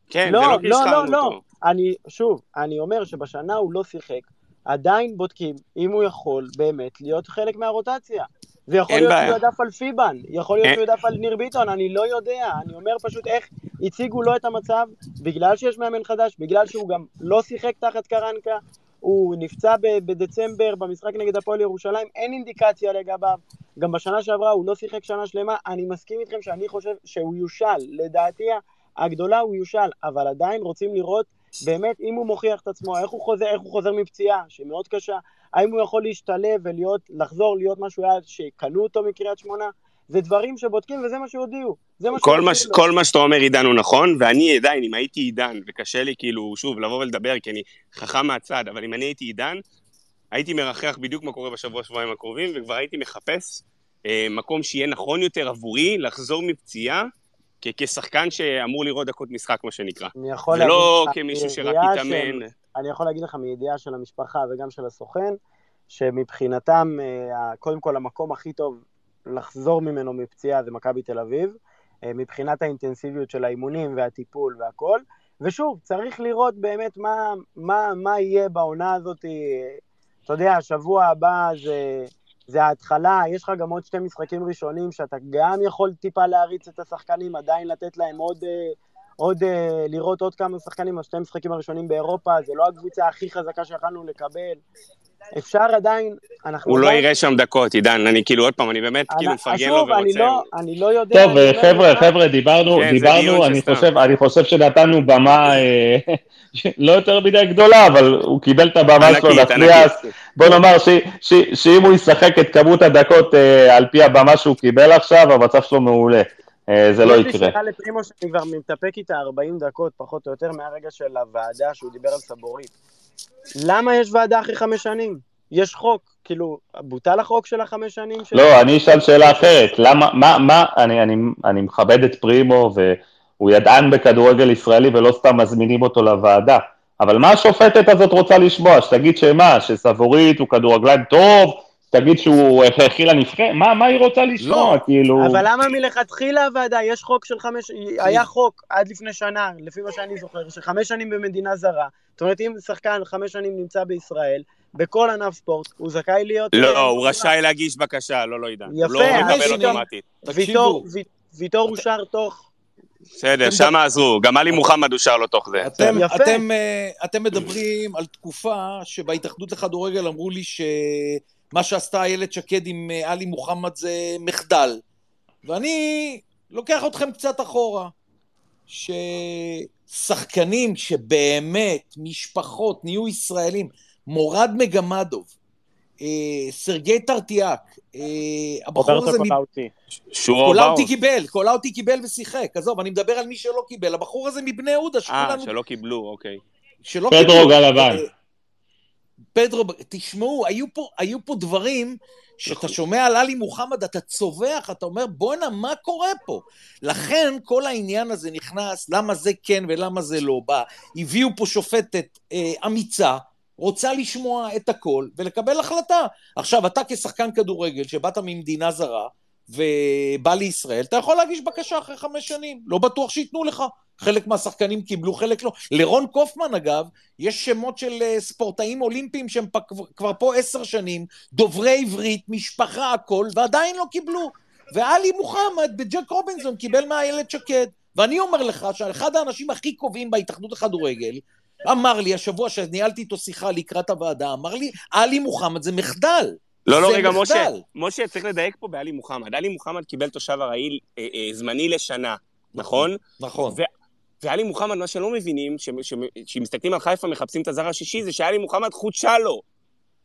כן, לא, זה לא כי לא, השחרנו לא, לא. אותו. אני, שוב, אני אומר שבשנה הוא לא שיחק, עדיין בודקים אם הוא יכול באמת להיות חלק מהרוטציה. זה יכול להיות בעיה. שהוא ידף על פיבן, יכול להיות אין- שהוא ידף על ניר ביטון, אני לא יודע. אני אומר פשוט איך הציגו לו את המצב, בגלל שיש מאמן חדש, בגלל שהוא גם לא שיחק תחת קרנקה, הוא נפצע בדצמבר במשחק נגד הפועל ירושלים, אין אינדיקציה לגביו. גם בשנה שעברה הוא לא שיחק שנה שלמה, אני מסכים איתכם שאני חושב שהוא יושל. לדעתי הגדולה הוא יושל, אבל עדיין רוצים לראות באמת אם הוא מוכיח את עצמו, איך הוא חוזר, איך הוא חוזר מפציעה, שהיא מאוד קשה, האם הוא יכול להשתלב ולהיות, לחזור להיות מה שהוא היה, שקנו אותו מקריית שמונה, זה דברים שבודקים וזה מה שהודיעו. זה מה כל מה, לו. כל מה שאתה אומר עידן הוא נכון, ואני עדיין, אם הייתי עידן, וקשה לי כאילו, שוב, לבוא ולדבר, כי אני חכם מהצד, אבל אם אני הייתי עידן, הייתי מרחח בדיוק מה קורה בשבוע שבועיים הקרובים, וכבר הייתי מחפש אה, מקום שיהיה נכון יותר עבורי לחזור מפציעה, כ- כשחקן שאמור לראות דקות משחק, מה שנקרא. אני יכול ולא להגיד לך כמישהו שרק יתאמן. של- אני יכול להגיד לך מידיעה של המשפחה וגם של הסוכן, שמבחינתם, אה, קודם כל המקום הכי טוב לחזור ממנו מפציעה זה מכבי תל אביב, אה, מבחינת האינטנסיביות של האימונים והטיפול והכל, ושוב, צריך לראות באמת מה, מה, מה יהיה בעונה הזאת, אתה יודע, השבוע הבא זה, זה ההתחלה, יש לך גם עוד שתי משחקים ראשונים שאתה גם יכול טיפה להריץ את השחקנים, עדיין לתת להם עוד, אה, עוד אה, לראות עוד כמה שחקנים, השתי המשחקים הראשונים באירופה, זה לא הקבוצה הכי חזקה שיכולנו לקבל. אפשר עדיין, אנחנו... הוא לא יראה שם דקות, עידן, אני כאילו, עוד פעם, אני באמת כאילו מפרגן לו ורוצה... לא, אני לא יודע... טוב, חבר'ה, חבר'ה, דיברנו, כן, דיברנו, אני. חושב, אני חושב שנתנו במה אה, לא יותר מדי גדולה, אבל הוא קיבל את הבמה שלו להצליח. ענקית. בוא נאמר ש, ש, שאם הוא ישחק את כמות הדקות אה, על פי הבמה שהוא קיבל עכשיו, המצב שלו מעולה. אה, זה לא יש לי יקרה. שאלה לפרימו שאני כבר מתאפק איתה 40 דקות, פחות או יותר, מהרגע של הוועדה שהוא דיבר על סבורית. למה יש ועדה אחרי חמש שנים? יש חוק, כאילו, בוטל החוק של החמש שנים? של- לא, אני אשאל שאלה אחרת. למה, מה, מה, אני, אני, אני מכבד את פרימו, והוא ידען בכדורגל ישראלי, ולא סתם מזמינים אותו לוועדה. אבל מה השופטת הזאת רוצה לשמוע? שתגיד שמה, שסבורית הוא כדורגלן טוב? תגיד שהוא הכיל לנבחרת? מה, מה היא רוצה לשמוע? לא, כאילו... אבל למה מלכתחילה הוועדה? יש חוק של חמש... היה חוק עד לפני שנה, לפי מה שאני זוכר, שחמש שנים במדינה זרה. זאת אומרת, אם שחקן חמש שנים נמצא בישראל, בכל ענף ספורט, הוא זכאי להיות... אה, לא, הוא רשאי להגיש בקשה, לא, לא עידן. הוא יפה, לא אז מקבל אוטומטית. ויטור, אושר תוך... בסדר, שם עזרו. גם עלי מוחמד אושר לו תוך זה. אתם, אה, אתם מדברים על תקופה שבהתאחדות לכדורגל אמרו לי שמה שעשתה איילת שקד עם אה, עלי מוחמד זה מחדל. ואני לוקח אתכם קצת אחורה. ששחקנים שבאמת, משפחות, נהיו ישראלים, מורד מגמדוב, אה, סרגי טרטיאק, אה, הבחור הזה... מ- קולאוטי. קולאוטי. קיבל, קולאוטי קיבל ושיחק, עזוב, אני מדבר על מי שלא קיבל, הבחור הזה מבני יהודה, אה, שכולנו שלא קיבלו, אוקיי. שלא פדרו קיבלו. גלוון. אה, פדרו, תשמעו, היו פה, היו פה דברים שאתה שומע על עלי מוחמד, אתה צווח, אתה אומר, בואנה, מה קורה פה? לכן כל העניין הזה נכנס, למה זה כן ולמה זה לא בא. הביאו פה שופטת אה, אמיצה, רוצה לשמוע את הכל ולקבל החלטה. עכשיו, אתה כשחקן כדורגל שבאת ממדינה זרה ובא לישראל, אתה יכול להגיש בקשה אחרי חמש שנים, לא בטוח שייתנו לך. חלק מהשחקנים קיבלו, חלק לא. לרון קופמן, אגב, יש שמות של אה, ספורטאים אולימפיים שהם כבר- פה עשר שנים, דוברי עברית, משפחה, הכל, ועדיין לא קיבלו. ואלי מוחמד בג'ק רובינזון קיבל מאיילת שקד. ואני אומר לך שאחד האנשים הכי קובעים בהתאחדות לכדורגל, אמר לי השבוע שניהלתי איתו שיחה לקראת הוועדה, אמר לי, עלי מוחמד זה מחדל. לא, לא, רגע, משה. משה, צריך לדייק פה בעלי מוחמד. עלי מוחמד קיבל תושב ארעי אה, אה, זמני לשנה, נכון? נכון. ואלי מוחמד, מה שלא מבינים, כשמסתכלים על חיפה מחפשים את הזר השישי, זה שאלי מוחמד חודשה לו.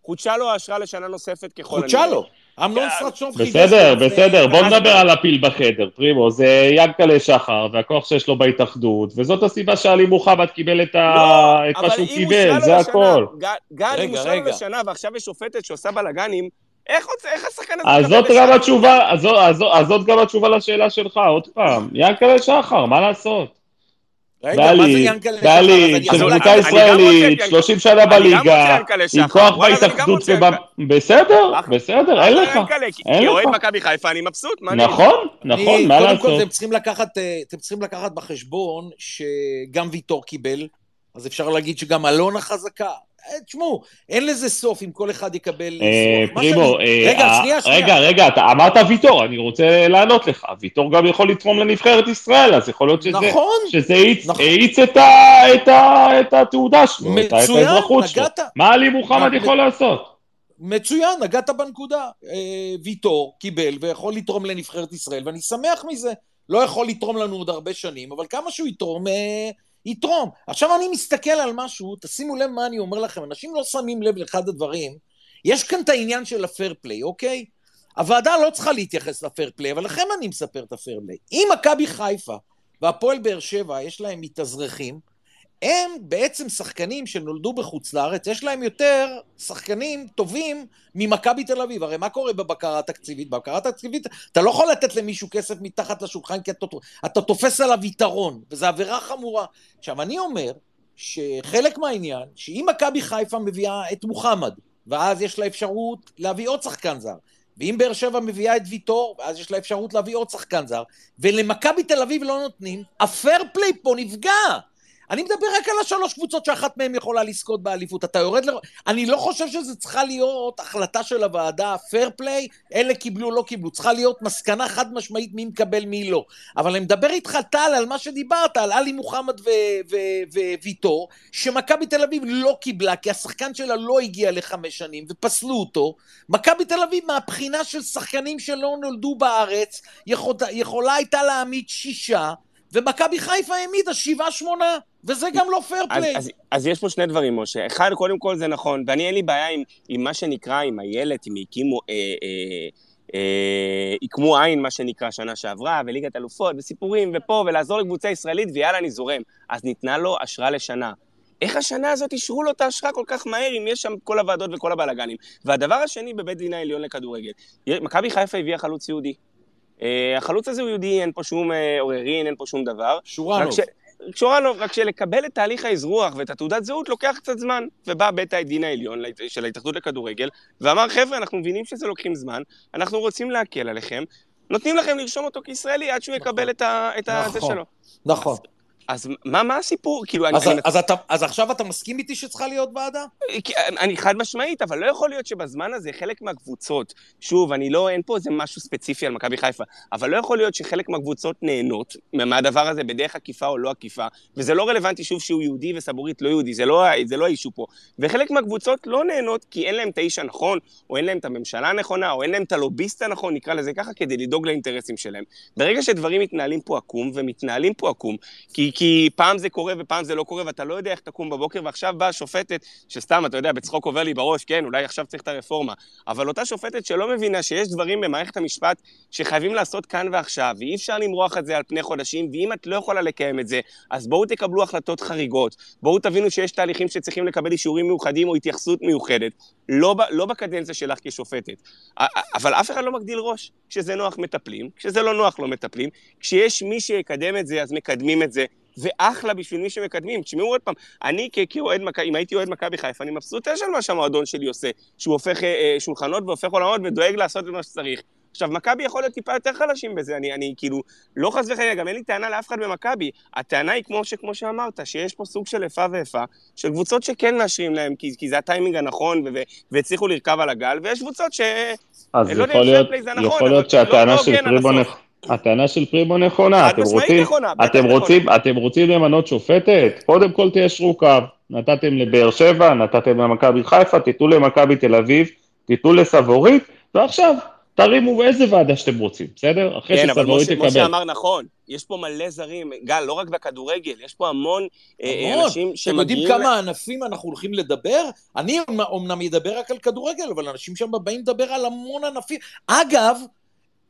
חודשה לו האשרה לשנה נוספת ככל חודשה לו. אמנון אה, סטרצ'וב חידש בסדר, בסדר, בוא אז- נדבר על הפיל בחדר, פרימו, זה ינקלה שחר והכוח שיש לו בהתאחדות, וזאת הסיבה שעלי מוחמד קיבל את לא, את מה שהוא קיבל, זה הכל. גל, אם אושרה לו. לשנה ועכשיו יש שופטת שעושה בלאגנים, איך השחקן הזה... אז זאת? גם התשובה, אז זאת גם התשובה לשאלה שלך, עוד פעם, ינקלה שחר, מה לעשות? רגע, מה זה אז אני של קבוצה ישראלית, את ינקלה. 30 שנה בליגה, עם. כוח בהתאחדות, ינקלה. בסדר. בסדר, אין לך. כי אין כי לך. אוהד מכבי חיפה, אני מבסוט, מה אני... נכון, נכון, מה קודם כל, לעשות? צריכים לקחת, אה, אתם צריכים לקחת בחשבון שגם ויטור קיבל, אז אפשר להגיד שגם אלונה חזקה. אה, תשמעו, אין לזה סוף אם כל אחד יקבל... אה, פרימו, אה, רגע, שנייה, שנייה. רגע, רגע, אתה אמרת ויטור, אני רוצה לענות לך. ויטור גם יכול לתרום לנבחרת ישראל, אז יכול להיות שזה נכון, האיץ- נכון. את התעודה שלו, את האזרחות שלו. מה עלי מוחמד יכול לעשות? מצוין, נגעת בנקודה. ויטור קיבל ויכול לתרום לנבחרת ישראל, ואני שמח מזה. לא יכול לתרום לנו עוד הרבה שנים, אבל כמה שהוא יתרום, יתרום. עכשיו אני מסתכל על משהו, תשימו לב מה אני אומר לכם, אנשים לא שמים לב לאחד הדברים. יש כאן את העניין של הפייר פליי, אוקיי? הוועדה לא צריכה להתייחס לפייר פליי, אבל לכם אני מספר את הפייר פליי. אם מכבי חיפה והפועל באר שבע יש להם מתאזרחים, הם בעצם שחקנים שנולדו בחוץ לארץ, יש להם יותר שחקנים טובים ממכבי תל אביב. הרי מה קורה בבקרה התקציבית? בבקרה התקציבית אתה לא יכול לתת למישהו כסף מתחת לשולחן כי אתה, אתה תופס עליו יתרון, וזו עבירה חמורה. עכשיו, אני אומר שחלק מהעניין, שאם מכבי חיפה מביאה את מוחמד, ואז יש לה אפשרות להביא עוד שחקן זר, ואם באר שבע מביאה את ויטור, ואז יש לה אפשרות להביא עוד שחקן זר, ולמכבי תל אביב לא נותנים, הפייר פליי פה נפגע. אני מדבר רק על השלוש קבוצות שאחת מהן יכולה לזכות באליפות. אתה יורד ל... אני לא חושב שזה צריכה להיות החלטה של הוועדה, פייר פליי, אלה קיבלו, לא קיבלו. צריכה להיות מסקנה חד משמעית מי מקבל, מי לא. אבל אני מדבר איתך, טל, על מה שדיברת, על עלי מוחמד וויטור, שמכבי תל אביב לא קיבלה, כי השחקן שלה לא הגיע לחמש שנים, ופסלו אותו. מכבי תל אביב, מהבחינה של שחקנים שלא נולדו בארץ, יכול, יכולה הייתה להעמיד שישה, ומכבי חיפה העמידה שבעה שמונה, וזה גם לא פייר פליי. אז, אז, אז יש פה שני דברים, משה. אחד, קודם כל זה נכון, ואני אין לי בעיה עם, עם מה שנקרא, עם איילת, אם הקימו, אה, אה, אה, עיקמו עין, מה שנקרא, שנה שעברה, וליגת אלופות, וסיפורים, ופה, ולעזור לקבוצה ישראלית, ויאללה, אני זורם. אז ניתנה לו אשרה לשנה. איך השנה הזאת אישרו לו את האשרה כל כך מהר, אם יש שם כל הוועדות וכל הבלאגנים? והדבר השני, בבית דין העליון לכדורגל, מכבי חיפה הביאה חלוץ יהודי. אה, החלוץ הזה הוא יהודי, אין פה שום אה, עוררין, אין פה שום דבר. שורנוב. ש- שורנוב, רק שלקבל את תהליך האזרוח ואת התעודת זהות לוקח קצת זמן. ובא בית הדין העליון של ההתאחדות לכדורגל, ואמר, חבר'ה, אנחנו מבינים שזה לוקחים זמן, אנחנו רוצים להקל עליכם, נותנים לכם לרשום אותו כישראלי עד שהוא יקבל את ה- את הזה נכון. שלו. נכון. אז מה, מה הסיפור? כאילו, אני, אז, אני, אז, אתה, אז עכשיו אתה מסכים איתי שצריכה להיות ועדה? אני חד משמעית, אבל לא יכול להיות שבזמן הזה חלק מהקבוצות, שוב, אני לא, אין פה איזה משהו ספציפי על מכבי חיפה, אבל לא יכול להיות שחלק מהקבוצות נהנות מהדבר הזה בדרך עקיפה או לא עקיפה, וזה לא רלוונטי שוב שהוא יהודי וסבורית לא יהודי, זה לא, זה לא האישו פה. וחלק מהקבוצות לא נהנות כי אין להם את האיש הנכון, או אין להם את הממשלה הנכונה, או אין להם את הלוביסט הנכון, נקרא לזה ככה, כדי לדאוג לאינטרסים שלהם. ברגע שדברים מתנהלים פה עקום, ומתנהלים פה עקום, כי, כי פעם זה קורה ופעם זה לא קורה, ואתה לא יודע איך תקום בבוקר, ועכשיו באה שופטת, שסתם, אתה יודע, בצחוק עובר לי בראש, כן, אולי עכשיו צריך את הרפורמה, אבל אותה שופטת שלא מבינה שיש דברים במערכת המשפט שחייבים לעשות כאן ועכשיו, ואי אפשר למרוח את זה על פני חודשים, ואם את לא יכולה לקיים את זה, אז בואו תקבלו החלטות חריגות, בואו תבינו שיש תהליכים שצריכים לקבל אישורים מיוחדים או התייחסות מיוחדת, לא, לא בקדנציה שלך כשופטת. אבל אף אחד לא מגדיל ראש. כשזה נוח מטפלים, כשזה לא נוח לא מטפלים, כשיש מי שיקדם את זה, אז מקדמים את זה. ואחלה בשביל מי שמקדמים. תשמעו עוד פעם, אני כאוהד מכבי, אם הייתי אוהד מכבי חיפה, אני מבסוט של מה שהמועדון שלי עושה, שהוא הופך אה, אה, שולחנות והופך עולמות ודואג לעשות את מה שצריך. עכשיו, מכבי יכול להיות טיפה יותר חלשים בזה, אני, אני כאילו, לא חס וחלילה, גם אין לי טענה לאף אחד במכבי. הטענה היא כמו, שכמו שאמרת, שיש פה סוג של איפה ואיפה, של קבוצות שכן מאשרים להם, כי, כי זה הטיימינג הנכון, והצליחו לרכב על הגל, ויש קבוצות ש... אז לא יכול להיות, פייר פליי זה נכון, יכול אבל להיות לא- לא שהטענה של הוגן הטענה של פריבו נכונה, אתם רוצים, נכונה, אתם נכונה. רוצים, אתם רוצים למנות שופטת? קודם כל תיישרו קו, נתתם לבאר שבע, נתתם למכבי חיפה, תיתנו למכבי תל אביב, תיתנו לסבורית, ועכשיו תרימו איזה ועדה שאתם רוצים, בסדר? אחרי כן, אבל שסבורית משה, משה תקבל. אמר נכון, יש פה מלא זרים, גל, לא רק בכדורגל, יש פה המון אה, המון. אנשים אתם יודעים שמגיעים... כמה ענפים אנחנו הולכים לדבר? אני אומנם אדבר רק על כדורגל, אבל אנשים שם באים לדבר על המון ענפים. אגב,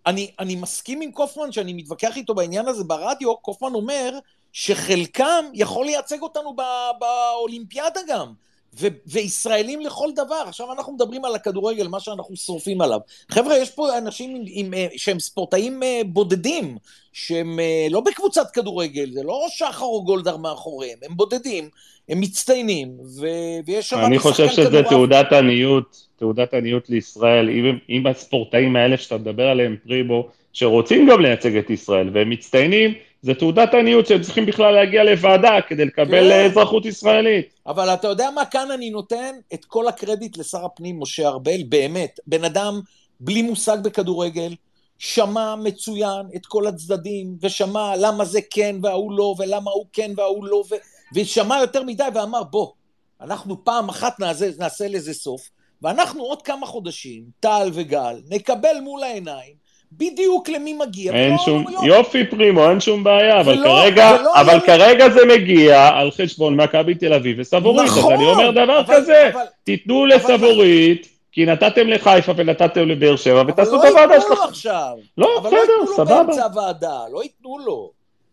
אני, אני מסכים עם קופמן, שאני מתווכח איתו בעניין הזה ברדיו, קופמן אומר שחלקם יכול לייצג אותנו ב, באולימפיאדה גם. ו- וישראלים לכל דבר. עכשיו אנחנו מדברים על הכדורגל, מה שאנחנו שורפים עליו. חבר'ה, יש פה אנשים עם, עם, אה, שהם ספורטאים אה, בודדים, שהם אה, לא בקבוצת כדורגל, זה לא שחר או גולדהר מאחוריהם, הם בודדים, הם מצטיינים, ו- ויש שם... אני חושב שזה כדורעף. תעודת עניות, תעודת עניות לישראל, אם, אם הספורטאים האלה שאתה מדבר עליהם, פריבו, שרוצים גם לייצג את ישראל, והם מצטיינים, זה תעודת עניות שהם צריכים בכלל להגיע לוועדה כדי לקבל כן. אזרחות ישראלית. אבל אתה יודע מה, כאן אני נותן את כל הקרדיט לשר הפנים משה ארבל, באמת, בן אדם בלי מושג בכדורגל, שמע מצוין את כל הצדדים, ושמע למה זה כן וההוא לא, ולמה הוא כן וההוא לא, ו... ושמע יותר מדי ואמר, בוא, אנחנו פעם אחת נעשה, נעשה לזה סוף, ואנחנו עוד כמה חודשים, טל וגל, נקבל מול העיניים בדיוק למי מגיע. אין שום, לא- יופי פרימו, אין שום בעיה, אבל ולא- כרגע, ולא אבל היה- כרגע זה מגיע על חשבון מכבי תל אביב וסבורית, אז נכון, אני אומר דבר אבל- כזה, אבל- תיתנו לסבורית, כי נתתם לחיפה ונתתם לבאר שבע, ותעשו את אבל הוועדה לא ייתנו לו שלכם. עכשיו. לא, אבל לא ייתנו בסדר, לו סבבה. באמצע הוועדה, לא ייתנו לו.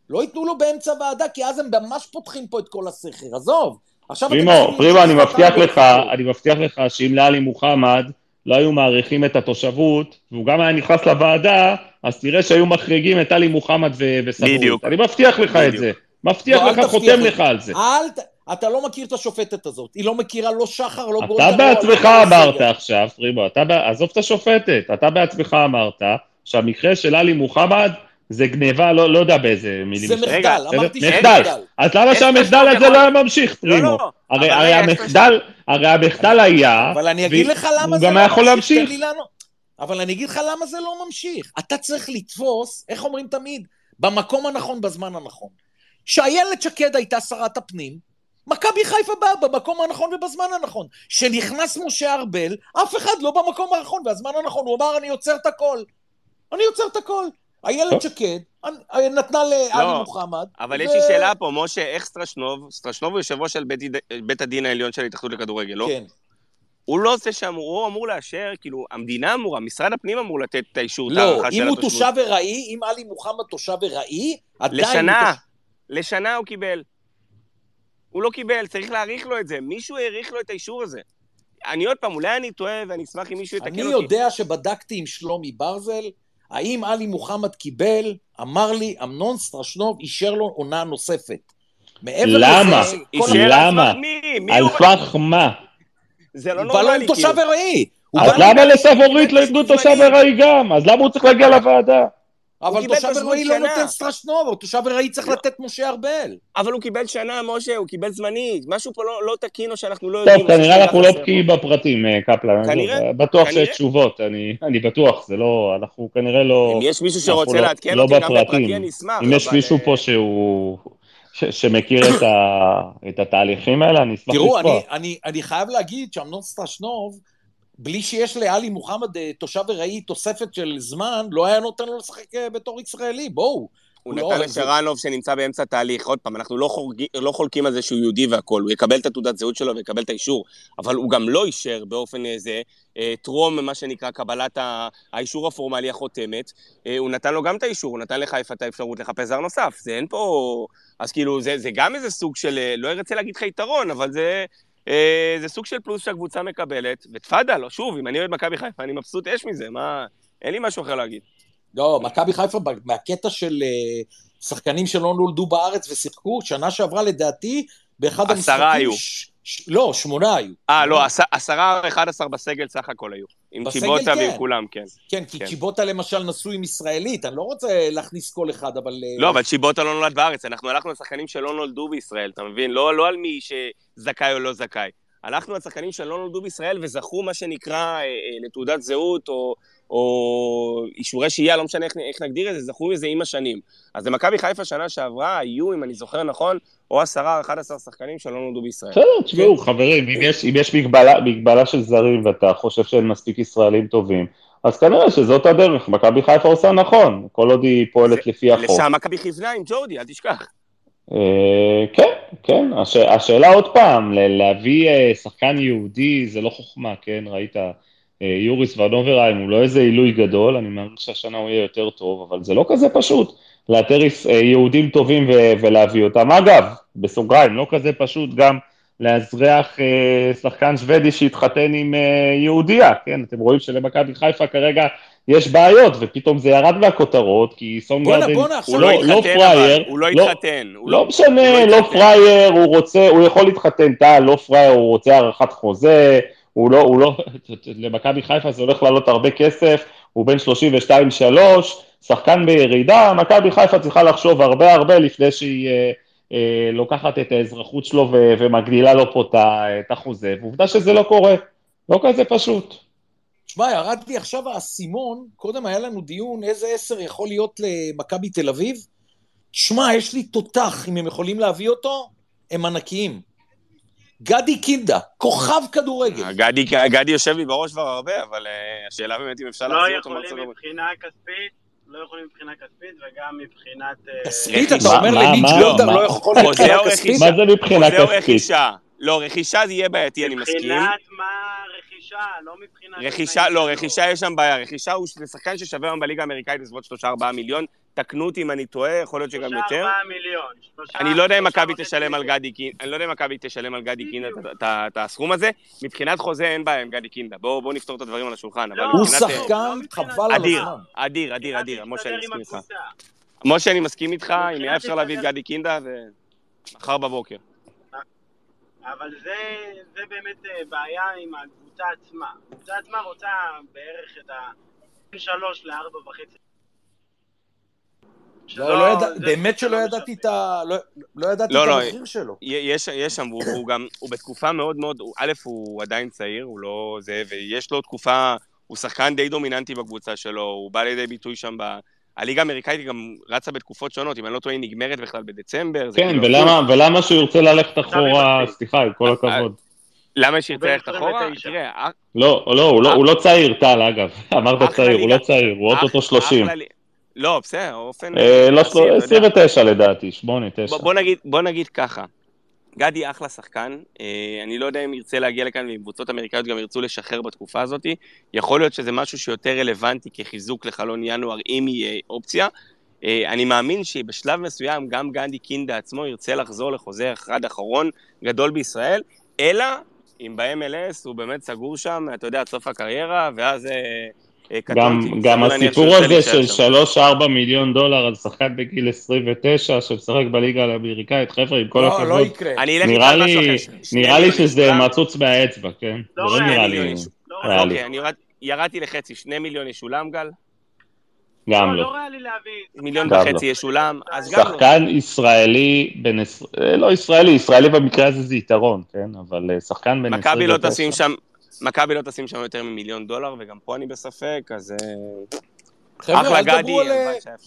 לא ייתנו לו באמצע הוועדה, כי אז הם ממש פותחים פה את כל הסכר. עזוב. פרימו, פרימו, אני מבטיח לך. אני מבטיח לך שאם לאלי מוחמד לא היו מעריכים את התושבות, והוא גם היה נכנס לוועדה, אז תראה שהיו מחריגים את עלי מוחמד וסבורית. בדיוק. אני מבטיח לך את בדיוק. זה. מבטיח לא, לך, חותם לי. לך על זה. אל ת... אתה לא מכיר את השופטת הזאת. היא לא מכירה לא שחר, לא גולדהר. אתה לא- בעצמך לא אמרת סגל. עכשיו, פרימו, אתה, עזוב את השופטת, אתה בעצמך אמרת שהמקרה של עלי מוחמד זה גניבה, לא לא יודע באיזה מילים. זה. מחדל, בסדר? אמרתי שזה מחדל. מחדל. אז למה שהמחדל הזה לא היה ממשיך, לא, פרימו? לא, הרי אבל הרי רגע, יש המחדל, הרי המחדל היה, אבל אני אגיד ו- לך למה הוא זה גם לא היה יכול ממשיך, להמשיך. תן לי לענות. אבל אני אגיד לך למה זה לא ממשיך. אתה צריך לתפוס, איך אומרים תמיד? במקום הנכון, בזמן הנכון. כשאיילת שקד הייתה שרת הפנים, מכבי חיפה באה במקום הנכון ובזמן הנכון. כשנכנס משה ארבל, אף אחד לא במקום הנכון והזמן הנכון. הוא אמר, אני עוצר את הכל. אני עוצר את הכל. איילת. שקד אני- נתנה לאלי לא, מוחמד. אבל ו- יש לי שאלה פה, משה, איך סטרשנוב, סטרשנוב הוא יושב ראש של בית, בית הדין העליון של ההתאחדות לכדורגל, לא? כן. הוא לא זה שאמור, הוא אמור לאשר, כאילו, המדינה אמורה, משרד הפנים אמור לתת את האישור, את לא, אם הוא. תושב ארעי, אם עלי מוחמד תושב ארעי, עדיין... לשנה, לשנה הוא קיבל. הוא לא קיבל, צריך להאריך לו את זה. מישהו האריך לו את האישור הזה. אני עוד פעם, אולי אני טועה ואני אשמח אם מישהו יתקן אני אותי. יודע שבדקתי עם שלומי ברזל, האם עלי מוחמד קיבל, אמר לי, אמנון סטרשנוב אישר לו עונה נוספת. למה? למה? על הוא? סמך מה? זה לא הוא בא לו נורמלי, עם תושב כאילו. ארעי. הוא אז למה לסבורית לא ייתנו תושב ארעי גם? אז למה הוא צריך להגיע לוועדה? אבל תושב ארעי לא. נותן סטרשנוב, או תושב ארעי צריך לא. לתת משה ארבל. אבל הוא קיבל שנה, משה, הוא קיבל זמנית. משהו פה לא, לא תקין או שאנחנו לא יודעים. טוב, כנראה אנחנו לא. בקיאים בפרטים, אה, קפלן. כנראה, עזוב, בטוח שיש כנראה. תשובות, אני אני בטוח, זה לא, אנחנו כנראה לא... אם יש מישהו שרוצה לא- לעדכן לא אותי גם בפרטים. בפרטי, אני אשמח. אם יש אבל, מישהו אה, פה שהוא... ש- שמכיר את ה- את התהליכים האלה, אני אשמח תראו, לשמוע. אני, אני, אני חייב להגיד שאמנון סטרשנוב, בלי שיש לעלי מוחמד אה, תושב ארעי תוספת של זמן, לא היה נותן לו לשחק אה, בתור ישראלי, בואו. הוא לא, נתן זה- לשרנוב שנמצא באמצע התהליך, עוד פעם, אנחנו לא, חורגי, לא חולקים על זה שהוא יהודי והכול, הוא יקבל את התעודת זהות שלו ויקבל את האישור, אבל הוא גם לא אישר באופן איזה, אה, טרום מה שנקרא קבלת ה- האישור הפורמלי החותמת, הוא נתן לו גם את האישור, הוא נתן לחיפה את האפשרות לחפש זר נוסף, זה אין פה... אז כאילו, זה, זה גם איזה סוג של, לא ארצה להגיד לך יתרון, אבל זה... אה, זה סוג של פלוס שהקבוצה מקבלת, ותפאדל, שוב, אם אני אוהד מכבי חיפה, אני מבסוט אש מזה, מה... אין לי משהו אחר להגיד. לא, מכבי חיפה, מהקטע של אה, שחקנים שלא נולדו בארץ ושיחקו, שנה שעברה לדעתי, באחד עשרה המשחקים... היו. ש... ש... לא, שמונה היו. אה, לא, עש- עשרה או אחד עשר בסגל סך הכל היו. עם בסגל, צ'יבוטה ועם כן. כולם, כן. כן, כי כן. צ'יבוטה למשל נשוי עם ישראלית, אני לא רוצה להכניס כל אחד, אבל... אה, לא, אבל צ'יבוטה לא נולד בארץ, אנחנו הלכנו על שחקנים שלא נולדו בישראל, אתה מבין? לא, לא על מי שזכאי או לא זכאי. הלכנו על שחקנים שלא נולדו בישראל וזכו מה שנקרא אה, אה, לתעודת זהות או, או אישורי שהייה, לא משנה איך, איך נגדיר את זה, זכו מזה עם השנים. אז למכבי חיפה שנה שעברה היו, אם אני זוכר נכון, או עשרה או אחד עשר שחקנים שלא נולדו בישראל. בסדר, תשמעו, חברים, אם יש, אם יש מגבלה, מגבלה של זרים ואתה חושב שאין מספיק ישראלים טובים, אז כנראה שזאת הדרך, מכבי חיפה עושה נכון, כל עוד היא פועלת לפי החוק. לשם מכבי כיוונה עם ג'ורדי, אל תשכח. אה, כן, כן, הש, השאלה עוד פעם, ל- להביא אה, שחקן יהודי זה לא חוכמה, כן, ראית, יוריס ונוברהיים הוא לא איזה עילוי גדול, אני מעריך שהשנה הוא יהיה יותר טוב, אבל זה לא כזה פשוט לאתר אה, יהודים טובים ו- ולהביא אותם. אגב, בסוגריים, לא כזה פשוט גם לאזרח אה, שחקן שוודי שהתחתן עם אה, יהודייה, כן, אתם רואים שלמכבי חיפה כרגע יש בעיות, ופתאום זה ירד מהכותרות, כי סון גרדן בואנה, עכשיו הוא לא, לא לא פראייר, הוא לא לא- התחתן. הוא לא משנה, לא לא. פראייר, הוא רוצה, הוא יכול להתחתן, טל, לא פראייר, הוא רוצה הארכת חוזה, הוא לא, הוא לא, למכבי חיפה זה הולך לעלות הרבה כסף, הוא בן 32-3, שחקן בירידה, מכבי חיפה צריכה לחשוב הרבה הרבה לפני שהיא אה, אה, לוקחת את האזרחות שלו ו- ומגדילה לו פה את החוזה, ועובדה שזה לא קורה, לא כזה פשוט. תשמע, ירד לי עכשיו האסימון, קודם היה לנו דיון איזה עשר יכול להיות למכבי תל אביב. תשמע, יש לי תותח, אם הם יכולים להביא אותו, הם ענקיים. גדי קינדה, כוכב כדורגל. גדי, גדי יושב לי בראש כבר הרבה, אבל uh, השאלה באמת אם אפשר לא להחזיר אותו מארצות הברית. מבחינה כספית, לא יכולים מבחינה כספית וגם מבחינת... אה, כספית. אתה אומר למיץ' מה- לא יכול מבחינה כספית? מה זה מבחינה כספית? לא, רכישה זה יהיה בעייתי, אני מסכים. מבחינת מה רכישה, לא מבחינת... רכישה, לא, רכישה יש שם בעיה. רכישה הוא שחקן ששווה היום בליגה האמריקאית בסביבות 3-4 מיליון. תקנו אותי אם אני טועה, יכול להיות שגם יותר. 3-4 מיליון. אני לא יודע אם מכבי תשלם על. גדי קינדה, אני לא יודע אם מכבי תשלם על גדי קינדה את- הסכום הזה. מבחינת חוזה אין בעיה עם גדי קינדה. בואו נפתור את הדברים על השולחן. אבל לא, הוא מבחינת... שחקן, לא חבל על אדיר, הזמן. אדיר, אדיר, אדיר. משה, אני מסכים איתך. משה, אני מסכים איתך, אם היה אפשר להביא את גדי קינדה, ומחר בבוקר. אבל זה, זה באמת אה, בעיה עם הקבוצה עצמה. הקבוצה עצמה רוצה בערך את ה... בין שלוש לארבע וחצי. לא, לא ידע- באמת שלא ידעתי את ה... לא- לא ידעתי לא, את לא, המחיר שלו. יש, יש שם, הוא, הוא גם, הוא בתקופה מאוד מאוד, הוא- א', הוא עדיין צעיר, הוא לא זה, ויש לו תקופה, הוא שחקן די דומיננטי בקבוצה שלו, הוא בא לידי ביטוי שם ב... הליגה האמריקאית גם רצה בתקופות שונות, אם אני לא טועה, היא נגמרת בכלל בדצמבר. כן, כאילו- ולמה, ולמה שהוא ירצה ללכת אחורה. סליחה, עם כל הכבוד. למה שירצה הוא ללכת אחורה? 29. תראה, אח- לא, לא, הוא לא, הוא לא צעיר, טל, אגב. אמרת אחלה צעיר, הוא. לא צעיר, הוא אוטוטו אח- 30. אחלה לי- לא, בסדר, אופן... אה, לא, יחסי, אתה יודע. 29 לדעתי, 8, 9. בוא, נגיד, ככה, גדי אחלה שחקן, אה, אני לא יודע אם ירצה להגיע לכאן ואם קבוצות אמריקאיות גם ירצו לשחרר בתקופה הזאת, יכול להיות שזה משהו שיותר רלוונטי כחיזוק לחלון ינואר, אם יהיה אופציה. אה, אני מאמין שבשלב מסוים גם גנדי קינדה עצמו ירצה לחזור לחוזה אחד אחרון גדול בישראל, אלא אם ב-MLS הוא באמת סגור שם, אתה יודע, עד סוף הקריירה, ואז אה, אה, גם. גם הסיפור הזה של שם. 3-4 מיליון דולר על שחקן בגיל 29 שמשחק בליגה האמריקאית, חבר'ה, עם כל לא, לא הכבוד, יקרה. אני אלך איתך נראה על משהו לי, אחר. שני נראה לי מיליון שזה ישולם. מצוץ מהאצבע, כן? לא זה לא ריאלי, נראה מיליון לי יש- לא אז ריאלי. אוקיי, אני ירד, ירדתי לחצי, שני מיליון ישולם גל? גם לא לא. ריאלי להביא. מיליון וחצי לא. ישולם, אז גם לא. שחקן ישראלי, אה, לא ישראלי, ישראלי במקרה הזה זה יתרון, כן? אבל אה, שחקן בן 29. מכבי לא תשים שם, מכבי לא תשים שם יותר ממיליון דולר, וגם פה אני בספק, אז... אה, חבר'ה, אחלה אל גדי, תדברו על...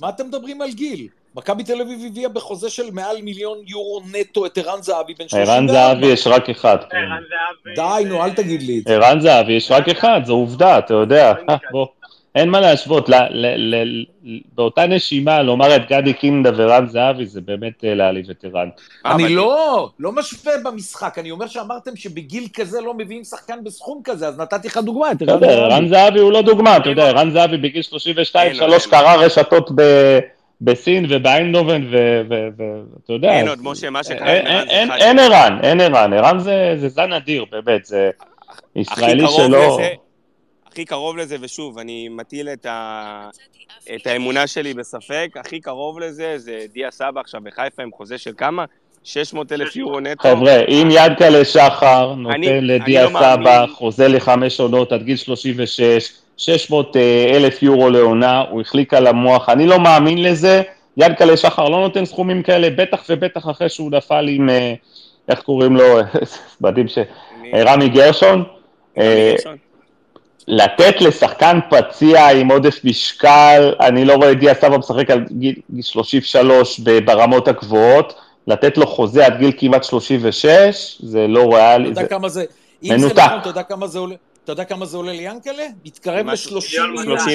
מה אתם מדברים על גיל? מכבי תל אביב הביאה בחוזה של מעל מיליון יורו נטו את ערן זהבי בן 34. ערן זהבי יש רק אחד. כן. ערן זהבי. די, נו, אל תגיד לי את זה. ערן זהבי יש רק אחד, זו עובדה, אתה יודע. בוא, אין מה להשוות. ל- ל- ל- ל- באותה נשימה, לומר את גדי קינדה וערן זהבי, זה באמת אה, להעליב את ערן. אה, אני לא, לא משווה במשחק, אני אומר שאמרתם שבגיל כזה לא מביאים שחקן בסכום כזה, אז נתתי לך דוגמה, את ערן בסדר, ערן זהבי. זהבי הוא לא דוגמה, אתה יודע, ערן זהבי בגיל 32, אין לו, 3 אין לו. קרא רשתות ב- בסין ובאיינדובן, ואתה יודע. אין עוד, משה, מה שקרה אין- עם ערן אין- זה ערן, אין ערן, ערן זה זן אדיר, באמת, זה הכי ישראלי קרוב שלא... הכי קרוב לזה, ושוב, אני מטיל את, ה... את האמונה שלי בספק, הכי קרוב לזה זה דיה סבא עכשיו בחיפה עם חוזה של כמה? 600 אלף יורו נטו. חבר'ה, אם ידקלה שחר אני- נותן אני לדיה לא סבא מאמין. חוזה לחמש עונות עד גיל 36, 600 אה, אלף יורו לעונה, הוא החליק על המוח, אני לא מאמין לזה, ידקלה שחר לא נותן סכומים כאלה, בטח ובטח אחרי שהוא נפל עם, אה, איך קוראים לו, מדהים ש... אה, רמי גרשון, רמי גרשון. לתת לשחקן פציע עם עודף משקל, אני לא רואה את דיה סבא משחק על גיל, גיל 33 ב- ברמות הגבוהות, לתת לו חוזה עד גיל כמעט 36, זה לא אתה ריאלי. יודע זה... כמה זה, אם זה. נכון, אתה יודע כמה זה עולה? אתה יודע כמה זה עולה ליאנקלה? מתקרב משהו- ל-30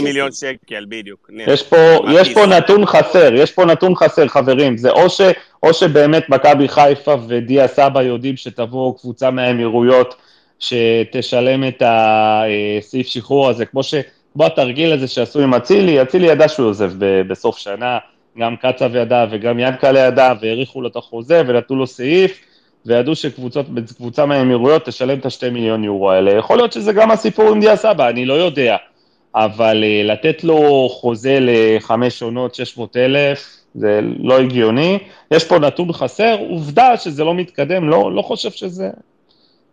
מיליון 30 שקל. בדיוק. יש פה, יש? נתון חסר, יש פה נתון חסר, חברים. זה או, ש, או שבאמת מכבי חיפה ודיה סבא יודעים שתבוא קבוצה מהאמירויות שתשלם את הסעיף שחרור הזה, כמו, ש, כמו התרגיל הזה שעשו עם אצילי, אצילי ידע שהוא עוזב ב, בסוף שנה, גם קצב ידע וגם ינקלה ידע, והאריכו לו את החוזה ונתנו לו סעיף, וידעו שקבוצה מהאמירויות תשלם את השתי מיליון יורו האלה. יכול להיות שזה גם הסיפור עם דיה סבא, אני לא יודע. אבל אה, לתת לו חוזה לחמש עונות, 600 אלף, זה לא הגיוני. יש פה נתון חסר, עובדה שזה לא מתקדם, לא, לא חושב שזה...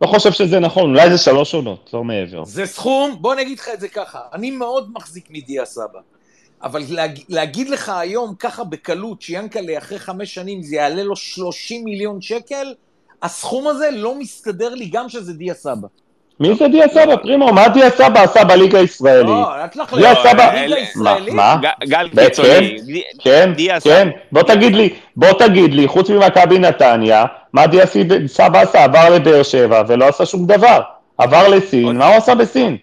לא חושב שזה נכון, אולי זה שלוש עונות, לא מעבר. זה סכום, בוא נגיד לך את זה ככה, אני מאוד מחזיק מדיה סבא, אבל להג, להגיד לך היום ככה בקלות שיאנקלה אחרי חמש שנים זה יעלה לו 30 מיליון שקל, הסכום הזה לא מסתדר לי גם שזה דיה סבא. מי זה דיה סבא, פרימו? מה דיה סבא עשה בליגה הישראלית? לא, אל תלך דיה סבא- ליגה מה- גל כן, קיצוני. כן, כן, סבא. בוא תגיד לי, בוא תגיד לי, חוץ ממכבי נתניה, מה דיה סבא עשה? עבר לבאר שבע ולא עשה שום דבר. עבר לסין, מה הוא עשה בסין?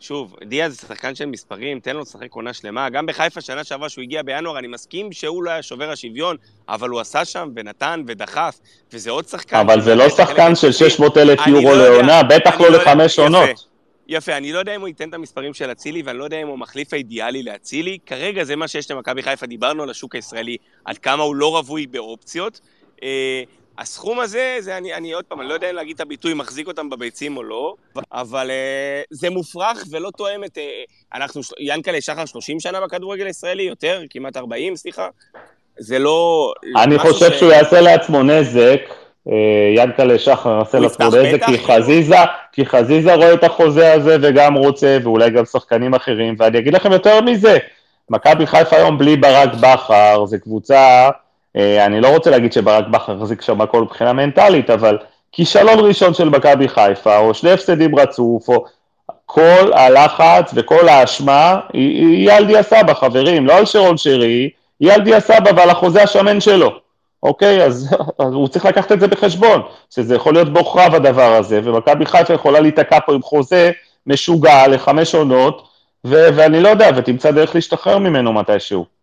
שוב, דיה זה שחקן של מספרים, תן לו לשחק עונה שלמה. גם בחיפה שנה שעברה שהוא הגיע בינואר, אני מסכים שהוא לא היה שובר השוויון, אבל הוא עשה שם ונתן ודחף, וזה עוד שחקן. אבל זה לא חלק שחקן של מהמשחקים- 600 אלף יורו לא יודע, לעונה, בטח לא יודע, לחמש יפה. עונות. יפה, אני לא יודע אם הוא ייתן את המספרים של אצילי, ואני לא יודע אם הוא המחליף האידיאלי לאצילי. כרגע זה מה שיש למכבי חיפה, דיברנו על השוק הישראלי, עד כמה הוא לא רווי באופציות. הסכום הזה, זה אני, אני עוד פעם, אני לא יודע אם להגיד את הביטוי מחזיק אותם בביצים או לא, אבל אה, זה מופרך ולא תואם את... אה, אנחנו, ינקלה שחר 30 שנה בכדורגל הישראלי, יותר, כמעט 40, סליחה. זה לא... אני חושב ש- שהוא יעשה לעצמו נזק, אה, ינקלה שחר יעשה לעצמו נזק, כי. חזיזה, כי חזיזה רואה את החוזה הזה וגם רוצה, ואולי גם שחקנים אחרים, ואני אגיד לכם יותר מזה, מכבי חיפה היום בלי ברק בכר, זו קבוצה, אני לא רוצה להגיד שברק בכר החזיק שם הכל מבחינה מנטלית, אבל כישלון ראשון של מכבי חיפה, או שני הפסדים רצוף, או כל הלחץ וכל האשמה היא על דיה סבא, חברים, לא על שרון שרי, היא על דיה סבא ועל החוזה השמן שלו. אוקיי, אז, אז הוא צריך לקחת את זה בחשבון, שזה יכול להיות בעוכריו הדבר הזה, ומכבי חיפה יכולה להיתקע פה עם חוזה משוגע לחמש עונות, ו- ואני לא יודע, ותמצא דרך להשתחרר ממנו מתישהו.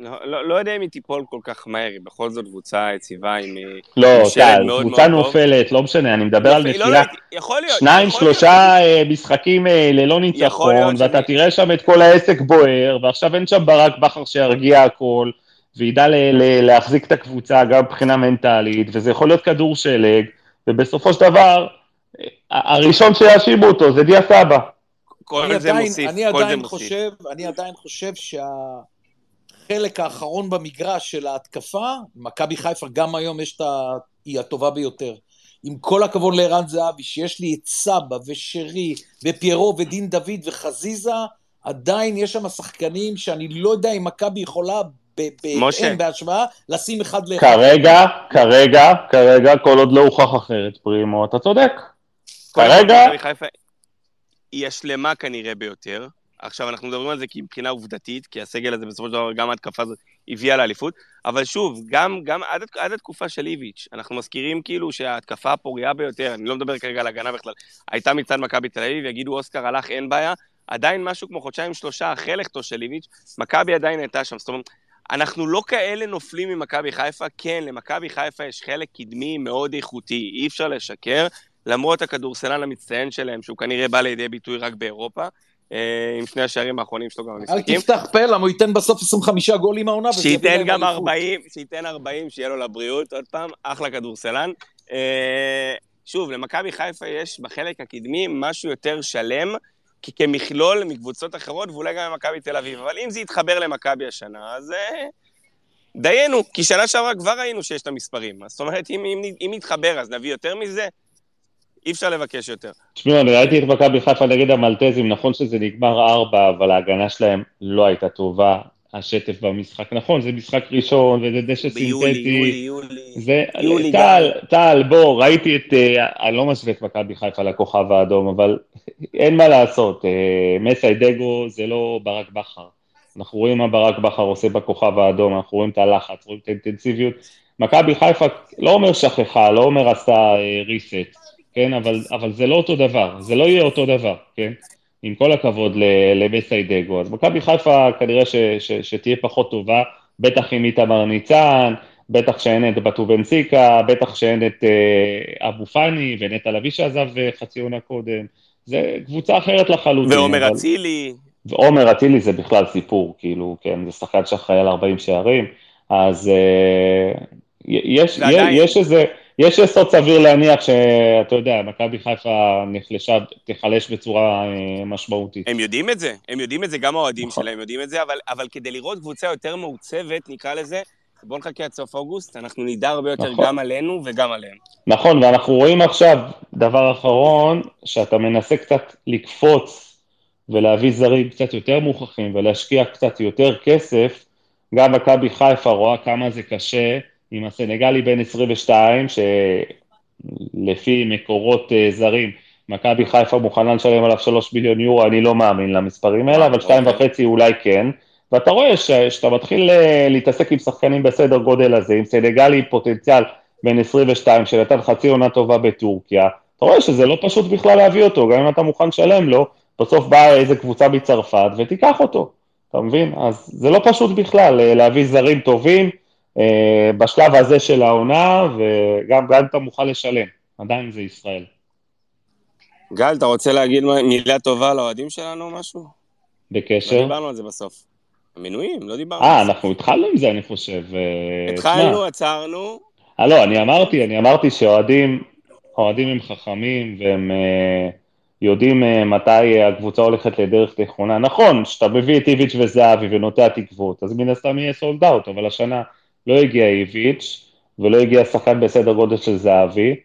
לא, לא, לא יודע אם היא תיפול כל כך מהר, היא בכל זאת קבוצה יציבה עם... אה, לא, טל, קבוצה טוב. נופלת, לא משנה, אני מדבר על לא, לא, נפילה. יכול להיות. שניים, שלושה אה, משחקים אה, ללא ניצחון, ואתה שאני- תראה שם את כל העסק בוער, ועכשיו אין שם ברק בכר שירגיע הכל, וידע ל- ל- להחזיק את הקבוצה גם מבחינה מנטלית, וזה יכול להיות כדור שלג, ובסופו של דבר, הראשון שיאשימו אותו זה דיה סבא. כל אני זה עדיין, מוסיף, אני כל זה עדיין מוסיף. חושב, אני עדיין חושב שהחלק האחרון במגרש של ההתקפה, מכבי חיפה גם היום יש את ה... היא הטובה ביותר. עם כל הכבוד לערן זהבי, שיש לי את סבא ושרי ופיירו ודין דוד וחזיזה, עדיין יש שם שחקנים שאני לא יודע אם מכבי יכולה. בהתאם בהשוואה לשים אחד לאחד. כרגע, כרגע, כרגע, כל עוד לא הוכח אחרת, פרימו, אתה צודק. כרגע, היא השלמה כנראה ביותר. עכשיו, אנחנו מדברים על זה כי מבחינה עובדתית, כי הסגל הזה בסופו של דבר, גם ההתקפה הזאת הביאה לאליפות, אבל שוב, גם, גם עד, עד התקופה של איביץ', אנחנו מזכירים כאילו שההתקפה הפורייה ביותר, אני לא מדבר כרגע על הגנה בכלל, הייתה מצד מכבי תל אביב, יגידו אוסקר הלך, אין בעיה, עדיין משהו כמו חודשיים שלושה אחרי לכתו של איביץ', מכבי עדיין הייתה שם, זאת אומרת, אנחנו לא כאלה נופלים ממכבי חיפה, כן, למכבי חיפה יש חלק קדמי מאוד איכותי, אי אפשר לשקר, למרות הכדורסלן המצטיין שלהם, שהוא כנראה בא לידי ביטוי רק באירופה, עם שני השערים האחרונים שלו גם אל במשחקים. תפתח פה, למה הוא ייתן בסוף 25 גולים העונה. שייתן גם אליפות. 40, שייתן 40, שיהיה לו לבריאות, עוד פעם, אחלה כדורסלן. אה, שוב, למכבי חיפה יש בחלק הקדמי משהו יותר שלם, כי כמכלול מקבוצות אחרות, ואולי גם למכבי תל אביב. אבל אם זה יתחבר למכבי השנה, אז אה, דיינו, כי שנה שעברה כבר ראינו שיש את המספרים. זאת אומרת, אם, אם, אם יתחבר, אז נביא יותר מזה? אי אפשר לבקש יותר. תשמעו, אני ראיתי את מכבי חיפה נגד המלטזים, נכון שזה נגמר ארבע, אבל ההגנה שלהם לא הייתה טובה. השטף במשחק, נכון, זה משחק ראשון, וזה דשא ביולי, סינתטי. יולי, יולי. זה, יולי טל, טל, בוא, ראיתי את, אה, אני לא משווה את מכבי חיפה לכוכב האדום, אבל אין מה לעשות, אה, מסי דגו זה לא ברק בכר. אנחנו רואים מה ברק בכר עושה בכוכב האדום, אנחנו רואים את הלחץ, רואים את האינטנסיביות. מכבי חיפה, לא אומר שכחה, לא אומר עשה ריסט, כן, אבל, אבל זה לא אותו דבר, זה לא יהיה אותו דבר, כן? עם כל הכבוד ל- למסיידגו. אז מכבי חיפה כנראה ש, ש, שתהיה פחות טובה, בטח עם איתמר ניצן, בטח שאין את בטו בנציקה, בטח שאין את אה, אבו פאני ונטע לביא שעזב אה, חצי עונה קודם. זה קבוצה אחרת לחלוטין. ועומר אבל- אצילי, ועומר אצילי זה בכלל סיפור, כאילו, כן, זה שחקן שאחראי על 40 שערים, אז אה, יש, ועדיין- יש איזה, יש יסוד סביר להניח שאתה יודע, מכבי חיפה נחלשה, תיחלש בצורה אה, משמעותית. הם יודעים את זה, הם יודעים את זה, גם האוהדים נכון. שלהם יודעים את זה, אבל, אבל כדי לראות קבוצה יותר מעוצבת, נקרא לזה, בואו נחכה עד סוף אוגוסט, אנחנו נדע הרבה יותר נכון. גם עלינו וגם עליהם. נכון, ואנחנו רואים עכשיו, דבר אחרון, שאתה מנסה קצת לקפוץ ולהביא זרים קצת יותר מוכחים ולהשקיע קצת יותר כסף, גם מכבי חיפה רואה כמה זה קשה עם הסנגלי בן 22, שלפי מקורות אה, זרים, מכבי חיפה מוכנה לשלם עליו 3 מיליון יורו, אני לא מאמין למספרים האלה, אבל אוקיי. 2.5 אולי כן, ואתה רואה ש- שאתה מתחיל אה, להתעסק עם שחקנים בסדר גודל הזה, עם סנגלי פוטנציאל בן 22 שנתן חצי עונה טובה בטורקיה, אתה רואה שזה לא פשוט בכלל להביא אותו, גם אם אתה מוכן לשלם לו, בסוף באה איזה קבוצה מצרפת ותיקח אותו, אתה מבין? אז זה לא פשוט בכלל אה, להביא זרים טובים בשלב הזה של העונה, וגם גם אתה מוכן לשלם, עדיין זה ישראל. גל, אתה רוצה להגיד מה- מילה טובה לאוהדים שלנו או משהו? לא בקשר. דיברנו על זה בסוף. המנויים, לא דיברנו אה. אנחנו התחלנו עם זה, אני חושב. אה, התחלנו, תשמע, עצרנו, אה, לא, אני אמרתי, אני אמרתי שאוהדים, אוהדים הם חכמים והם אה, יודעים אה, מתי הקבוצה הולכת לדרך נכונה. נכון, שאתה מביא את איביץ' וזהבי ונוטע תקוות, אז מן הסתם יהיה סולד אאוט, אבל השנה לא הגיע איביץ' ולא הגיע שחקן בסדר גודל של זהבי,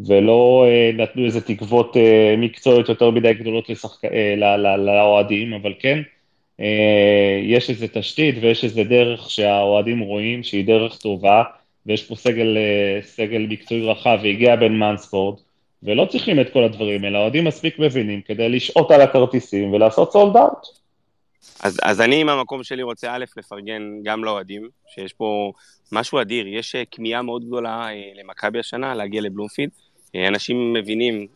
ולא אה, נתנו איזה תקוות אה, מקצועיות יותר מדי גדולות לשחק... אה, ל- ל- לאוהדים, אבל כן, אה, יש איזה תשתית ויש איזה דרך שהאוהדים רואים שהיא דרך טובה, ויש פה סגל, אה, סגל מקצועי רחב והגיע בן מנספורד, ולא צריכים את כל הדברים האלה, האוהדים מספיק מבינים כדי לשהות על הכרטיסים ולעשות סולד אאוט. אז, אז אני עם המקום שלי רוצה א', לפרגן גם לאוהדים, שיש פה משהו אדיר, יש אה, כמיהה מאוד גדולה אה, למכבי השנה להגיע לבלומפילד. אה, אנשים מבינים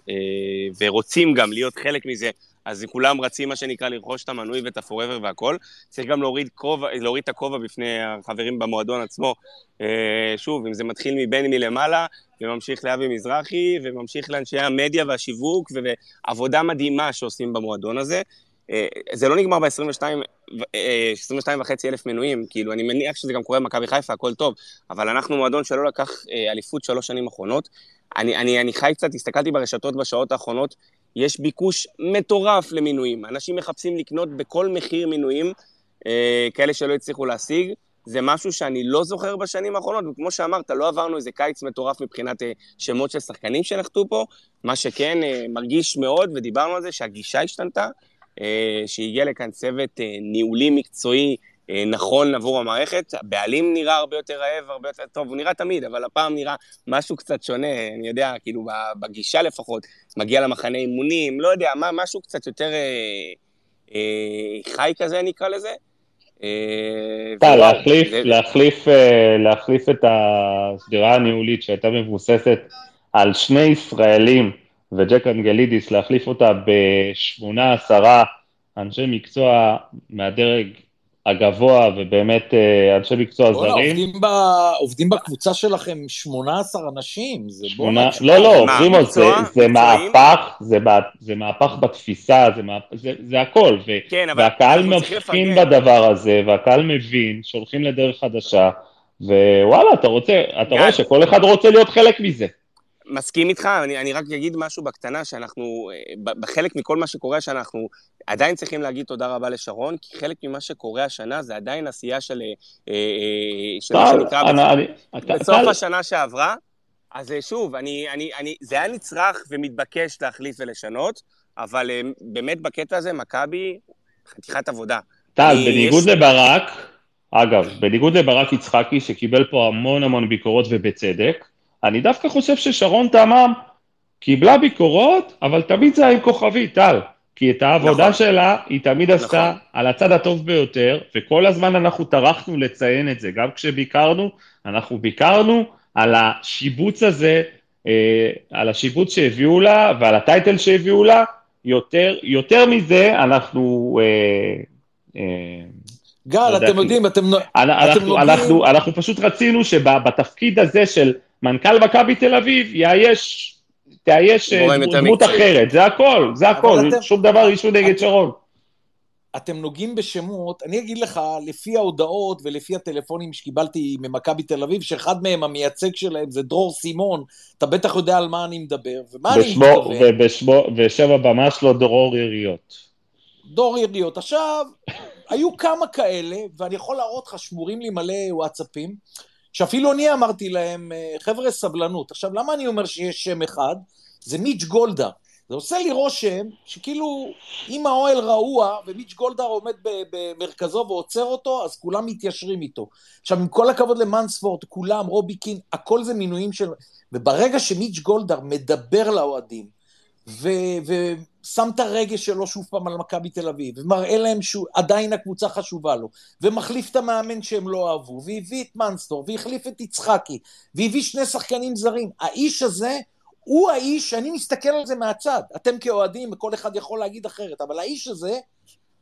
ורוצים גם להיות חלק מזה, אז כולם רצים, מה שנקרא, לרכוש את המנוי ואת ה-forever והכל. צריך גם להוריד, כובע, להוריד את הכובע בפני החברים במועדון עצמו. שוב, אם זה מתחיל מבני מלמעלה, וממשיך לאבי מזרחי, וממשיך לאנשי המדיה והשיווק, ועבודה מדהימה שעושים במועדון הזה. אה, זה לא נגמר ב-22 22 וחצי אלף מנויים, כאילו, אני מניח שזה גם קורה במכבי חיפה, הכל טוב, אבל אנחנו מועדון שלא לקח אה, אליפות שלוש שנים אחרונות. אני, אני, אני חי קצת, הסתכלתי ברשתות בשעות האחרונות, יש ביקוש מטורף למינויים. אנשים מחפשים לקנות בכל מחיר מינויים, אה, כאלה שלא הצליחו להשיג. זה משהו שאני לא זוכר בשנים האחרונות, וכמו שאמרת, לא עברנו איזה קיץ מטורף מבחינת אה, שמות של שחקנים שנחתו פה, מה שכן אה, מרגיש מאוד, ודיברנו על זה, שהגישה השתנתה, אה, שהגיע לכאן צוות אה, ניהולי מקצועי אה, נכון עבור המערכת. הבעלים נראה הרבה יותר רעב, הרבה יותר טוב, הוא נראה תמיד, אבל הפעם נראה משהו קצת שונה, אני יודע, כאילו בגישה לפחות, מגיע למחנה אימונים, לא יודע, מה, משהו קצת יותר אה, אה, חי כזה נקרא לזה. אה, להחליף, אה, להחליף את השדרה הניהולית שהייתה מבוססת על שני ישראלים וג'ק אנגלידיס, להחליף אותה בשמונה, עשרה אנשי מקצוע מהדרג הגבוה ובאמת אה, אנשי מקצוע זרים. עובדים, ב, עובדים בקבוצה שלכם 18 אנשים, זה שמונה, בוא... לא, לא, פרימו, זה, זה מהפך, זה, זה מהפך בתפיסה, זה, מה, זה, זה הכל, ו, כן, והקהל מבחין בדבר הזה, והקהל מבין שהולכים לדרך חדשה, ווואלה, אתה רוצה, אתה רואה שכל אחד רוצה להיות חלק מזה. מסכים איתך, אני, אני רק אגיד משהו בקטנה, שאנחנו, אה, בחלק מכל מה שקורה, שאנחנו עדיין צריכים להגיד תודה רבה לשרון, כי חלק ממה שקורה השנה זה עדיין עשייה של, אה, אה, של מה שנקרא, בסוף. השנה שעברה. אז שוב, אני, אני, אני, זה היה נצרך ומתבקש להחליף ולשנות, אבל באמת בקטע הזה, מכבי, חתיכת עבודה. טל, בניגוד יש... לברק, אגב, בניגוד לברק יצחקי, שקיבל פה המון המון ביקורות ובצדק, אני דווקא חושב ששרון תמם קיבלה ביקורות, אבל תמיד זה היה עם כוכבית, טל. כי את העבודה נכון. שלה היא תמיד נכון. עשתה על הצד הטוב ביותר, וכל הזמן אנחנו טרחנו לציין את זה. גם כשביקרנו, אנחנו ביקרנו על השיבוץ הזה, אה, על השיבוץ שהביאו לה ועל הטייטל שהביאו לה. יותר, יותר מזה, אנחנו... אה, אה, גל, לא אתם יודעים, אתם, אנחנו, אתם נוגעים... אנחנו, אנחנו פשוט רצינו שבתפקיד הזה של מנכ"ל מכבי תל אביב יאייש, תאייש דמות אחרת, זה הכל, זה הכל, אתם... שום דבר אישו נגד אתם... שרון. אתם נוגעים בשמות, אני אגיד לך, לפי ההודעות ולפי הטלפונים שקיבלתי ממכבי תל אביב, שאחד מהם, המייצג שלהם, זה דרור סימון, אתה בטח יודע על מה אני מדבר, ומה בשמו, אני מתכוון. ובשמו, ושם הבמה שלו דרור יריות. דור יריות. עכשיו, היו כמה כאלה, ואני יכול להראות לך, שמורים לי מלא וואטסאפים, שאפילו אני אמרתי להם, אה, חבר'ה, סבלנות. עכשיו, למה אני אומר שיש שם אחד? זה מיץ' גולדה. זה עושה לי רושם שכאילו אם האוהל רעוע ומיץ' גולדהר עומד במרכזו ועוצר אותו, אז כולם מתיישרים איתו. עכשיו, עם כל הכבוד למאנספורט, כולם, רובי קין, הכל זה מינויים של... וברגע שמיץ' גולדהר מדבר לאוהדים, ו... שם את הרגש שלו שוב פעם על מכבי תל אביב, ומראה להם שעדיין הקבוצה חשובה לו, ומחליף את המאמן שהם לא אהבו, והביא את מנסטור, והחליף את יצחקי, והביא שני שחקנים זרים. האיש הזה הוא האיש, אני מסתכל על זה מהצד, אתם כאוהדים, וכל אחד יכול להגיד אחרת, אבל האיש הזה,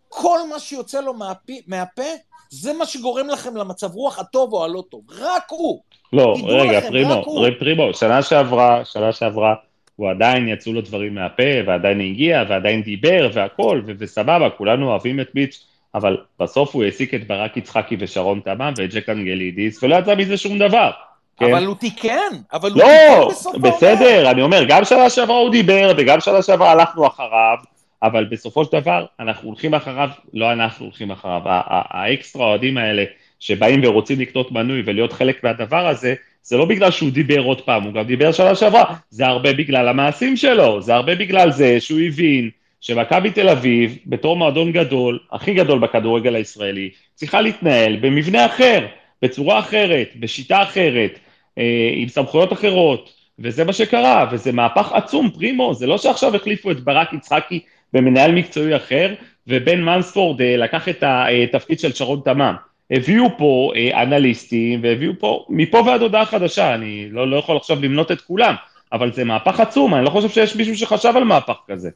כל מה שיוצא לו מהפה, מהפה זה מה שגורם לכם למצב רוח הטוב או הלא טוב, רק הוא. לא, רגע, לכם, פרימו, פרימו, שנה שעברה, שנה שעברה, הוא עדיין יצאו לו דברים מהפה, ועדיין הגיע, ועדיין דיבר, והכל, וסבבה, כולנו אוהבים את מיץ', אבל בסוף הוא העסיק את ברק יצחקי ושרון תמם ואת ג'ק אנגלידיס, ולא יצא מזה שום דבר. כן? אבל הוא תיקן, אבל הוא לא, תיקן בסוף העונה. לא, בסדר, אני אומר, גם שנה שעברה הוא דיבר, וגם שנה שעברה הלכנו אחריו, אבל בסופו של דבר, אנחנו הולכים אחריו, לא אנחנו הולכים אחריו, האקסטרה אוהדים האלה, שבאים ורוצים לקנות מנוי ולהיות חלק מהדבר הזה, זה לא בגלל שהוא דיבר עוד פעם, הוא גם דיבר שנה שעברה, זה הרבה בגלל המעשים שלו, זה הרבה בגלל זה שהוא הבין שמכבי תל אביב, בתור מועדון גדול, הכי גדול בכדורגל הישראלי, צריכה להתנהל במבנה אחר, בצורה אחרת, בשיטה אחרת, אה, עם סמכויות אחרות, וזה מה שקרה, וזה מהפך עצום, פרימו, זה לא שעכשיו החליפו את ברק יצחקי במנהל מקצועי אחר, ובן מנספורד אה, לקח את התפקיד של שרון תמם. הביאו פה אה, אנליסטים, והביאו פה, מפה ועד הודעה חדשה, אני לא, לא יכול עכשיו למנות את כולם, אבל זה מהפך עצום, אני לא חושב שיש מישהו שחשב על מהפך כזה.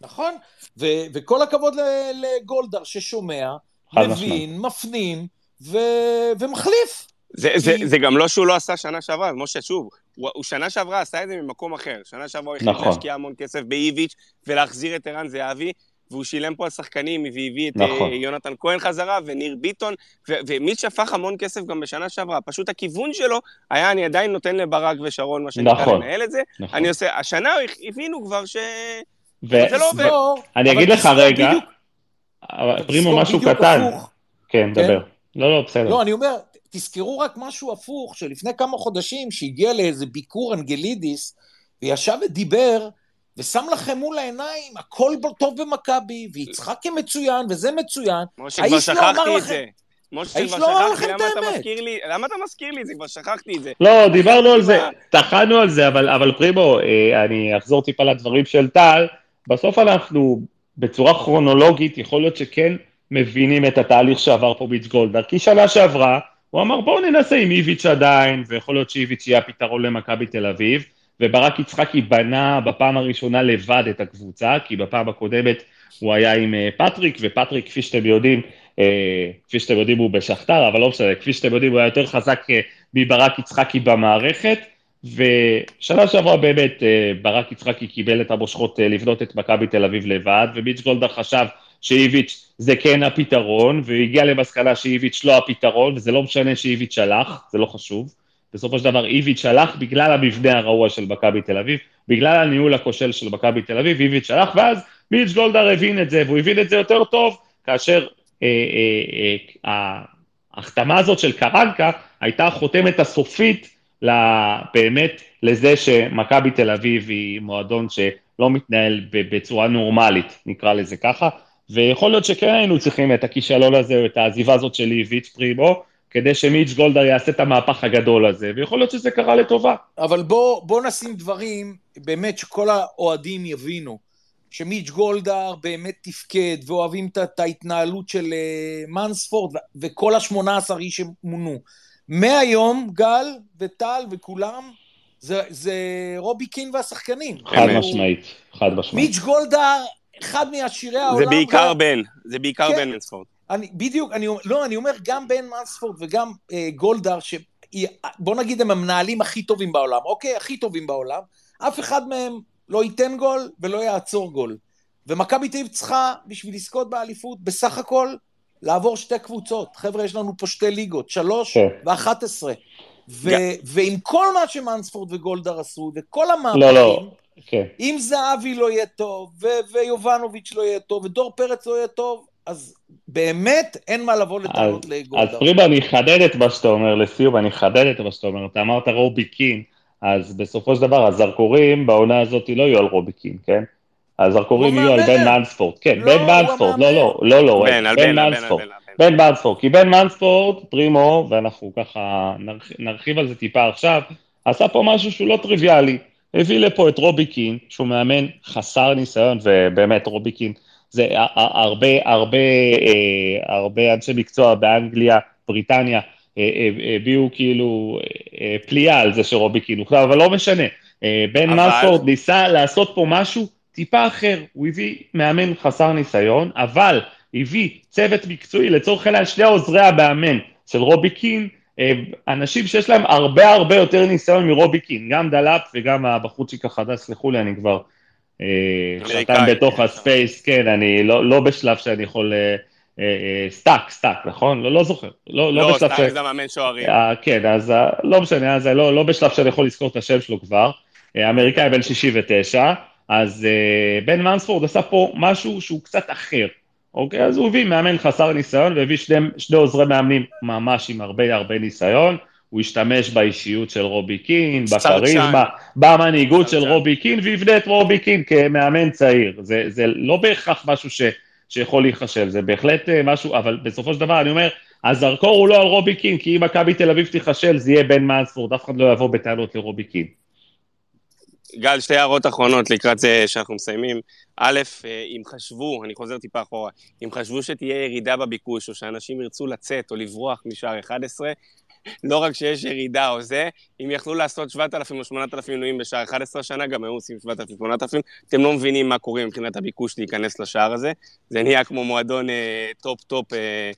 נכון, ו- וכל הכבוד ל- לגולדהר ששומע, מבין, משמעית. מפנים ו- ומחליף. זה, זה, כי- זה גם לא שהוא לא עשה שנה שעברה, משה, שוב, הוא, הוא שנה שעברה עשה את זה ממקום אחר. שנה שעברה הוא החליט נכון. להשקיע המון כסף באיביץ' ולהחזיר את ערן זהבי, והוא שילם פה על שחקנים, והביא את נכון. נכון. יונתן כהן חזרה, וניר ביטון, ו- ומי שפך המון כסף גם בשנה שעברה. פשוט הכיוון שלו היה, אני עדיין נותן לברק ושרון, מה שנקרא, נכון. לנהל את זה. נכון. אני עושה, השנה הבינו כבר ש... ו- זה לא עובד. תזכור, אני אגיד לך רגע, בדיוק- פרימו משהו קטן. הפוך. כן, כן? דבר. לא, לא, בסדר. לא, אני אומר, תזכרו רק משהו הפוך, שלפני כמה חודשים, שהגיע לאיזה ביקור אנגלידיס, וישב ודיבר, ושם לכם מול העיניים, הכל טוב במכבי, ויצחקי מצוין, וזה מצוין. משה, כבר לא שכחתי את לכם- זה. משה, כבר לא שכחתי, למה אתה. מזכיר לי? למה אתה מזכיר לי את זה? כבר שכחתי את זה. לא, דיברנו על זה, טחנו על זה, אבל, אבל פרימו, אה, אני אחזור טיפה לדברים של טל, בסוף אנחנו בצורה כרונולוגית, יכול להיות שכן מבינים את התהליך שעבר פה ביץ' גולדהר, כי שנה שעברה, הוא אמר בואו ננסה עם איביץ' עדיין, ויכול להיות שאיביץ' יהיה הפתרון למכבי תל אביב, וברק יצחקי בנה בפעם הראשונה לבד את הקבוצה, כי בפעם הקודמת הוא היה עם אה, פטריק, ופטריק, כפי שאתם יודעים, אה, כפי שאתם יודעים הוא בשכתר, אבל לא משנה, כפי שאתם יודעים הוא היה יותר חזק אה, מברק יצחקי במערכת, ושנה שעברה באמת ברק יצחקי קיבל את המושכות לבנות את מכבי תל אביב לבד, וביץ' גולדהר חשב שאיביץ' זה כן הפתרון, והגיע למסקנה שאיביץ' לא הפתרון, וזה לא משנה שאיביץ' הלך, זה לא חשוב. בסופו של דבר איביץ' הלך בגלל המבנה הרעוע של מכבי תל אביב, בגלל הניהול הכושל של מכבי תל אביב, איביץ' הלך, ואז ביץ' גולדהר הבין את זה, והוא הבין את זה יותר טוב, כאשר אה, אה, אה, ההחתמה הזאת של קרנקה הייתה החותמת הסופית באמת לזה שמכבי תל אביב היא מועדון שלא מתנהל בצורה נורמלית, נקרא לזה ככה, ויכול להיות שכן היינו צריכים את הכישלון הזה, או את העזיבה הזאת של איביץ' פרימו, כדי שמיץ' גולדהר יעשה את המהפך הגדול הזה, ויכול להיות שזה קרה לטובה. אבל בוא, בוא נשים דברים, באמת שכל האוהדים יבינו, שמיץ' גולדהר באמת תפקד, ואוהבים את, את ההתנהלות של uh, מנספורד, ו- וכל השמונה עשר איש שמונו. מהיום, גל וטל וכולם, זה, זה רובי קין והשחקנים. חד אמת. משמעית, חד משמעית. מיץ' גולדהר, אחד מעשירי העולם. זה בעיקר ו- בן, זה בעיקר כן. בן מנספורד. אני, בדיוק, אני, לא, אני אומר, גם בן מנספורד וגם אה, גולדהר, ש... בוא נגיד הם המנהלים הכי טובים בעולם, אוקיי? הכי טובים בעולם. אף אחד מהם לא ייתן גול ולא יעצור גול. ומכבי תל אביב צריכה, בשביל לזכות באליפות, בסך הכל, לעבור שתי קבוצות. חבר'ה, יש לנו פה שתי ליגות, שלוש כן. ואחת עשרה. ו- גם- ועם כל מה שמנספורד וגולדהר עשו, וכל המהפכים, לא, לא, כן. אם זהבי לא יהיה טוב, ו- ויובנוביץ' לא יהיה טוב, ודור פרץ לא יהיה טוב, אז באמת אין מה לבוא לטענות אז לגולדהר. פרימו, אני אחדד את מה שאתה אומר לסיום, אני אחדד את מה שאתה אומר. אתה אמרת רובי קין, אז בסופו של דבר הזרקורים בעונה הזאת לא יהיו על רובי קין, כן? הזרקורים יהיו על. בן מנספורד, כן, לא, בן מנספורד, לא, לא, לא, לא, בן, בן בן, מנספורד. בן, כי בן מנספורד, פרימו, ואנחנו ככה נרח- נרחיב על זה טיפה עכשיו, עשה פה משהו שהוא לא טריוויאלי. הביא לפה את רובי קין, שהוא מאמן חסר ניסיון, ובאמת רובי קין, זה הרבה, הרבה, אה, הרבה אנשי מקצוע באנגליה, בריטניה, אה, אה, הביעו כאילו אה, פליאה על זה שרובי קין הוחלט, אבל לא משנה. בן אבל- מנספורד ניסה לעשות פה משהו טיפה אחר, הוא הביא מאמן חסר ניסיון, אבל הביא צוות מקצועי, לצורך העניין שני עוזרי המאמן של רובי קין, אנשים שיש להם הרבה הרבה יותר ניסיון מרובי קין, גם דלאפ וגם הבחורצ'יק החדש, סלחו לי, אני כבר שעתיים בתוך. הספייס, כן, אני לא, לא בשלב שאני יכול, אה, אה, אה, סטאק, סטאק, נכון? לא, לא זוכר, לא, לא לא, בשלב סתם זה מאמן שוערים. אה, כן, אז אה, לא משנה, אז אה, לא, לא בשלב שאני יכול לזכור את השם שלו כבר. אה, אמריקאי בן 69, אז אה, בן מנספורד עשה פה משהו שהוא קצת אחר, אוקיי? אז הוא הביא מאמן חסר ניסיון והביא שני, שני עוזרי מאמנים ממש עם הרבה הרבה ניסיון. הוא ישתמש באישיות של רובי קין. בכריזמה, במנהיגות של. רובי קין, ויבנה את רובי קין כמאמן צעיר. זה, זה לא בהכרח משהו ש, שיכול להיחשב, זה בהחלט אה, משהו, אבל בסופו של דבר אני אומר, הזרקור הוא לא על רובי קין, כי אם מכבי תל אביב תיכשל, זה יהיה בן מאנספורד, אף אחד לא יבוא בטענות לרובי קין. גל, שתי הערות אחרונות לקראת זה שאנחנו מסיימים. א', אה, אם חשבו, אני חוזר טיפה אחורה, אם חשבו שתהיה ירידה בביקוש, או שאנשים ירצו לצאת או לברוח משער 11, לא רק שיש ירידה או זה, אם יכלו לעשות 7,000 או 8,000 מנויים בשער 11 שנה, גם היו עושים 7,000, 8,000. אתם לא מבינים מה קורה מבחינת הביקוש להיכנס לשער הזה. זה נהיה כמו מועדון אה, טופ-טופ. אה,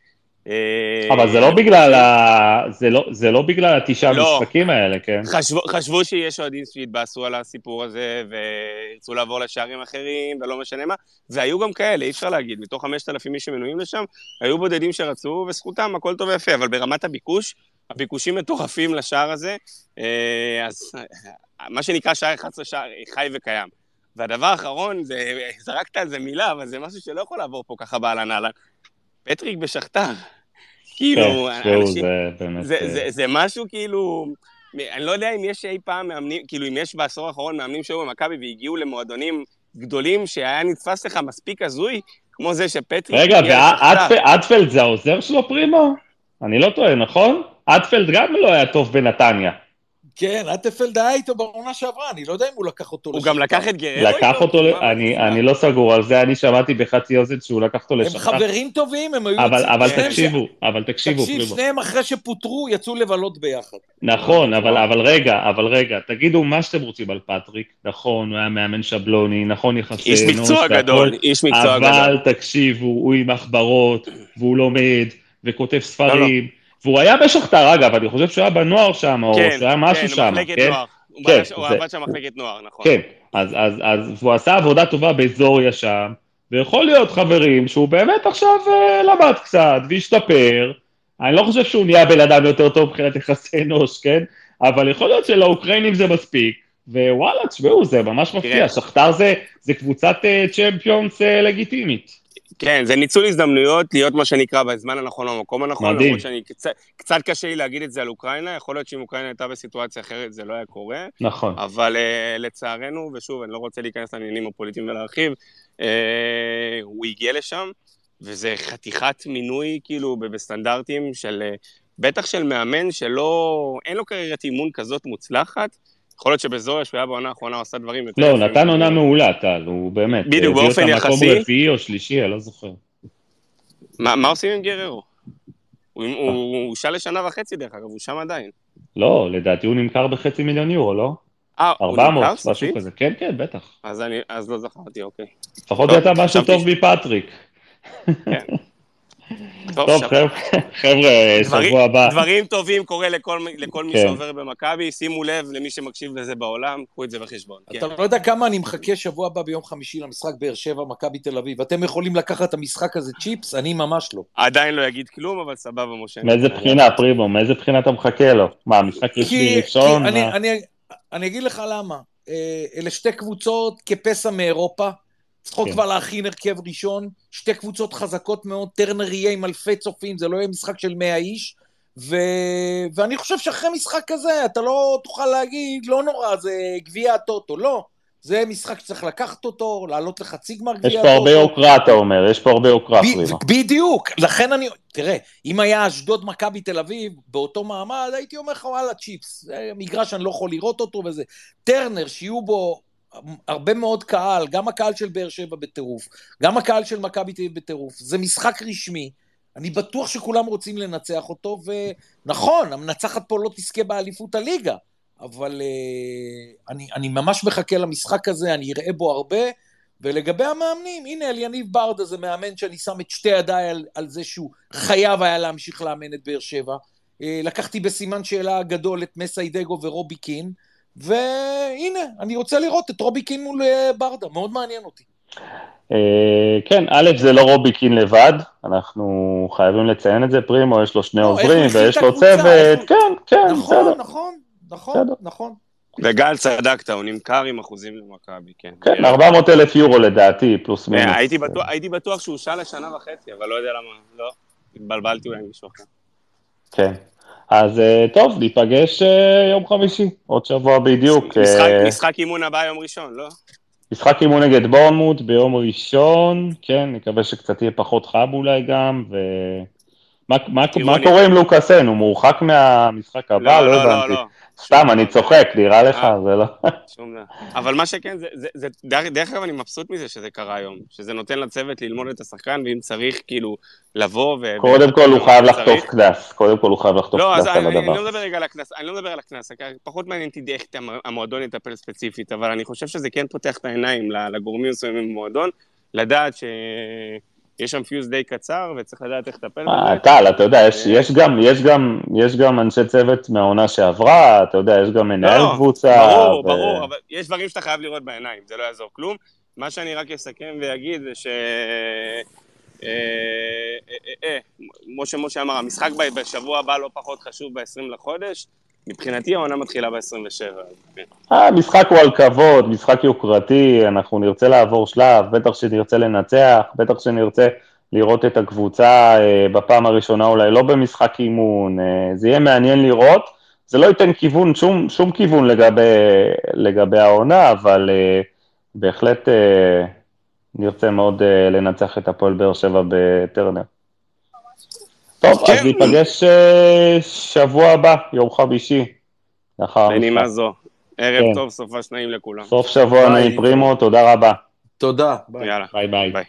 אה, אבל זה לא בגלל, ה... זה לא, זה לא בגלל התשעה לא. משחקים האלה, כן? חשבו, חשבו שיש אוהדים שהתבאסו על הסיפור הזה, וירצו לעבור לשערים אחרים, ולא משנה מה, והיו גם כאלה, אי אפשר להגיד, מתוך 5,000 איש שמנויים לשם, היו בודדים שרצו, וזכותם, הכל טוב ויפה, אבל ברמת הביקוש, הביקושים מטורפים לשער הזה, אה, אז אה, מה שנקרא שער 11 שער חי וקיים. והדבר האחרון, זה, זרקת על זה מילה, אבל זה משהו שלא יכול לעבור פה ככה באהלן אהלן. פטריק בשכתר. כאילו, כן, תשמעו, אנשים... זה באמת... זה, אה, זה, זה משהו כאילו, אני לא יודע אם יש אי פעם מאמנים, כאילו אם יש בעשור האחרון מאמנים שהיו במכבי והגיעו למועדונים גדולים שהיה נתפס לך מספיק הזוי, כמו זה שפטריק... רגע. ואדפלד זה העוזר שלו פרימו? אני לא טועה, נכון? אדפלד גם לא היה טוב בנתניה. כן, אטפלד היה איתו בעונה שעברה, אני לא יודע אם הוא לקח אותו הוא גם. לקח את גררו לקח? אותו, אני לא סגור על זה, אני שמעתי בחצי אוזן שהוא לקח אותו הם לשכתר. חברים טובים, הם היו... אבל אבל תקשיבו, אבל תקשיבו, תקשיב. שניהם אחרי שפוטרו יצאו לבלות ביחד. נכון, אבל, אבל רגע, אבל רגע, תגידו מה שאתם רוצים על פטריק, נכון, הוא היה מאמן שבלוני, נכון, יחסי איש מקצוע גדול, איש מקצוע אבל גדול. תקשיבו, הוא עם מחברות, והוא לומד, וכותב לא, ספרים, והוא היה בשכתר, אגב, אני חושב שהוא היה בנוער שם, או כן, שהוא היה משהו כן, שם, מחלקת כן? נוער. הוא כן, הוא זה- עבד שם מחלקת נוער, נכון. כן, אז, אז, אז הוא עשה עבודה טובה באזוריה שם, ויכול להיות, חברים, שהוא באמת עכשיו אה, למד קצת והשתפר. אני לא חושב שהוא נהיה בן אדם יותר טוב מבחינת יחסי אנוש, כן? אבל יכול להיות שלאוקראינים זה מספיק, ווואלה, תשמעו, זה ממש מפתיע. שכתר זה, זה קבוצת אה, צ'מפיונס אה, לגיטימית. כן, זה ניצול הזדמנויות להיות מה שנקרא בזמן הנכון במקום הנכון, מדהים. למרות שאני קצת, קצת קשה לי להגיד את זה על אוקראינה, יכול להיות שאם אוקראינה הייתה בסיטואציה אחרת זה לא היה קורה, נכון. אבל uh, לצערנו, ושוב, אני לא רוצה להיכנס לעניינים הפוליטיים ולהרחיב, uh, הוא הגיע לשם, וזה חתיכת מינוי כאילו בסטנדרטים של, uh, בטח של מאמן שלא, אין לו קריירת אימון כזאת מוצלחת, יכול להיות שבזוריה שהוא היה בעונה האחרונה הוא עשה דברים יותר... לא, הוא. נתן עונה מעולה, טל, הוא באמת. בדיוק, הביא באופן אותם יחסי. מקום רביעי או שלישי, אני לא זוכר. מה, מה עושים עם גררו? הוא, הוא, הוא, הוא שאל לשנה וחצי דרך אגב, הוא שם עדיין. לא, לדעתי הוא נמכר בחצי מיליון יורו, לא? אה, הוא 400, נמכר משהו סופית? כזה. כן, כן, בטח. אז, אני, אז לא זכרתי, אוקיי. לפחות יצא משהו טוב מפטריק. טוב, טוב, חבר'ה, חבר'ה, דברים- שבוע הבא. דברים טובים קורה לכל, מי- לכל מי כן. שעובר במכבי, שימו לב למי שמקשיב לזה בעולם, קחו את זה בחשבון. כן. אתה לא יודע כמה אני מחכה שבוע הבא ביום חמישי למשחק באר שבע, מכבי תל אביב. אתם יכולים לקחת את המשחק הזה צ'יפס? אני ממש לא. עדיין לא יגיד כלום, אבל סבבה, משה. מאיזה בחינה, פרימו? מאיזה בחינה אתה מחכה לו? מה, משחק רשמי ראשון? אני, מה? אני, אני אגיד לך למה. אה, אלה שתי קבוצות כפסע מאירופה, צריכות כן. כבר להכין הרכב ראשון, שתי קבוצות חזקות מאוד, טרנר יהיה עם אלפי צופים, זה לא יהיה משחק של 100 איש, ו... ואני חושב שאחרי משחק כזה אתה לא תוכל להגיד, לא נורא, זה גביע הטוטו, לא. זה משחק שצריך לקחת אותו, לעלות לחצי גמר יש גביע פה הרבה הטוטו. יוקרה, אתה אומר, יש פה הרבה יוקרה, ב-. בדיוק, לכן אני, תראה, אם היה אשדוד מכבי תל אביב באותו מעמד, הייתי אומר לך וואלה צ'יפס, זה מגרש שאני לא יכול לראות אותו וזה. טרנר, שיהיו בו הרבה מאוד קהל, גם הקהל של באר שבע בטירוף, גם הקהל של מכבי תל אביב בטירוף, זה משחק רשמי, אני בטוח שכולם רוצים לנצח אותו, ונכון, המנצחת פה לא תזכה באליפות הליגה, אבל uh, אני, אני ממש מחכה למשחק הזה, אני אראה בו הרבה, ולגבי המאמנים, הנה אליניב ברדה זה מאמן שאני שם את שתי ידיי על, על זה שהוא חייב היה להמשיך לאמן את באר שבע. אה, לקחתי בסימן שאלה גדול את מסיידגו ורובי קין, והנה, אני רוצה לראות את רובי קין מול אה, ברדה, מאוד מעניין אותי. אה, כן, א', זה לא רובי קין לבד, אנחנו חייבים לציין את זה, פרימו, יש לו שני לא, הכין ויש לו צוות, כן, כן, בסדר. נכון, נכון, נכון. נכון. וגל, צדקת, הוא נמכר עם אחוזים למכבי, כן. כן, 400 אלף יורו לדעתי, פלוס מינוס. אה, הייתי בטוח- הייתי בטוח שהוא שאל לשנה וחצי, אבל לא יודע למה, לא. התבלבלתי אולי עם מישהו אחר. כן. אז אה, טוב, ניפגש אה, יום חמישי, עוד שבוע בדיוק. משחק- אה, משחק אימון הבא יום ראשון, לא? משחק אימון נגד בורנמוט ביום ראשון, כן, נקווה שקצת יהיה פחות חם אולי גם, ו... מה, מה, מה קורה עם לוקאסן? הוא מורחק מהמשחק הבא? לא, הבנתי. סתם, אני צוחק, נראה לך, אה. זה לא... שום דבר. אבל מה שכן, זה, דרך, אגב, אני מבסוט מזה שזה קרה היום. שזה נותן לצוות ללמוד את השחקן, ואם צריך, כאילו, לבוא ו... קודם כל הוא חייב. לחטוף קנס, קודם כל הוא חייב לחטוף לא, קנס על אני, אני הדבר. לא מדבר רגע על הקנס, אני לא מדבר על הקנס, פחות מעניין אותי איך המ- המועדון יטפל ספציפית, אבל אני חושב שזה כן פותח את העיניים לגורמים מסוימים במועדון, לדעת שיש שם פיוז די קצר, וצריך לדעת איך לטפל אה, בזה. טל, אתה יודע, יש, יש, גם, יש, גם, יש גם אנשי צוות מהעונה שעברה, אתה יודע, יש גם מנהל לא, קבוצה. ברור, ו- ברור, אבל יש דברים שאתה חייב לראות בעיניים, זה לא יעזור כלום. מה שאני רק אסכם ואגיד זה ש... אה, אה, אה, כמו שמשה אמר, המשחק בשבוע הבא לא פחות חשוב ב-20 לחודש. מבחינתי העונה מתחילה ב-27. המשחק הוא על כבוד, משחק יוקרתי, אנחנו נרצה לעבור שלב, בטח שנרצה לנצח, בטח שנרצה לראות את הקבוצה אה, בפעם הראשונה אולי לא במשחק אימון, אה, זה יהיה מעניין לראות, זה לא ייתן כיוון, שום, שום כיוון לגבי, לגבי העונה, אבל אה, בהחלט אה, נרצה מאוד אה, לנצח את הפועל באר שבע בטרנר. טוב, כן. אז ניפגש אה, שבוע הבא, יום חמישי. לאחר בנימה. זו. ערב כן. טוב, סופ"ש נעים לכולם. סוף שבוע ביי. נעים פרימו, תודה רבה. תודה. ביי. יאללה. ביי ביי. ביי.